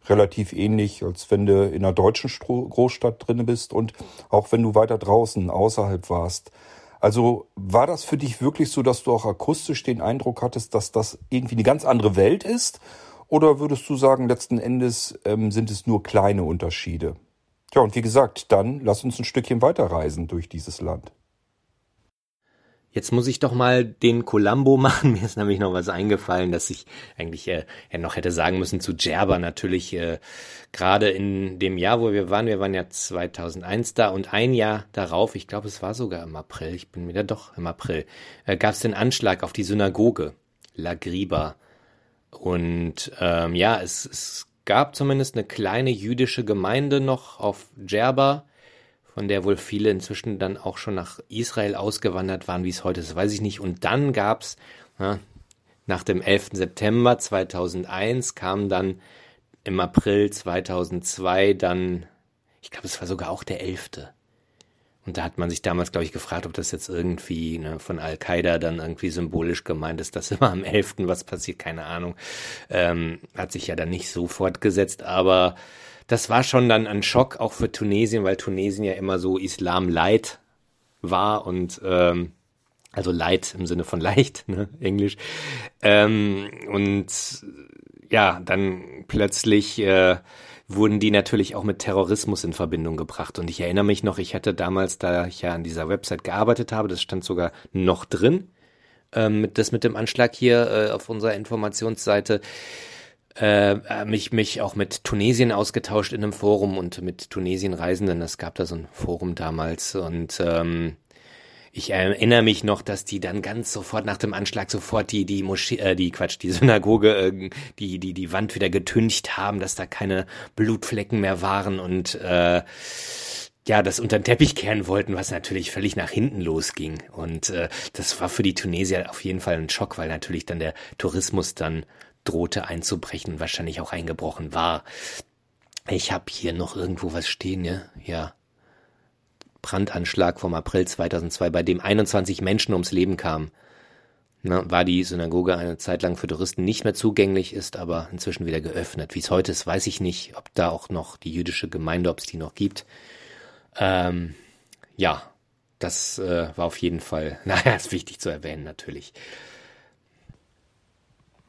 relativ ähnlich, als wenn du in einer deutschen Großstadt drinne bist und auch wenn du weiter draußen außerhalb warst. Also war das für dich wirklich so, dass du auch akustisch den Eindruck hattest, dass das irgendwie eine ganz andere Welt ist? Oder würdest du sagen, letzten Endes ähm, sind es nur kleine Unterschiede? Ja, und wie gesagt, dann lass uns ein Stückchen weiterreisen durch dieses Land. Jetzt muss ich doch mal den Columbo machen. Mir ist nämlich noch was eingefallen, dass ich eigentlich äh, ja noch hätte sagen müssen zu Gerber natürlich äh, gerade in dem Jahr, wo wir waren, wir waren ja 2001 da und ein Jahr darauf, ich glaube, es war sogar im April, ich bin wieder doch im April, äh, gab es den Anschlag auf die Synagoge La Griba und ähm, ja, es, es gab zumindest eine kleine jüdische Gemeinde noch auf Djerba von der wohl viele inzwischen dann auch schon nach Israel ausgewandert waren, wie es heute ist, weiß ich nicht. Und dann gab's ja, nach dem 11. September 2001 kam dann im April 2002 dann, ich glaube, es war sogar auch der 11. Und da hat man sich damals, glaube ich, gefragt, ob das jetzt irgendwie ne, von Al-Qaida dann irgendwie symbolisch gemeint ist, dass immer am 11. was passiert, keine Ahnung. Ähm, hat sich ja dann nicht so fortgesetzt, aber das war schon dann ein Schock auch für Tunesien, weil Tunesien ja immer so Islam light war und ähm, also light im Sinne von leicht, ne, Englisch. Ähm, und ja, dann plötzlich äh, wurden die natürlich auch mit Terrorismus in Verbindung gebracht. Und ich erinnere mich noch, ich hatte damals, da ich ja an dieser Website gearbeitet habe, das stand sogar noch drin, ähm, das mit dem Anschlag hier äh, auf unserer Informationsseite, äh, mich, mich auch mit Tunesien ausgetauscht in einem Forum und mit Tunesien-Reisenden. Es gab da so ein Forum damals und ähm, ich erinnere mich noch, dass die dann ganz sofort nach dem Anschlag sofort die die Moschee, äh, die Quatsch, die Synagoge, äh, die die die Wand wieder getüncht haben, dass da keine Blutflecken mehr waren und äh, ja, das unter den Teppich kehren wollten, was natürlich völlig nach hinten losging. Und äh, das war für die Tunesier auf jeden Fall ein Schock, weil natürlich dann der Tourismus dann drohte einzubrechen wahrscheinlich auch eingebrochen war. Ich habe hier noch irgendwo was stehen, ja? Ja. Brandanschlag vom April 2002, bei dem 21 Menschen ums Leben kamen. Na, war die Synagoge eine Zeit lang für Touristen nicht mehr zugänglich, ist aber inzwischen wieder geöffnet. Wie es heute ist, weiß ich nicht, ob da auch noch die jüdische Gemeinde, ob es die noch gibt. Ähm, ja, das äh, war auf jeden Fall, naja, ist wichtig zu erwähnen natürlich.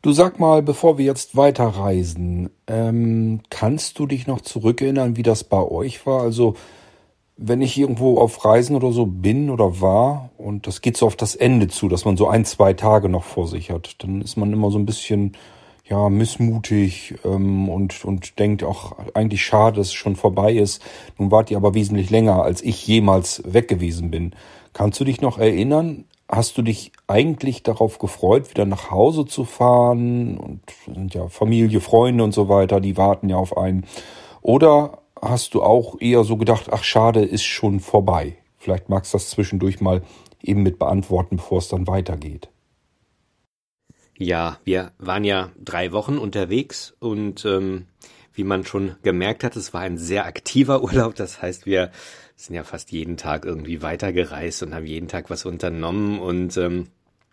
Du sag mal, bevor wir jetzt weiterreisen, ähm, kannst du dich noch zurückerinnern, wie das bei euch war? Also, wenn ich irgendwo auf Reisen oder so bin oder war, und das geht so auf das Ende zu, dass man so ein, zwei Tage noch vor sich hat, dann ist man immer so ein bisschen ja, missmutig ähm, und, und denkt auch eigentlich schade, dass es schon vorbei ist. Nun wart ihr aber wesentlich länger, als ich jemals weg gewesen bin. Kannst du dich noch erinnern? Hast du dich eigentlich darauf gefreut, wieder nach Hause zu fahren? Und sind ja Familie, Freunde und so weiter, die warten ja auf einen. Oder hast du auch eher so gedacht, ach schade, ist schon vorbei? Vielleicht magst du das zwischendurch mal eben mit beantworten, bevor es dann weitergeht. Ja, wir waren ja drei Wochen unterwegs und ähm, wie man schon gemerkt hat, es war ein sehr aktiver Urlaub. Das heißt, wir sind ja fast jeden Tag irgendwie weitergereist und haben jeden Tag was unternommen und ähm,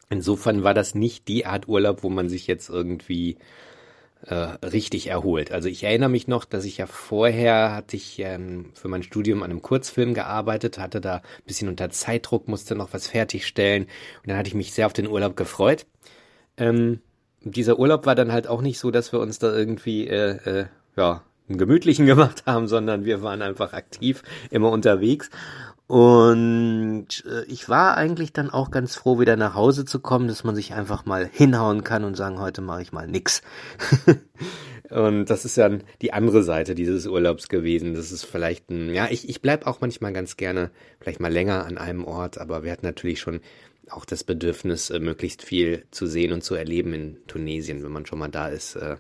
insofern war das nicht die Art Urlaub, wo man sich jetzt irgendwie äh, richtig erholt. Also ich erinnere mich noch, dass ich ja vorher hatte ich ähm, für mein Studium an einem Kurzfilm gearbeitet, hatte da ein bisschen unter Zeitdruck, musste noch was fertigstellen und dann hatte ich mich sehr auf den Urlaub gefreut. Ähm, dieser Urlaub war dann halt auch nicht so, dass wir uns da irgendwie äh, äh, ja einen gemütlichen gemacht haben, sondern wir waren einfach aktiv immer unterwegs. Und äh, ich war eigentlich dann auch ganz froh, wieder nach Hause zu kommen, dass man sich einfach mal hinhauen kann und sagen, heute mache ich mal nix. und das ist dann die andere Seite dieses Urlaubs gewesen. Das ist vielleicht ein, ja, ich, ich bleib auch manchmal ganz gerne vielleicht mal länger an einem Ort, aber wir hatten natürlich schon auch das Bedürfnis, äh, möglichst viel zu sehen und zu erleben in Tunesien, wenn man schon mal da ist. Äh,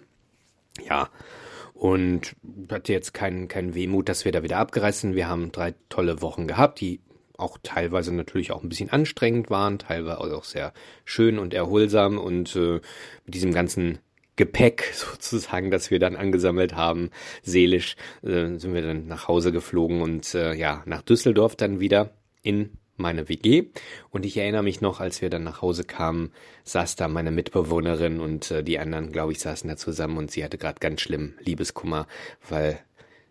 ja, und hatte jetzt keinen kein Wehmut, dass wir da wieder abgereist sind. Wir haben drei tolle Wochen gehabt, die auch teilweise natürlich auch ein bisschen anstrengend waren, teilweise auch sehr schön und erholsam und äh, mit diesem ganzen Gepäck sozusagen, das wir dann angesammelt haben, seelisch, äh, sind wir dann nach Hause geflogen und äh, ja, nach Düsseldorf dann wieder in meine WG. Und ich erinnere mich noch, als wir dann nach Hause kamen, saß da meine Mitbewohnerin und äh, die anderen, glaube ich, saßen da zusammen und sie hatte gerade ganz schlimm Liebeskummer, weil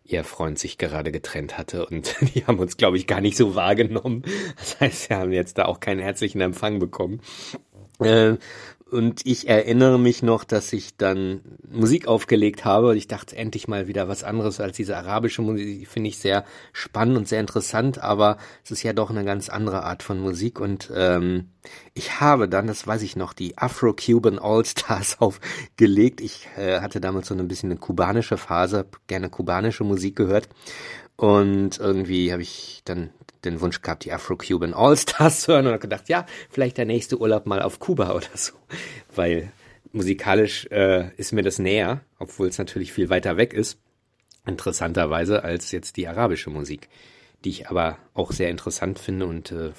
ihr Freund sich gerade getrennt hatte und die haben uns, glaube ich, gar nicht so wahrgenommen. Das heißt, wir haben jetzt da auch keinen herzlichen Empfang bekommen. Äh, und ich erinnere mich noch, dass ich dann Musik aufgelegt habe und ich dachte endlich mal wieder was anderes als diese arabische Musik. Die finde ich sehr spannend und sehr interessant, aber es ist ja doch eine ganz andere Art von Musik und ähm, ich habe dann, das weiß ich noch, die Afro-Cuban All-Stars aufgelegt. Ich äh, hatte damals so ein bisschen eine kubanische Phase, gerne kubanische Musik gehört und irgendwie habe ich dann den Wunsch gehabt, die Afro-Cuban All-Stars zu hören und habe gedacht, ja, vielleicht der nächste Urlaub mal auf Kuba oder so. Weil musikalisch äh, ist mir das näher, obwohl es natürlich viel weiter weg ist, interessanterweise, als jetzt die arabische Musik, die ich aber auch sehr interessant finde und äh,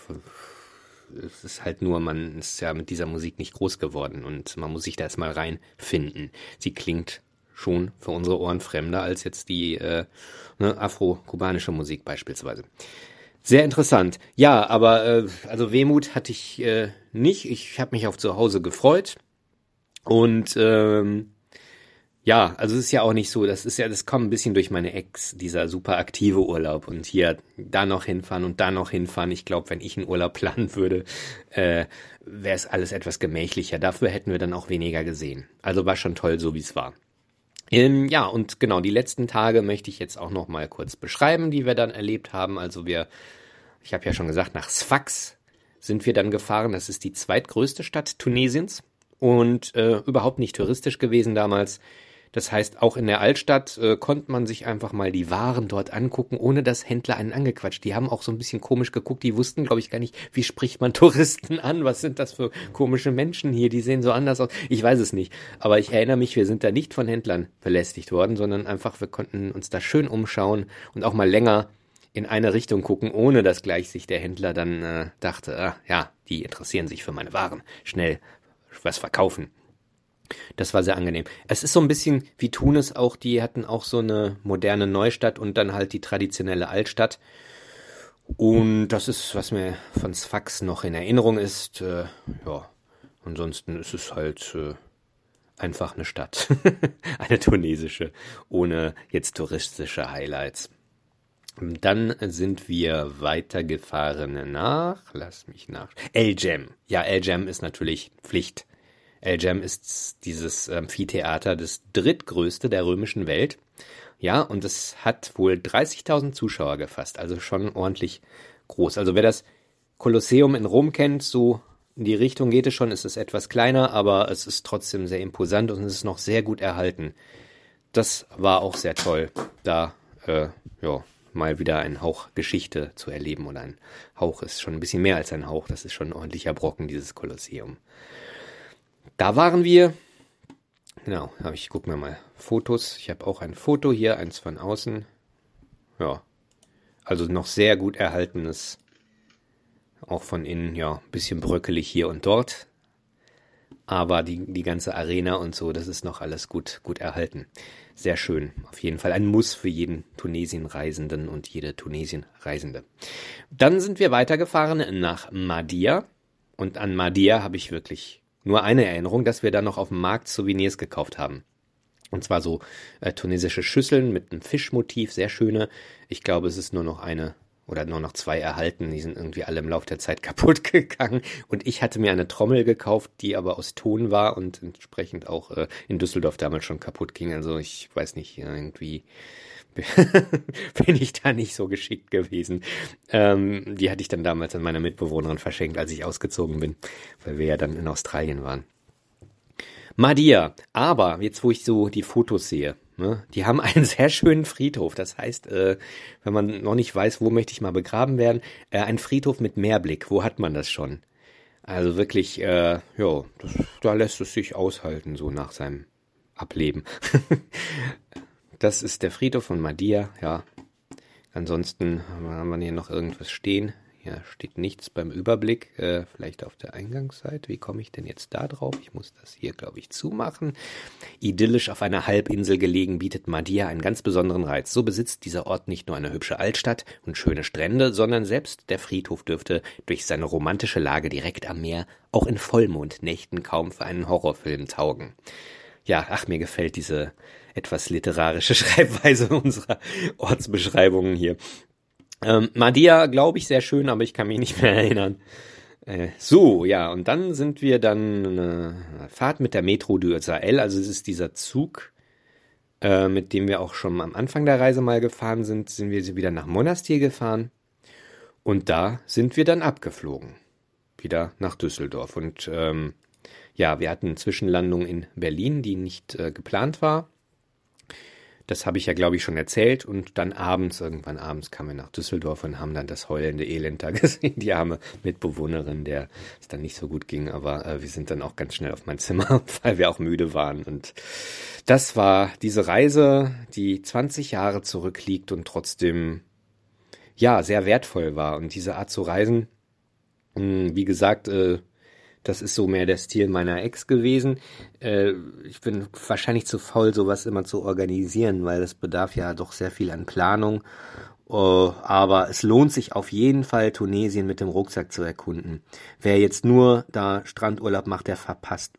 es ist halt nur, man ist ja mit dieser Musik nicht groß geworden und man muss sich da erstmal reinfinden. Sie klingt schon für unsere Ohren fremder als jetzt die äh, ne, afro-kubanische Musik beispielsweise. Sehr interessant. Ja, aber äh, also Wehmut hatte ich äh, nicht. Ich habe mich auf zu Hause gefreut. Und ähm, ja, also es ist ja auch nicht so, das ist ja, das kommt ein bisschen durch meine Ex, dieser super aktive Urlaub und hier da noch hinfahren und da noch hinfahren. Ich glaube, wenn ich einen Urlaub planen würde, äh, wäre es alles etwas gemächlicher. Dafür hätten wir dann auch weniger gesehen. Also war schon toll, so wie es war. Ähm, ja, und genau, die letzten Tage möchte ich jetzt auch noch mal kurz beschreiben, die wir dann erlebt haben. Also wir, ich habe ja schon gesagt, nach Sfax sind wir dann gefahren. Das ist die zweitgrößte Stadt Tunesiens und äh, überhaupt nicht touristisch gewesen damals. Das heißt, auch in der Altstadt äh, konnte man sich einfach mal die Waren dort angucken, ohne dass Händler einen angequatscht. Die haben auch so ein bisschen komisch geguckt. Die wussten, glaube ich, gar nicht, wie spricht man Touristen an? Was sind das für komische Menschen hier? Die sehen so anders aus. Ich weiß es nicht. Aber ich erinnere mich, wir sind da nicht von Händlern belästigt worden, sondern einfach, wir konnten uns da schön umschauen und auch mal länger in eine Richtung gucken, ohne dass gleich sich der Händler dann äh, dachte, ah, ja, die interessieren sich für meine Waren, schnell was verkaufen. Das war sehr angenehm. Es ist so ein bisschen wie Tunis auch, die hatten auch so eine moderne Neustadt und dann halt die traditionelle Altstadt. Und das ist, was mir von Sfax noch in Erinnerung ist. Äh, ja, ansonsten ist es halt äh, einfach eine Stadt. eine tunesische, ohne jetzt touristische Highlights. Dann sind wir weitergefahren nach, lass mich nach, El Jam. Ja, El Jam ist natürlich Pflicht. El Jam ist dieses Amphitheater, das drittgrößte der römischen Welt. Ja, und es hat wohl 30.000 Zuschauer gefasst, also schon ordentlich groß. Also wer das Kolosseum in Rom kennt, so in die Richtung geht es schon, es ist etwas kleiner, aber es ist trotzdem sehr imposant und es ist noch sehr gut erhalten. Das war auch sehr toll, da äh, ja, mal wieder einen Hauch Geschichte zu erleben. Und ein Hauch ist schon ein bisschen mehr als ein Hauch, das ist schon ein ordentlicher Brocken, dieses Kolosseum. Da waren wir. Genau, aber ich gucke mir mal Fotos. Ich habe auch ein Foto hier, eins von außen. Ja, also noch sehr gut erhaltenes. Auch von innen, ja, bisschen bröckelig hier und dort. Aber die, die ganze Arena und so, das ist noch alles gut, gut erhalten. Sehr schön. Auf jeden Fall ein Muss für jeden Tunesien-Reisenden und jede Tunesien-Reisende. Dann sind wir weitergefahren nach Madia. Und an Madia habe ich wirklich nur eine Erinnerung, dass wir da noch auf dem Markt Souvenirs gekauft haben. Und zwar so äh, tunesische Schüsseln mit einem Fischmotiv, sehr schöne. Ich glaube, es ist nur noch eine oder nur noch zwei erhalten. Die sind irgendwie alle im Laufe der Zeit kaputt gegangen. Und ich hatte mir eine Trommel gekauft, die aber aus Ton war und entsprechend auch äh, in Düsseldorf damals schon kaputt ging. Also ich weiß nicht, irgendwie bin ich da nicht so geschickt gewesen. Ähm, die hatte ich dann damals an meiner Mitbewohnerin verschenkt, als ich ausgezogen bin, weil wir ja dann in Australien waren. Madia, aber jetzt wo ich so die Fotos sehe, ne, die haben einen sehr schönen Friedhof. Das heißt, äh, wenn man noch nicht weiß, wo möchte ich mal begraben werden, äh, ein Friedhof mit Meerblick, wo hat man das schon? Also wirklich, äh, ja, da lässt es sich aushalten, so nach seinem Ableben. Das ist der Friedhof von Madia, ja. Ansonsten haben wir hier noch irgendwas stehen. Hier steht nichts beim Überblick. Äh, vielleicht auf der Eingangsseite. Wie komme ich denn jetzt da drauf? Ich muss das hier, glaube ich, zumachen. Idyllisch auf einer Halbinsel gelegen, bietet Madia einen ganz besonderen Reiz. So besitzt dieser Ort nicht nur eine hübsche Altstadt und schöne Strände, sondern selbst der Friedhof dürfte durch seine romantische Lage direkt am Meer auch in Vollmondnächten kaum für einen Horrorfilm taugen. Ja, ach, mir gefällt diese etwas literarische Schreibweise unserer Ortsbeschreibungen hier. Ähm, Madia, glaube ich, sehr schön, aber ich kann mich nicht mehr erinnern. Äh, so, ja, und dann sind wir dann eine Fahrt mit der Metro Israel, also es ist dieser Zug, äh, mit dem wir auch schon am Anfang der Reise mal gefahren sind, sind wir wieder nach Monastir gefahren und da sind wir dann abgeflogen. Wieder nach Düsseldorf und ähm, ja, wir hatten Zwischenlandung in Berlin, die nicht äh, geplant war. Das habe ich ja, glaube ich, schon erzählt. Und dann abends, irgendwann abends kamen wir nach Düsseldorf und haben dann das heulende Elend da gesehen. Die arme Mitbewohnerin, der es dann nicht so gut ging. Aber äh, wir sind dann auch ganz schnell auf mein Zimmer, weil wir auch müde waren. Und das war diese Reise, die 20 Jahre zurückliegt und trotzdem, ja, sehr wertvoll war. Und diese Art zu reisen, mh, hm, wie gesagt, äh, das ist so mehr der Stil meiner Ex gewesen. Äh, ich bin wahrscheinlich zu faul, sowas immer zu organisieren, weil es bedarf ja doch sehr viel an Planung. Uh, aber es lohnt sich auf jeden Fall, Tunesien mit dem Rucksack zu erkunden. Wer jetzt nur da Strandurlaub macht, der verpasst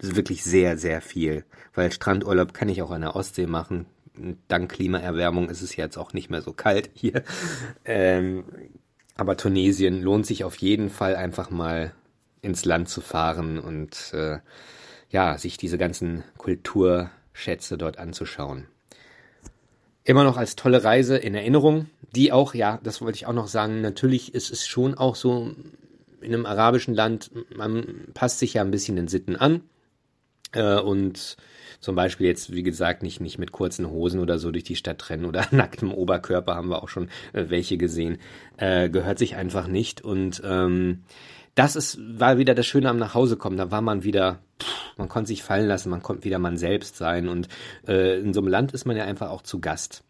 wirklich sehr, sehr viel. Weil Strandurlaub kann ich auch an der Ostsee machen. Dank Klimaerwärmung ist es jetzt auch nicht mehr so kalt hier. Ähm, aber Tunesien lohnt sich auf jeden Fall einfach mal ins Land zu fahren und äh, ja, sich diese ganzen Kulturschätze dort anzuschauen. Immer noch als tolle Reise in Erinnerung, die auch, ja, das wollte ich auch noch sagen, natürlich ist es schon auch so in einem arabischen Land, man passt sich ja ein bisschen den Sitten an äh, und zum Beispiel jetzt, wie gesagt, nicht, nicht mit kurzen Hosen oder so durch die Stadt rennen oder nacktem Oberkörper haben wir auch schon äh, welche gesehen, äh, gehört sich einfach nicht und ähm, das ist, war wieder das Schöne am Nachhausekommen. Da war man wieder, pff, man konnte sich fallen lassen, man konnte wieder man selbst sein. Und äh, in so einem Land ist man ja einfach auch zu Gast.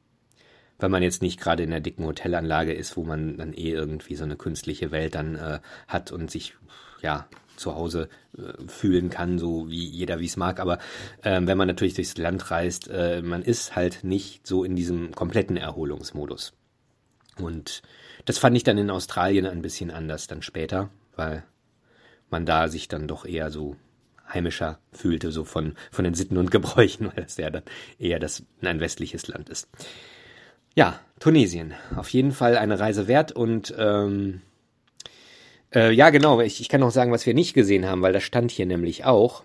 wenn man jetzt nicht gerade in der dicken Hotelanlage ist, wo man dann eh irgendwie so eine künstliche Welt dann äh, hat und sich ja zu Hause äh, fühlen kann, so wie jeder wie es mag. Aber äh, wenn man natürlich durchs Land reist, äh, man ist halt nicht so in diesem kompletten Erholungsmodus. Und das fand ich dann in Australien ein bisschen anders dann später, weil man da sich dann doch eher so heimischer fühlte, so von, von den Sitten und Gebräuchen, weil das ja dann eher das ein westliches Land ist. Ja, Tunesien. Auf jeden Fall eine Reise wert und ähm, äh, ja, genau, ich, ich kann noch sagen, was wir nicht gesehen haben, weil das stand hier nämlich auch.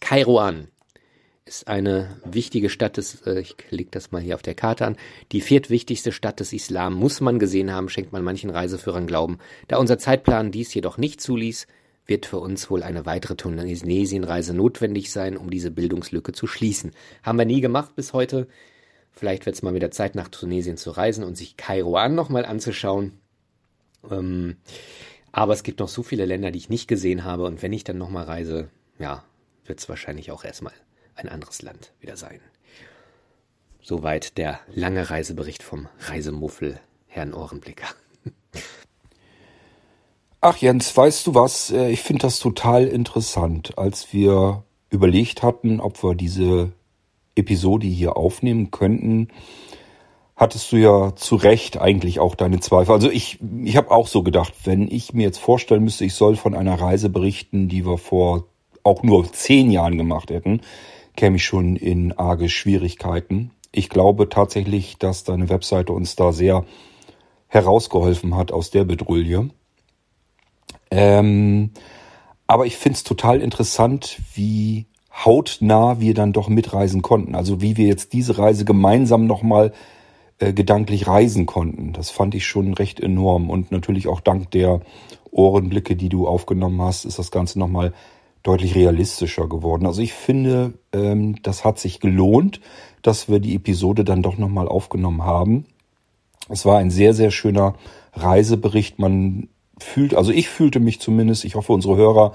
Kairouan ist eine wichtige Stadt des, äh, ich leg das mal hier auf der Karte an, die viertwichtigste Stadt des Islam muss man gesehen haben, schenkt man manchen Reiseführern Glauben. Da unser Zeitplan dies jedoch nicht zuließ, wird für uns wohl eine weitere Tunesienreise notwendig sein, um diese Bildungslücke zu schließen. Haben wir nie gemacht bis heute. Vielleicht wird es mal wieder Zeit, nach Tunesien zu reisen und sich Kairouan nochmal anzuschauen. Ähm, aber es gibt noch so viele Länder, die ich nicht gesehen habe. Und wenn ich dann nochmal reise, ja, wird es wahrscheinlich auch erstmal ein anderes Land wieder sein. Soweit der lange Reisebericht vom Reisemuffel Herrn Ohrenblicker. Ach Jens, weißt du was? Äh, ich finde das total interessant. Als wir überlegt hatten, ob wir diese Episode hier aufnehmen könnten, hattest du ja zu Recht eigentlich auch deine Zweifel. Also ich, ich habe auch so gedacht, wenn ich mir jetzt vorstellen müsste, ich soll von einer Reise berichten, die wir vor auch nur zehn Jahren gemacht hätten, käme ich schon in arge Schwierigkeiten. Ich glaube tatsächlich, dass deine Webseite uns da sehr herausgeholfen hat aus der Bedrulle. Ähm, aber ich finde es total interessant, wie hautnah wir dann doch mitreisen konnten. Also wie wir jetzt diese Reise gemeinsam nochmal äh, gedanklich reisen konnten. Das fand ich schon recht enorm. Und natürlich auch dank der Ohrenblicke, die du aufgenommen hast, ist das Ganze nochmal deutlich realistischer geworden. Also ich finde, ähm, das hat sich gelohnt, dass wir die Episode dann doch nochmal aufgenommen haben. Es war ein sehr, sehr schöner Reisebericht. Man fühlt, also ich fühlte mich zumindest, ich hoffe unsere Hörer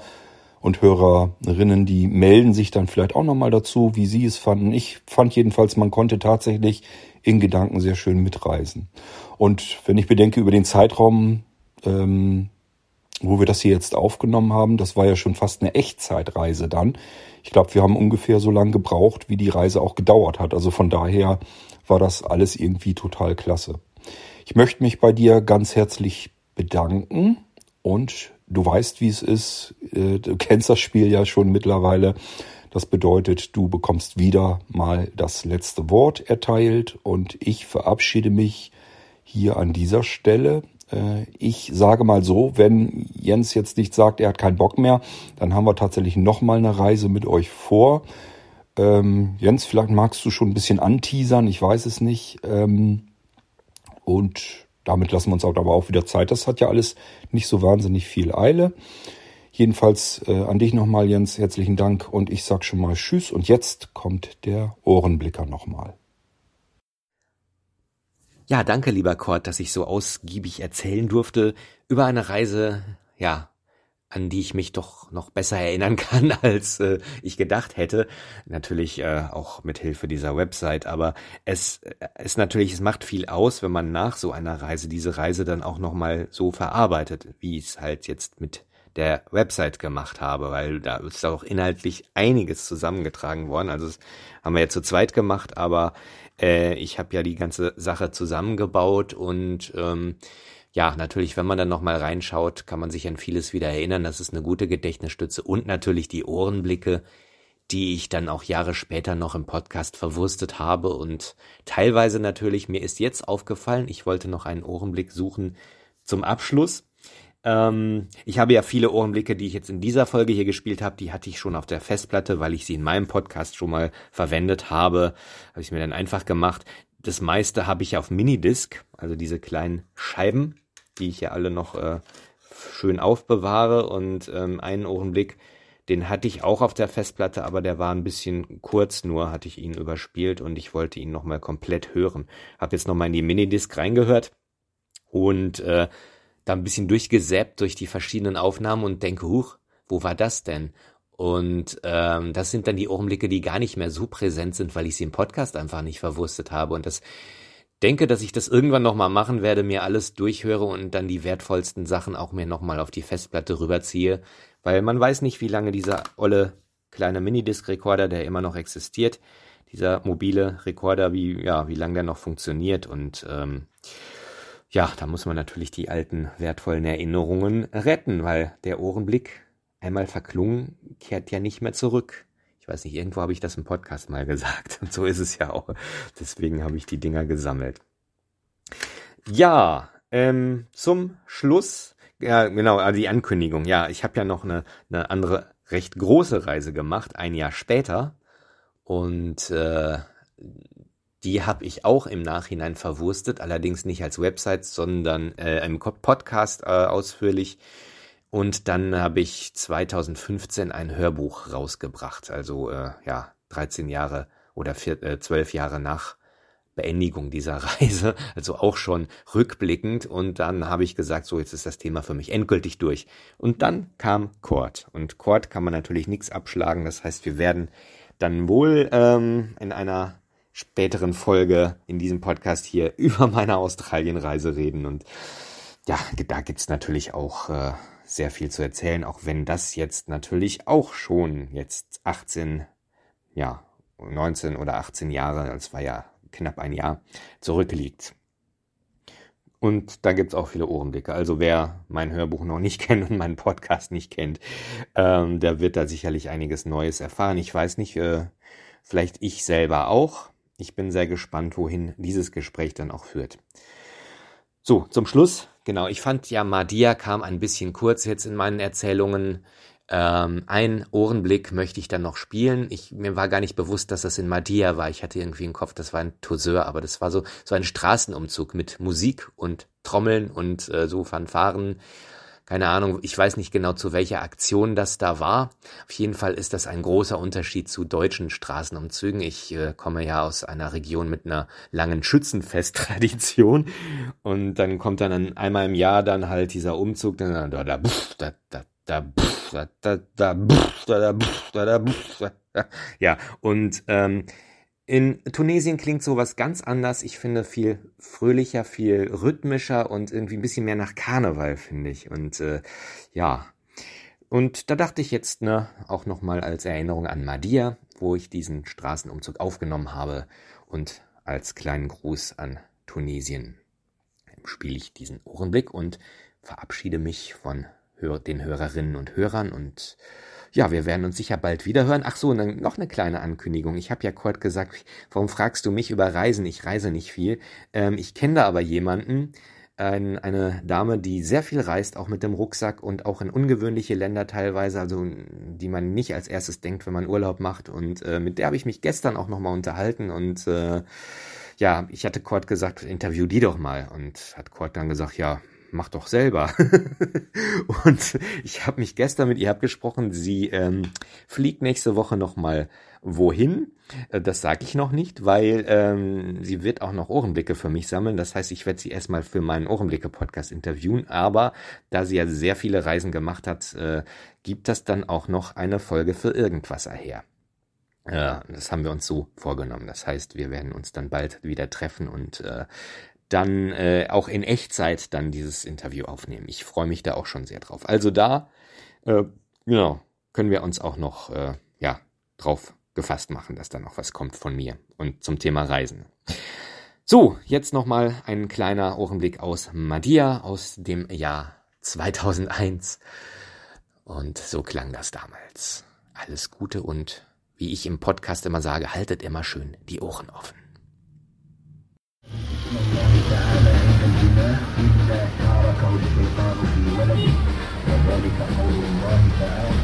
und Hörerinnen, die melden sich dann vielleicht auch nochmal dazu, wie sie es fanden. Ich fand jedenfalls, man konnte tatsächlich in Gedanken sehr schön mitreisen. Und wenn ich bedenke über den Zeitraum, ähm, wo wir das hier jetzt aufgenommen haben, das war ja schon fast eine Echtzeitreise dann. Ich glaube, wir haben ungefähr so lange gebraucht, wie die Reise auch gedauert hat. Also von daher war das alles irgendwie total klasse. Ich möchte mich bei dir ganz herzlich bedanken und du weißt, wie es ist. Äh, du kennst das Spiel ja schon mittlerweile. Das bedeutet, du bekommst wieder mal das letzte Wort erteilt und ich verabschiede mich hier an dieser Stelle. Äh, ich sage mal so, wenn Jens jetzt nicht sagt, er hat keinen Bock mehr, dann haben wir tatsächlich noch mal eine Reise mit euch vor. Ähm, Jens, vielleicht magst du schon ein bisschen anteasern, ich weiß es nicht. Ähm, und damit lassen wir uns aber auch wieder Zeit. Das hat ja alles nicht so wahnsinnig viel Eile. Jedenfalls äh, an dich nochmal, Jens, herzlichen Dank und ich sag schon mal Tschüss. Und jetzt kommt der Ohrenblicker nochmal. Ja, danke, lieber Kurt, dass ich so ausgiebig erzählen durfte über eine Reise, ja, an die ich mich doch noch besser erinnern kann, als äh, ich gedacht hätte. Natürlich äh, auch mit Hilfe dieser Website, aber es ist natürlich, es macht viel aus, wenn man nach so einer Reise diese Reise dann auch nochmal so verarbeitet, wie es halt jetzt mit der Website gemacht habe, weil da ist auch inhaltlich einiges zusammengetragen worden. Also das haben wir jetzt zu zweit gemacht, aber äh, ich habe ja die ganze Sache zusammengebaut und ähm, ja, natürlich, wenn man dann nochmal reinschaut, kann man sich an vieles wieder erinnern. Das ist eine gute Gedächtnisstütze und natürlich die Ohrenblicke, die ich dann auch Jahre später noch im Podcast verwurstet habe und teilweise natürlich, mir ist jetzt aufgefallen, ich wollte noch einen Ohrenblick suchen zum Abschluss. Ähm, ich habe ja viele Ohrenblicke, die ich jetzt in dieser Folge hier gespielt habe, die hatte ich schon auf der Festplatte, weil ich sie in meinem Podcast schon mal verwendet habe. Habe ich mir dann einfach gemacht. Das meiste habe ich auf Minidisc, also diese kleinen Scheiben, die ich ja alle noch äh, schön aufbewahre. Und ähm, einen Ohrenblick, den hatte ich auch auf der Festplatte, aber der war ein bisschen kurz nur, hatte ich ihn überspielt und ich wollte ihn nochmal komplett hören. Hab jetzt nochmal in die Minidisc reingehört und äh, da ein bisschen durchgesäppt durch die verschiedenen Aufnahmen und denke, huch, wo war das denn? Und ähm, das sind dann die Ohrenblicke, die gar nicht mehr so präsent sind, weil ich sie im Podcast einfach nicht verwurstet habe. Und das denke, dass ich das irgendwann nochmal machen werde, mir alles durchhöre und dann die wertvollsten Sachen auch mir nochmal auf die Festplatte rüberziehe, weil man weiß nicht, wie lange dieser olle kleine Minidisc-Rekorder, der immer noch existiert, dieser mobile Rekorder, wie, ja, wie lange der noch funktioniert und ähm, ja, da muss man natürlich die alten wertvollen Erinnerungen retten, weil der Ohrenblick einmal verklungen kehrt ja nicht mehr zurück. Ich weiß nicht, irgendwo habe ich das im Podcast mal gesagt und so ist es ja auch. Deswegen habe ich die Dinger gesammelt. Ja, ähm, zum Schluss, ja genau, also die Ankündigung. Ja, ich habe ja noch eine, eine andere recht große Reise gemacht, ein Jahr später. Und äh, die habe ich auch im Nachhinein verwurstet, allerdings nicht als Website, sondern äh, im Podcast äh, ausführlich. Und dann habe ich 2015 ein Hörbuch rausgebracht, also äh, ja 13 Jahre oder vier, äh, 12 Jahre nach Beendigung dieser Reise, also auch schon rückblickend. Und dann habe ich gesagt, so jetzt ist das Thema für mich endgültig durch. Und dann kam Cord. Und Cord kann man natürlich nichts abschlagen. Das heißt, wir werden dann wohl ähm, in einer späteren Folge in diesem Podcast hier über meine Australienreise reden. Und ja, da gibt's natürlich auch äh, sehr viel zu erzählen, auch wenn das jetzt natürlich auch schon jetzt 18, ja, 19 oder 18 Jahre, das war ja knapp ein Jahr, zurückliegt. Und da gibt's auch viele Ohrenblicke. Also wer mein Hörbuch noch nicht kennt und meinen Podcast nicht kennt, ähm, der wird da sicherlich einiges Neues erfahren. Ich weiß nicht, äh, vielleicht ich selber auch. Ich bin sehr gespannt, wohin dieses Gespräch dann auch führt. So, zum Schluss, genau, ich fand ja, Madia kam ein bisschen kurz jetzt in meinen Erzählungen. Ähm, ein Ohrenblick möchte ich dann noch spielen. Ich, mir war gar nicht bewusst, dass das in Madia war. Ich hatte irgendwie im Kopf, das war ein Touseur, aber das war so, so ein Straßenumzug mit Musik und Trommeln und äh, so Fanfaren keine Ahnung, ich weiß nicht genau zu welcher Aktion das da war. Auf jeden Fall ist das ein großer Unterschied zu deutschen Straßenumzügen. Ich äh, komme ja aus einer Region mit einer langen Schützenfesttradition und dann kommt dann einmal im Jahr dann halt dieser Umzug, dann da da pff, da da da pff, da da da pff, da da pff, da da pff, da ja und ähm, in Tunesien klingt sowas ganz anders. Ich finde viel fröhlicher, viel rhythmischer und irgendwie ein bisschen mehr nach Karneval, finde ich. Und äh, ja. Und da dachte ich jetzt, ne, auch nochmal als Erinnerung an Madia, wo ich diesen Straßenumzug aufgenommen habe und als kleinen Gruß an Tunesien spiele ich diesen Ohrenblick und verabschiede mich von den Hörerinnen und Hörern und ja, wir werden uns sicher bald wieder hören. Ach so, dann noch eine kleine Ankündigung. Ich habe ja Kurt gesagt, warum fragst du mich über Reisen? Ich reise nicht viel. Ähm, ich kenne da aber jemanden, ein, eine Dame, die sehr viel reist, auch mit dem Rucksack und auch in ungewöhnliche Länder teilweise, also die man nicht als erstes denkt, wenn man Urlaub macht. Und äh, mit der habe ich mich gestern auch nochmal unterhalten und äh, ja, ich hatte Kurt gesagt, interview die doch mal. Und hat Kurt dann gesagt, ja, mach doch selber. und ich habe mich gestern mit ihr abgesprochen, sie ähm, fliegt nächste Woche nochmal wohin. Äh, das sage ich noch nicht, weil ähm, sie wird auch noch Ohrenblicke für mich sammeln. Das heißt, ich werde sie erstmal für meinen Ohrenblicke-Podcast interviewen. Aber da sie ja sehr viele Reisen gemacht hat, äh, gibt das dann auch noch eine Folge für irgendwas her. Äh, das haben wir uns so vorgenommen. Das heißt, wir werden uns dann bald wieder treffen und äh, dann äh, auch in Echtzeit dann dieses Interview aufnehmen. Ich freue mich da auch schon sehr drauf. Also da, äh, genau, können wir uns auch noch, äh, ja, drauf gefasst machen, dass da noch was kommt von mir und zum Thema Reisen. So, jetzt nochmal ein kleiner Ohrenblick aus Madia aus dem Jahr 2001. Und so klang das damals. Alles Gute und wie ich im Podcast immer sage, haltet immer schön die Ohren offen. تعالى عند الجناح إلا شاركه الشيطان في ولده. وذلك قول الله تعالى.